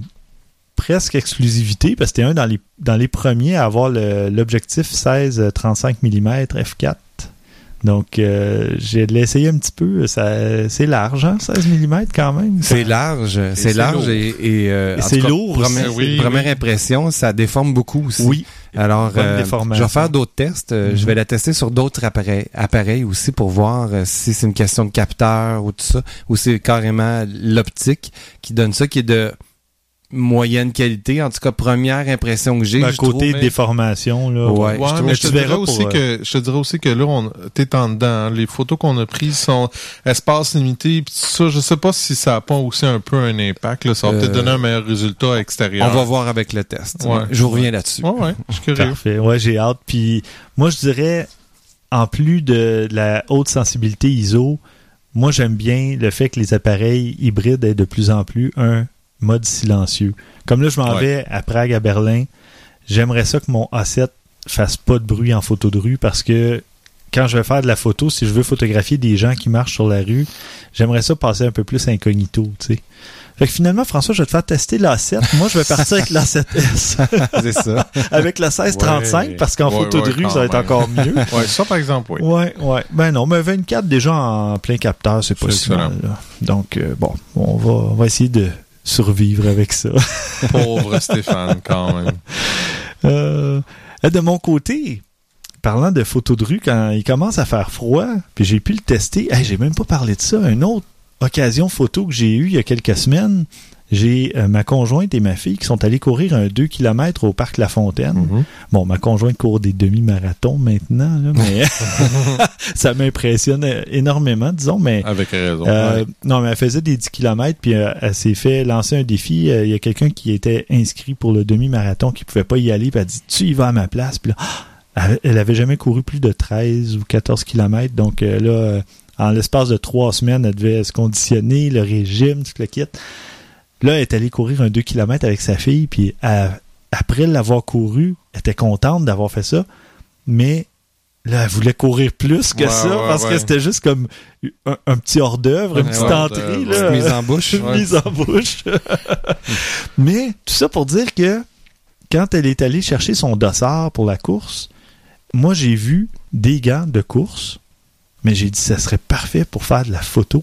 [SPEAKER 7] presque exclusivité, parce que tu es un dans les, dans les premiers à avoir l'objectif 16-35 mm f4. Donc, euh, j'ai l'essayé un petit peu. Ça, c'est large, hein, 16 mm quand même.
[SPEAKER 9] C'est large, c'est large
[SPEAKER 8] lourd.
[SPEAKER 9] et, et, euh,
[SPEAKER 7] Et c'est lourd
[SPEAKER 9] Première,
[SPEAKER 8] aussi. Oui,
[SPEAKER 9] première
[SPEAKER 8] oui.
[SPEAKER 9] impression, ça déforme beaucoup aussi.
[SPEAKER 7] Oui,
[SPEAKER 9] Alors, euh, je vais faire d'autres tests. Euh,
[SPEAKER 7] Mhm.
[SPEAKER 9] Je vais la tester sur d'autres appareils, appareils aussi pour voir euh, si c'est une question de capteur ou tout ça, ou c'est carrément l'optique qui donne ça, qui est de moyenne qualité. En tout cas, première impression que j'ai.
[SPEAKER 7] à côté
[SPEAKER 9] trouve,
[SPEAKER 7] de déformation. Là,
[SPEAKER 9] Ouais.
[SPEAKER 8] Ouais,
[SPEAKER 7] je
[SPEAKER 8] mais
[SPEAKER 7] tu
[SPEAKER 8] je te,
[SPEAKER 7] verras
[SPEAKER 8] dirais
[SPEAKER 7] pour,
[SPEAKER 8] aussi
[SPEAKER 7] euh,
[SPEAKER 8] que, je te dirais aussi que là, on, t'es en dedans. hein. Les photos qu'on a prises sont espace limité. Pis ça, je sais pas si ça a pas aussi un peu un impact. Là. Ça va
[SPEAKER 9] Euh,
[SPEAKER 8] peut-être donner un meilleur résultat extérieur.
[SPEAKER 9] On va voir avec le test.
[SPEAKER 8] Ouais.
[SPEAKER 9] Je vous reviens là-dessus.
[SPEAKER 8] Ouais, ouais, je suis curieux.
[SPEAKER 7] Parfait. Ouais, j'ai hâte. Puis moi, je dirais, en plus de la haute sensibilité ISO, moi, j'aime bien le fait que les appareils hybrides aient de plus en plus un mode silencieux. Comme là, je m'en
[SPEAKER 8] Ouais.
[SPEAKER 7] vais à Prague, à Berlin. J'aimerais ça que mon A7 fasse pas de bruit en photo de rue parce que quand je vais faire de la photo, si je veux photographier des gens qui marchent sur la rue, j'aimerais ça passer un peu plus incognito, tu sais. Fait que finalement, François, je vais te faire tester l'A7. Moi, je vais partir avec l'A7S.
[SPEAKER 9] c'est ça.
[SPEAKER 7] avec le 1635
[SPEAKER 8] Ouais.
[SPEAKER 7] parce qu'en
[SPEAKER 8] Ouais,
[SPEAKER 7] photo de rue, ça va être
[SPEAKER 8] même.
[SPEAKER 7] encore mieux.
[SPEAKER 8] Ouais, ça, par exemple, oui.
[SPEAKER 7] Ouais, ouais. Ben non, mais 24 déjà en plein capteur, c'est pas
[SPEAKER 8] C'est
[SPEAKER 7] si mal.
[SPEAKER 8] excellent.
[SPEAKER 7] là. Donc, euh, bon, on va, on va essayer de survivre avec ça.
[SPEAKER 8] Pauvre Stéphane, quand même.
[SPEAKER 7] Euh, de mon côté, parlant de photos de rue, quand il commence à faire froid, puis j'ai pu le tester, hey, j'ai même pas parlé de ça. Une autre occasion photo que j'ai eue il y a quelques semaines, j'ai euh, ma conjointe et ma fille qui sont allés courir un 2 km au parc La Fontaine.
[SPEAKER 8] Mhm.
[SPEAKER 7] Bon, ma conjointe court des demi-marathons maintenant, là, mais ça m'impressionne énormément, disons, mais
[SPEAKER 8] Avec raison.
[SPEAKER 7] euh,
[SPEAKER 8] ouais.
[SPEAKER 7] non, mais elle faisait des 10 km, puis euh, elle s'est fait lancer un défi. Euh, Il y a quelqu'un qui était inscrit pour le demi-marathon qui pouvait pas y aller, puis elle a dit Tu y vas à ma place. Puis là, elle- avait jamais couru plus de 13 ou 14 km, donc euh, là, euh, en l'espace de trois semaines, elle devait se conditionner, le régime, tout le kit. Là, elle est allée courir un 2 km avec sa fille, puis elle- après l'avoir couru, elle était contente d'avoir fait ça, mais là, elle voulait courir plus que
[SPEAKER 8] Ouais,
[SPEAKER 7] ça,
[SPEAKER 8] ouais,
[SPEAKER 7] parce que c'était juste comme un, un petit hors-d'œuvre, une petite entrée, là.
[SPEAKER 9] Mise en bouche.
[SPEAKER 7] Une mise en bouche. Mais tout ça pour dire que quand elle est allée chercher son dossard pour la course, moi j'ai vu des gants de course, mais j'ai dit ça serait parfait pour faire de la photo.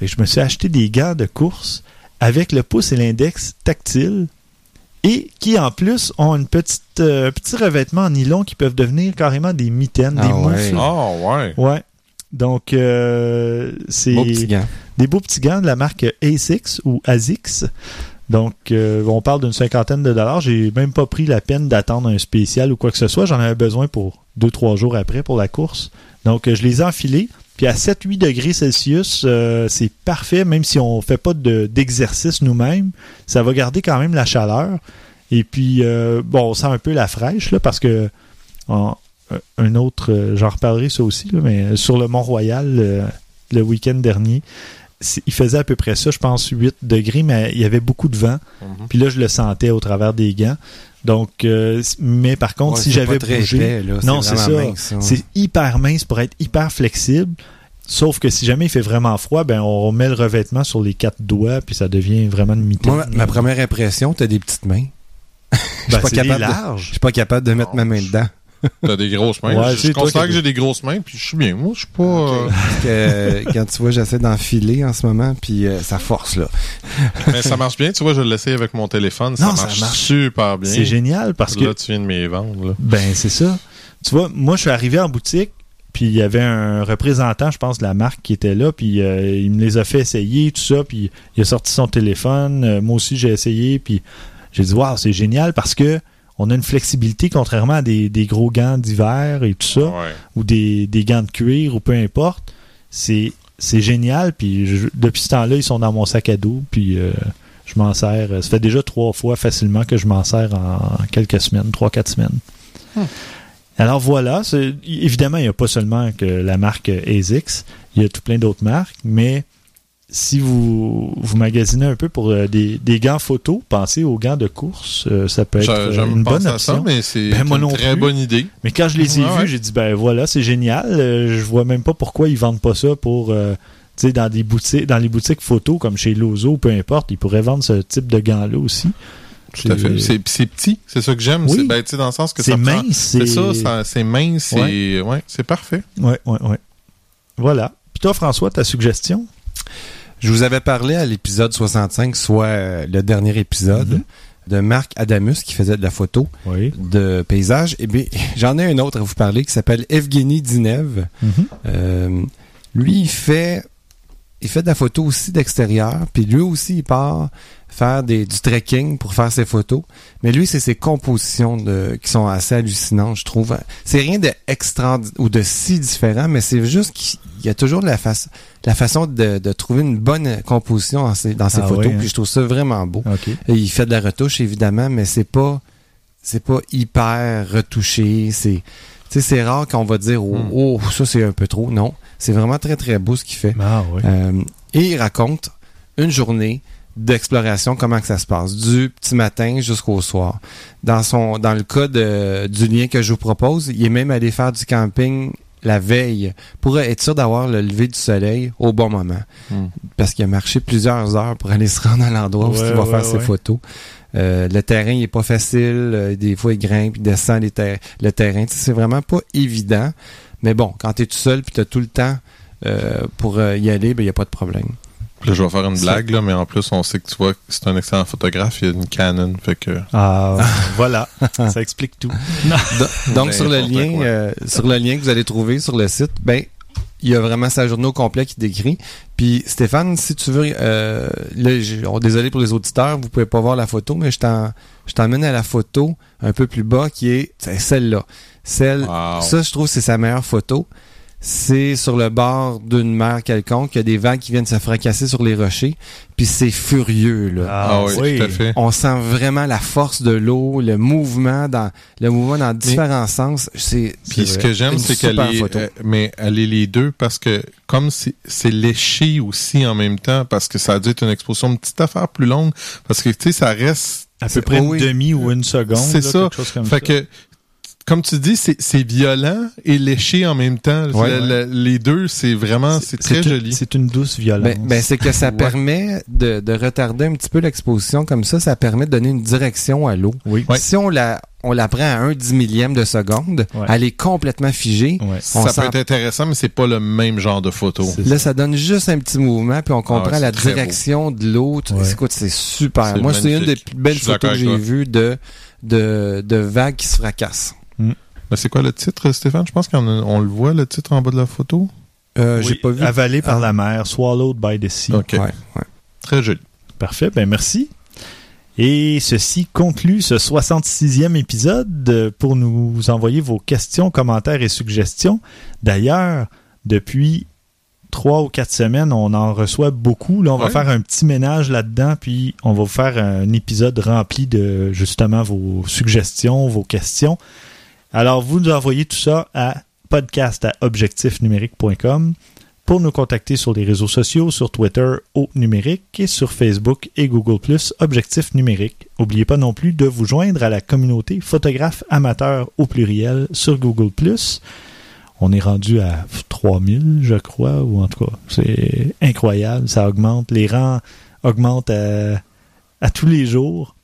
[SPEAKER 7] Et je me suis acheté des gants de course avec le pouce et l'index tactile et qui en plus ont une petite, euh, un petit revêtement en nylon qui peuvent devenir carrément des mitaines,
[SPEAKER 9] Ah
[SPEAKER 7] des
[SPEAKER 9] ouais.
[SPEAKER 7] moufles.
[SPEAKER 8] Ah, ouais.
[SPEAKER 7] Ouais. Donc, euh, c'est
[SPEAKER 9] Beau
[SPEAKER 7] des beaux petits gants de la marque ASICS ou ASICS. Donc, euh, on parle d'une cinquantaine de dollars. J'ai même pas pris la peine d'attendre un spécial ou quoi que ce soit. J'en avais besoin pour deux, trois jours après pour la course. Donc, euh, je les ai enfilés. Puis à 7-8 degrés Celsius, euh, c'est parfait, même si on fait pas de- d'exercice nous-mêmes. Ça va garder quand même la chaleur. Et puis, euh, bon, on sent un peu la fraîche, là, parce que en- un autre, euh, j'en reparlerai ça aussi, là, mais sur le Mont-Royal, euh, le week-end dernier, il faisait à peu près ça, je pense 8 degrés, mais il y avait beaucoup de vent.
[SPEAKER 8] Mhm.
[SPEAKER 7] Puis là, je le sentais au travers des gants. Donc, euh, mais par contre,
[SPEAKER 9] Ouais,
[SPEAKER 7] si j'avais
[SPEAKER 9] pas
[SPEAKER 7] bougé,
[SPEAKER 9] épais, là.
[SPEAKER 7] non, c'est ça.
[SPEAKER 9] ouais.
[SPEAKER 7] c'est hyper mince pour être hyper flexible. Sauf que si jamais il fait vraiment froid, ben on met le revêtement sur les quatre doigts, puis ça devient vraiment une mitaine.
[SPEAKER 9] Moi, ma, première impression, t'as des petites mains.
[SPEAKER 7] Ben,
[SPEAKER 9] pas
[SPEAKER 7] c'est
[SPEAKER 9] capable
[SPEAKER 7] des
[SPEAKER 9] de-
[SPEAKER 7] larges.
[SPEAKER 9] Je suis pas capable de mettre ma main
[SPEAKER 8] je-
[SPEAKER 9] dedans.
[SPEAKER 8] T'as des grosses mains.
[SPEAKER 7] Ouais,
[SPEAKER 8] je
[SPEAKER 7] c'est
[SPEAKER 8] je considère que j'ai des grosses mains, puis je suis bien. Moi, je suis pas. euh,
[SPEAKER 9] que, euh, quand tu vois, j'essaie d'enfiler en ce moment, puis euh, ça force, là.
[SPEAKER 8] mais ça marche bien. Tu vois, je l'essaie avec mon téléphone. Ça
[SPEAKER 7] Non, ça
[SPEAKER 8] marche,
[SPEAKER 7] marche.
[SPEAKER 8] super bien.
[SPEAKER 7] C'est génial parce que
[SPEAKER 8] Là, tu viens de m'y vendre. Là.
[SPEAKER 7] Ben, c'est ça. Tu vois, moi, je suis arrivé en boutique, puis il y avait un représentant, je pense, de la marque qui était là, puis euh, il me les a fait essayer, tout ça, puis il a sorti son téléphone. Euh, moi aussi, j'ai essayé, puis j'ai dit, waouh, c'est génial parce que on a une flexibilité contrairement à des, des gros gants d'hiver et tout ça,
[SPEAKER 8] Ouais.
[SPEAKER 7] ou des, des gants de cuir, ou peu importe. C'est c'est génial, puis je- depuis ce temps-là, ils sont dans mon sac à dos, puis euh, je m'en sers. Ça fait déjà trois fois facilement que je m'en sers en quelques semaines, trois, quatre semaines. Alors voilà, c'est- évidemment, il n'y a pas seulement que la marque ASICS, il y a tout plein d'autres marques, mais si vous, vous magasinez un peu pour euh, des, des gants photo, pensez aux gants de course, euh, ça peut être euh, une bonne
[SPEAKER 8] à ça,
[SPEAKER 7] option.
[SPEAKER 8] mais c'est
[SPEAKER 7] Ben,
[SPEAKER 8] une très
[SPEAKER 7] plus.
[SPEAKER 8] bonne idée.
[SPEAKER 7] Mais quand je les ai
[SPEAKER 8] Ouais,
[SPEAKER 7] vus,
[SPEAKER 8] ouais.
[SPEAKER 7] j'ai dit ben voilà, c'est génial. Euh, je vois même pas pourquoi ils vendent pas ça pour dans des boutiques dans les boutiques photo comme chez Lozo, peu importe, ils pourraient vendre ce type de gants là aussi.
[SPEAKER 8] Tout à fait. C'est petit. C'est ça que j'aime.
[SPEAKER 7] Oui.
[SPEAKER 8] C'est ben, dans le sens que
[SPEAKER 7] C'est mince,
[SPEAKER 8] C'est ça, ça- c'est mince. C'est ouais, c'est parfait.
[SPEAKER 7] Ouais, ouais, ouais. Voilà. Puis toi François, ta suggestion?
[SPEAKER 9] Je vous avais parlé à l'épisode 65, soit euh, le dernier épisode,
[SPEAKER 7] Mhm.
[SPEAKER 9] de Marc Adamus qui faisait de la photo
[SPEAKER 7] Oui.
[SPEAKER 9] de paysage. Et bien, j'en ai un autre à vous parler qui s'appelle Evgeny Dinev. Euh, lui, il fait, il fait de la photo aussi d'extérieur, puis lui aussi, il part faire des, du trekking pour faire ses photos. Mais lui, c'est ses compositions de, qui sont assez hallucinantes, je trouve. C'est rien de extra ou de si différent, mais c'est juste qu'il y a toujours la, façon de, de trouver une bonne composition dans ses, dans ses
[SPEAKER 7] Ah
[SPEAKER 9] photos,
[SPEAKER 7] hein?
[SPEAKER 9] puis je trouve ça vraiment beau. Et il fait de la retouche, évidemment, mais c'est pas c'est pas hyper retouché. C'est c'est rare qu'on va dire oh,
[SPEAKER 8] Hmm.
[SPEAKER 9] oh, ça c'est un peu trop. Non, c'est vraiment très très beau ce qu'il fait.
[SPEAKER 7] Ah oui.
[SPEAKER 9] Euh, et il raconte une journée d'exploration, comment que ça se passe, du petit matin jusqu'au soir. Dans son dans le cas de- du lien que je vous propose, il est même allé faire du camping la veille pour être sûr d'avoir le lever du soleil au bon moment.
[SPEAKER 8] Hmm.
[SPEAKER 9] Parce qu'il a marché plusieurs heures pour aller se rendre à l'endroit où il va
[SPEAKER 7] ouais,
[SPEAKER 9] faire ses photos. Euh, le terrain il est pas facile, euh, des fois il grimpe, il descend les ter- le terrain, c'est vraiment pas évident. Mais bon, quand tu es tout seul puis tu as tout le temps euh, pour y aller, ben il y a pas de problème.
[SPEAKER 8] Là, je vais faire une blague, là, mais en plus, on sait que tu vois que c'est un excellent photographe. Il y a une Canon, fait que...
[SPEAKER 7] Ah, voilà. Ça explique tout.
[SPEAKER 9] Do- Donc, sur le lien, euh, sur le lien que vous allez trouver sur le site, ben, il y a vraiment sa journée au complet qui décrit. Puis, Stéphane, si tu veux, euh, là, j'ai- oh, désolé pour les auditeurs, vous pouvez pas voir la photo, mais je t'en, je t'emmène à la photo un peu plus bas qui est celle-là. Celle,
[SPEAKER 8] Wow.
[SPEAKER 9] ça, je trouve, c'est sa meilleure photo. C'est sur le bord d'une mer quelconque, il y a des vagues qui viennent se fracasser sur les rochers, puis c'est furieux, là.
[SPEAKER 8] Ah, oui, tout à fait.
[SPEAKER 9] On sent vraiment la force de l'eau, le mouvement dans le mouvement dans différents sens. C'est
[SPEAKER 8] Puis ce que j'aime, c'est qu'elle est, euh, mais elle est les deux parce que comme c'est c'est léché aussi en même temps, parce que ça a dû être une exposition, une petite affaire plus longue, parce que tu sais, ça reste
[SPEAKER 7] À peu près
[SPEAKER 8] Oh
[SPEAKER 7] une demi ou une seconde.
[SPEAKER 8] C'est
[SPEAKER 7] là,
[SPEAKER 8] ça.
[SPEAKER 7] quelque chose comme
[SPEAKER 8] Fait
[SPEAKER 7] ça.
[SPEAKER 8] que, comme tu dis, c'est c'est violent et léché en même temps.
[SPEAKER 9] Ouais.
[SPEAKER 8] Le- le- les deux, c'est vraiment, c'est très joli.
[SPEAKER 7] C'est une douce violence.
[SPEAKER 9] Ben, ben, c'est que ça
[SPEAKER 8] Ouais.
[SPEAKER 9] permet de, de retarder un petit peu l'exposition comme ça. Ça permet de donner une direction à l'eau.
[SPEAKER 7] oui.
[SPEAKER 8] Ouais.
[SPEAKER 9] Si on la, on la prend à un dix millième de seconde,
[SPEAKER 7] Ouais.
[SPEAKER 9] elle est complètement figée.
[SPEAKER 8] Ça peut être intéressant, mais c'est pas le même genre de photo.
[SPEAKER 9] Là, ça donne juste un petit mouvement, puis on comprend
[SPEAKER 8] ouais,
[SPEAKER 9] la direction de l'eau. Écoute, c'est super. Moi, c'est une des plus belles photos que j'ai vues de, de, de vagues qui se fracassent.
[SPEAKER 8] Mais c'est quoi le titre, Stéphane? Je pense qu'on le voit, le titre en bas de la photo.
[SPEAKER 9] Euh,
[SPEAKER 7] Oui,
[SPEAKER 9] J'ai pas vu.
[SPEAKER 7] Avalé par
[SPEAKER 9] Ah.
[SPEAKER 7] la mer, swallowed by the sea.
[SPEAKER 8] OK.
[SPEAKER 9] Ouais, ouais.
[SPEAKER 8] Très joli.
[SPEAKER 7] Parfait, ben merci. Et ceci conclut ce 66e épisode euh, pour nous envoyer vos questions, commentaires et suggestions. D'ailleurs, depuis trois ou quatre semaines, on en reçoit beaucoup. Là, on va faire un petit ménage là-dedans, puis on va vous faire un épisode rempli de justement vos suggestions, vos questions. Alors, vous nous envoyez tout ça à podcast à objectifnumérique.com pour nous contacter sur les réseaux sociaux, sur Twitter au numérique et sur Facebook et Google Objectif numérique. N'oubliez pas non plus de vous joindre à la communauté photographe amateur au pluriel sur Google On est rendu à 3000, je crois, ou en tout cas, c'est incroyable, ça augmente, les rangs augmentent à, à tous les jours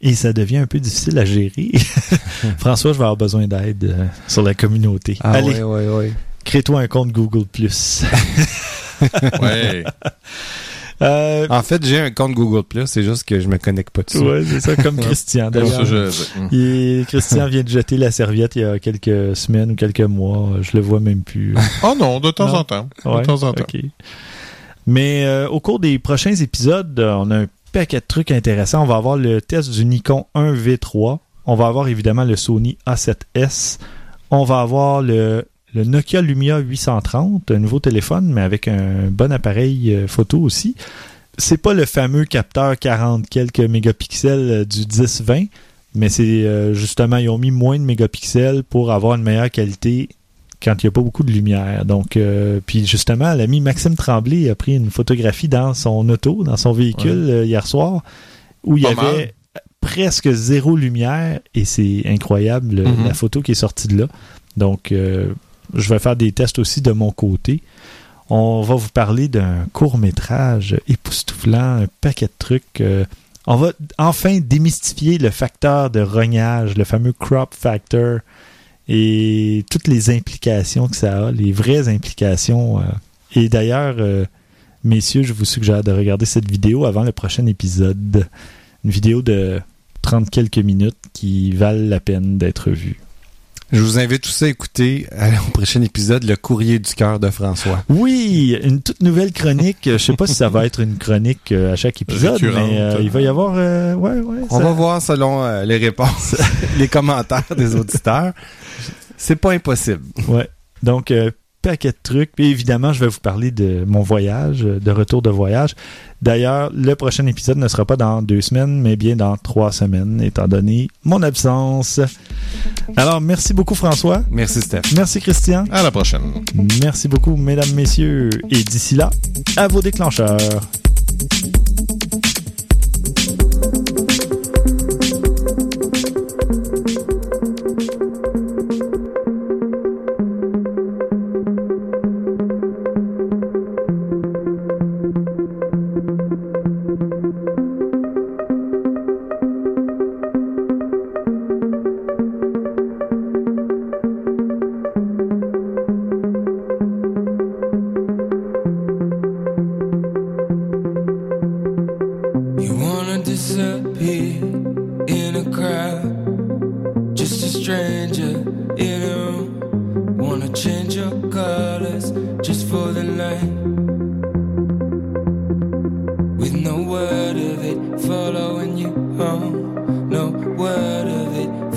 [SPEAKER 7] et ça devient un peu difficile à gérer. François, je vais avoir besoin d'aide euh, sur la communauté.
[SPEAKER 9] Ah,
[SPEAKER 7] Allez,
[SPEAKER 9] ouais, ouais, ouais.
[SPEAKER 7] crée-toi un compte Google+.
[SPEAKER 8] Ouais.
[SPEAKER 7] Euh,
[SPEAKER 9] En fait, j'ai un compte Google Plus, c'est juste que je me connecte pas dessus.
[SPEAKER 7] ouais, c'est ça, comme Christian. D'ailleurs,
[SPEAKER 8] je-
[SPEAKER 7] Christian vient de jeter la serviette il y a quelques semaines ou quelques mois. Je le vois même plus.
[SPEAKER 8] Oh non, de temps
[SPEAKER 7] Non?
[SPEAKER 8] en temps. De temps en temps.
[SPEAKER 7] ok. Mais euh, au cours des prochains épisodes, on a un paquet de trucs intéressants. On va avoir le test du Nikon 1V3. On va avoir évidemment le Sony A7S. On va avoir le, le Nokia Lumia 830, un nouveau téléphone, mais avec un bon appareil euh, photo aussi. C'est pas le fameux capteur 40 quelques mégapixels euh, du 10-20, mais c'est euh, justement, ils ont mis moins de mégapixels pour avoir une meilleure qualité quand il n'y a pas beaucoup de lumière. Donc, euh, puis justement, l'ami Maxime Tremblay a pris une photographie dans son auto, dans son véhicule euh, hier soir, où il y avait
[SPEAKER 8] mal.
[SPEAKER 7] presque zéro lumière et c'est incroyable le-
[SPEAKER 8] Mhm.
[SPEAKER 7] la photo qui est sortie de là. Donc, euh, je vais faire des tests aussi de mon côté. On va vous parler d'un court métrage époustouflant, un paquet de trucs. euh, on va enfin démystifier le facteur de rognage, le fameux crop factor et toutes les implications que ça a, les vraies implications. euh. Et d'ailleurs, euh, messieurs, je vous suggère de regarder cette vidéo avant le prochain épisode. Une vidéo de 30 quelques minutes qui valent la peine d'être vue.
[SPEAKER 9] Je vous invite tous à écouter euh, au prochain épisode le courrier du cœur de François.
[SPEAKER 7] Oui, une toute nouvelle chronique. Je sais pas si ça va être une chronique euh, à chaque épisode,
[SPEAKER 8] Récurrente.
[SPEAKER 7] mais euh, il va y avoir... euh, ouais, ouais,
[SPEAKER 9] On
[SPEAKER 7] ça-
[SPEAKER 9] va voir selon euh, les réponses, les commentaires des auditeurs. C'est pas impossible.
[SPEAKER 7] Ouais. Donc, euh, paquet de trucs. Puis évidemment, je vais vous parler de mon voyage, euh, de retour de voyage. D'ailleurs, le prochain épisode ne sera pas dans deux semaines, mais bien dans trois semaines, étant donné mon absence. Alors, merci beaucoup François.
[SPEAKER 9] Merci Steph.
[SPEAKER 7] Merci Christian.
[SPEAKER 8] À la prochaine.
[SPEAKER 7] Merci beaucoup, mesdames, messieurs. Et d'ici là, à vos déclencheurs.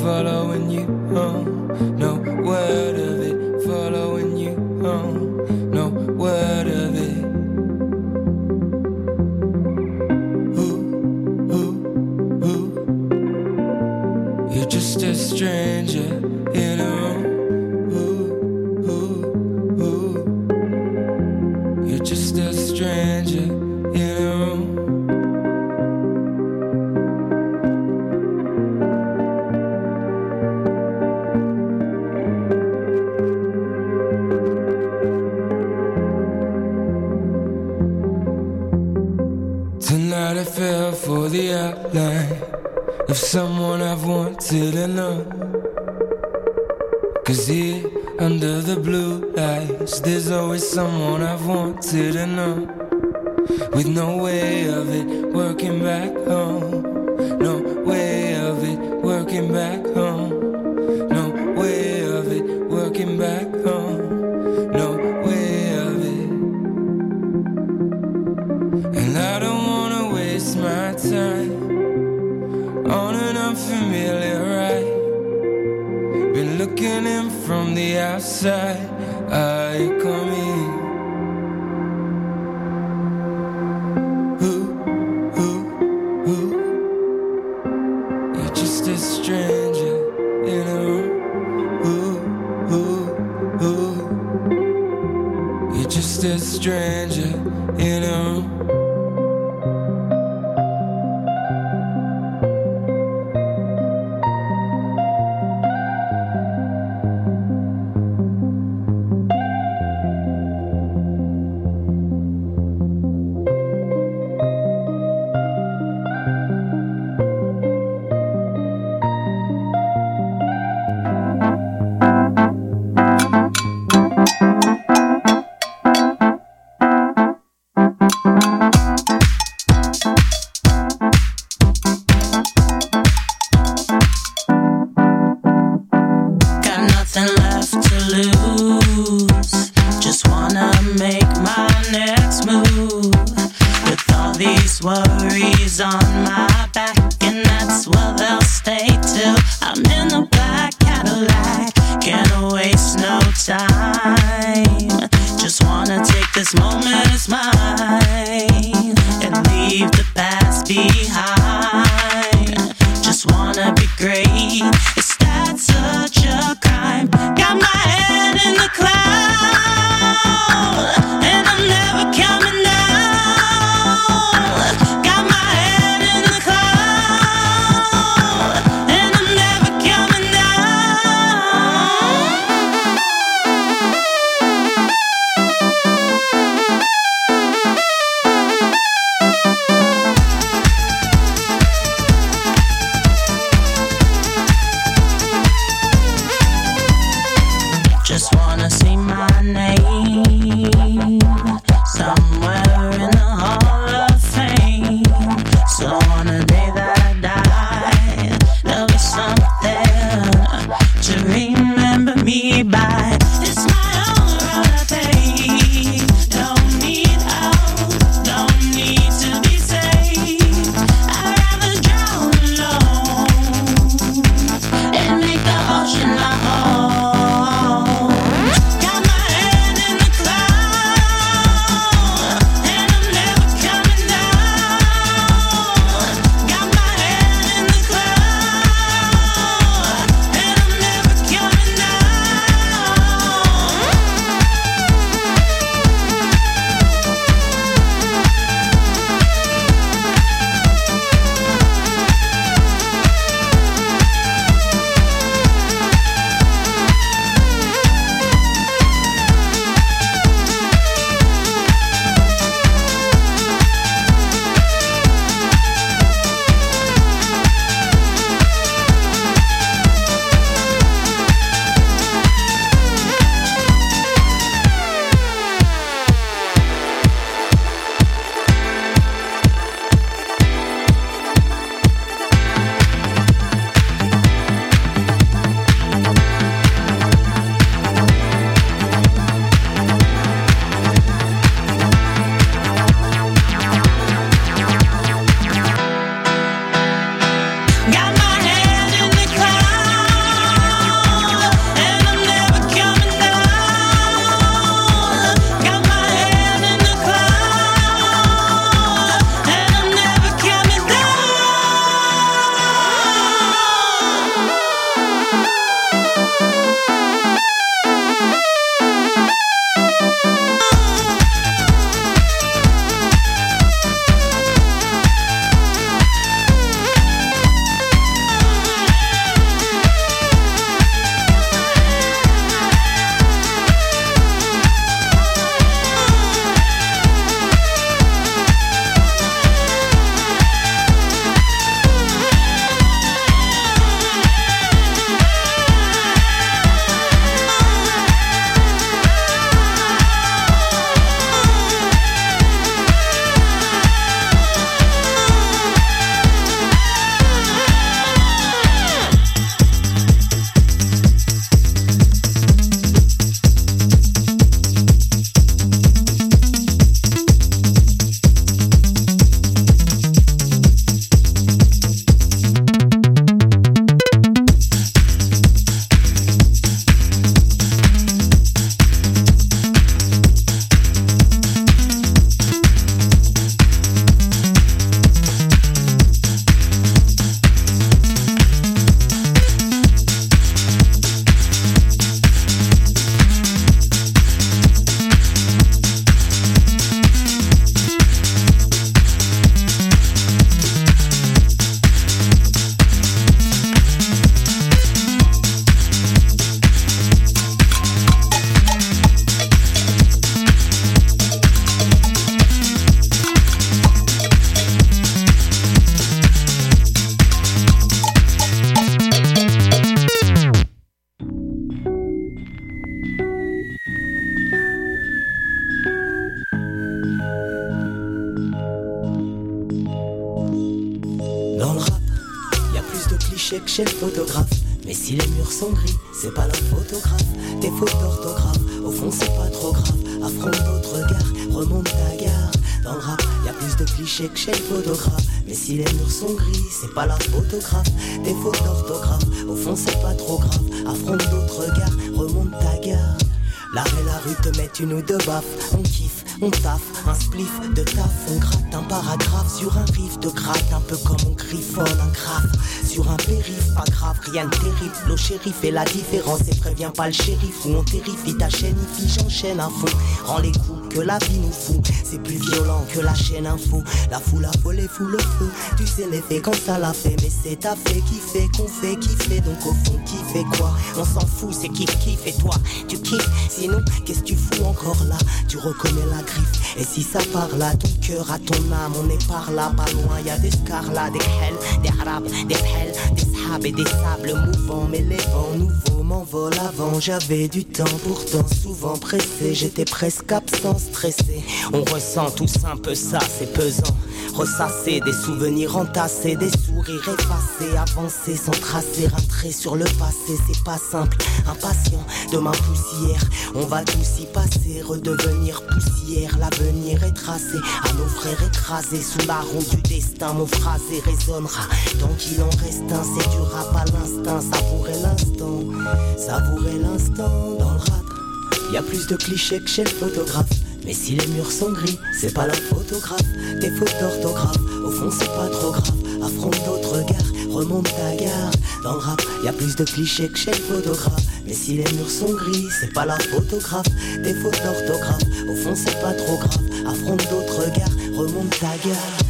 [SPEAKER 10] following you home. No
[SPEAKER 11] sur un riff de gratte. Un peu comme on griffonne un graphe. Sur un périph, pas grave, rien de terrible. Le shérif fait la différence et prévient pas le shérif. Ou on terrifie ta chaîne, il j'enchaîne à fond. Rends les coups que la vie nous fout. C'est plus violent que la chaîne info. La foule a volé, fout le feu. Tu sais l'effet quand ça l'a fait. Mais c'est ta fait qui fait qu'on fait kiffer. Donc au fond, qui fait quoi? On s'en fout, c'est kiff kiff. Et toi, tu kiffes? Sinon, qu'est-ce que tu fous encore là? Tu reconnais la griffe. Et si ça parle à ton cœur, à ton âme, on est par là, pas loin. Y a des scarlats, des hell, des arabes, des hell, des sables et des sables mouvants. Mais les vents nouveaux m'envolent avant. J'avais du temps, pourtant J'étais presque absent, stressé. On ressent tous un peu ça, c'est pesant. Ressasser des souvenirs entassés, des sourires effacés, avancer sans tracer un sur le passé, c'est pas simple. Impatient de ma poussière, on va tous y passer, redevenir poussière. L'avenir est tracé à nos frères écrasés sous la roue du destin. Mon phrasé résonnera tant qu'il en reste un, c'est du rap à l'instinct. Savourer l'instant, savourer l'instant dans le rap. Y a plus de clichés que chez le photographe. Mais si les murs sont gris, c'est pas la photographe. Tes fautes d'orthographe, au fond c'est pas trop grave. Affronte d'autres regards, remonte ta gare. Dans le rap, y a plus de clichés que chez le photographe. Mais si les murs sont gris, c'est pas la photographe. Tes fautes d'orthographe, au fond c'est pas trop grave. Affronte d'autres regards, remonte ta gare.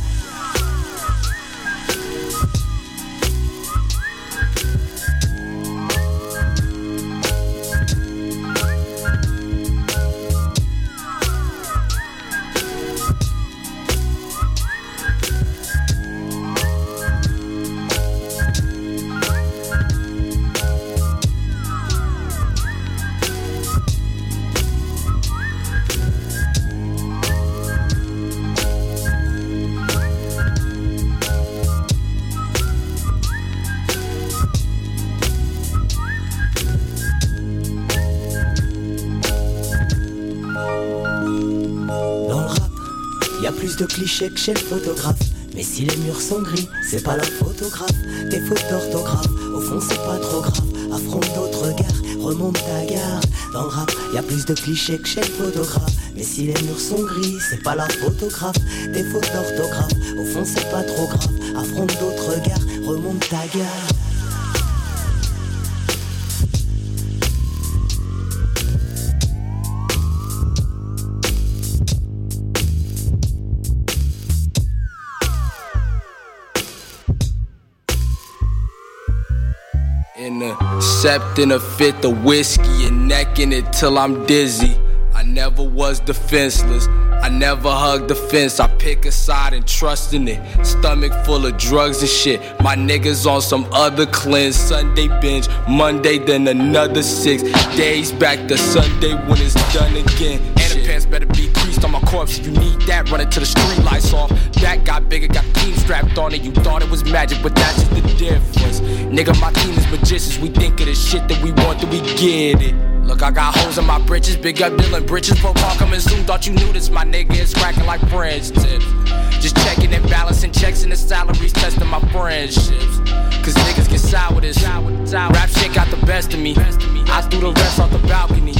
[SPEAKER 11] Photographe. Mais si les murs sont gris, c'est pas la photographe. Tes fautes d'orthographe, au fond c'est pas trop grave. Affronte d'autres regards, remonte ta gare. Dans le rap, y a plus de clichés que chez le photographe. Mais si les murs sont gris, c'est pas la photographe. Tes fautes d'orthographe, au fond c'est pas trop grave. Affronte d'autres regards, remonte ta gare.
[SPEAKER 12] A sept and a fifth of whiskey and necking it till I'm dizzy. I never was defenseless. I never hugged the fence. I pick a side and trust in it. Stomach full of drugs and shit. My niggas on some other cleanse. Sunday binge, Monday then another six. Days back to Sunday when it's done again. And the pants better be corpse. You need that, run into the street lights off. That got bigger, got team strapped on it. You thought it was magic, but that's just the difference. Nigga, my team is magicians. We think of the shit that we want, that we get it. Look, I got holes in my britches, big up Dylan britches. Pro coming soon, thought you knew this. My nigga is cracking like French tips. Just checking and balancing checks in the salaries, testing my friendships. Cause niggas get sour with this. Rap shit got the best of me. I threw the rest off the balcony.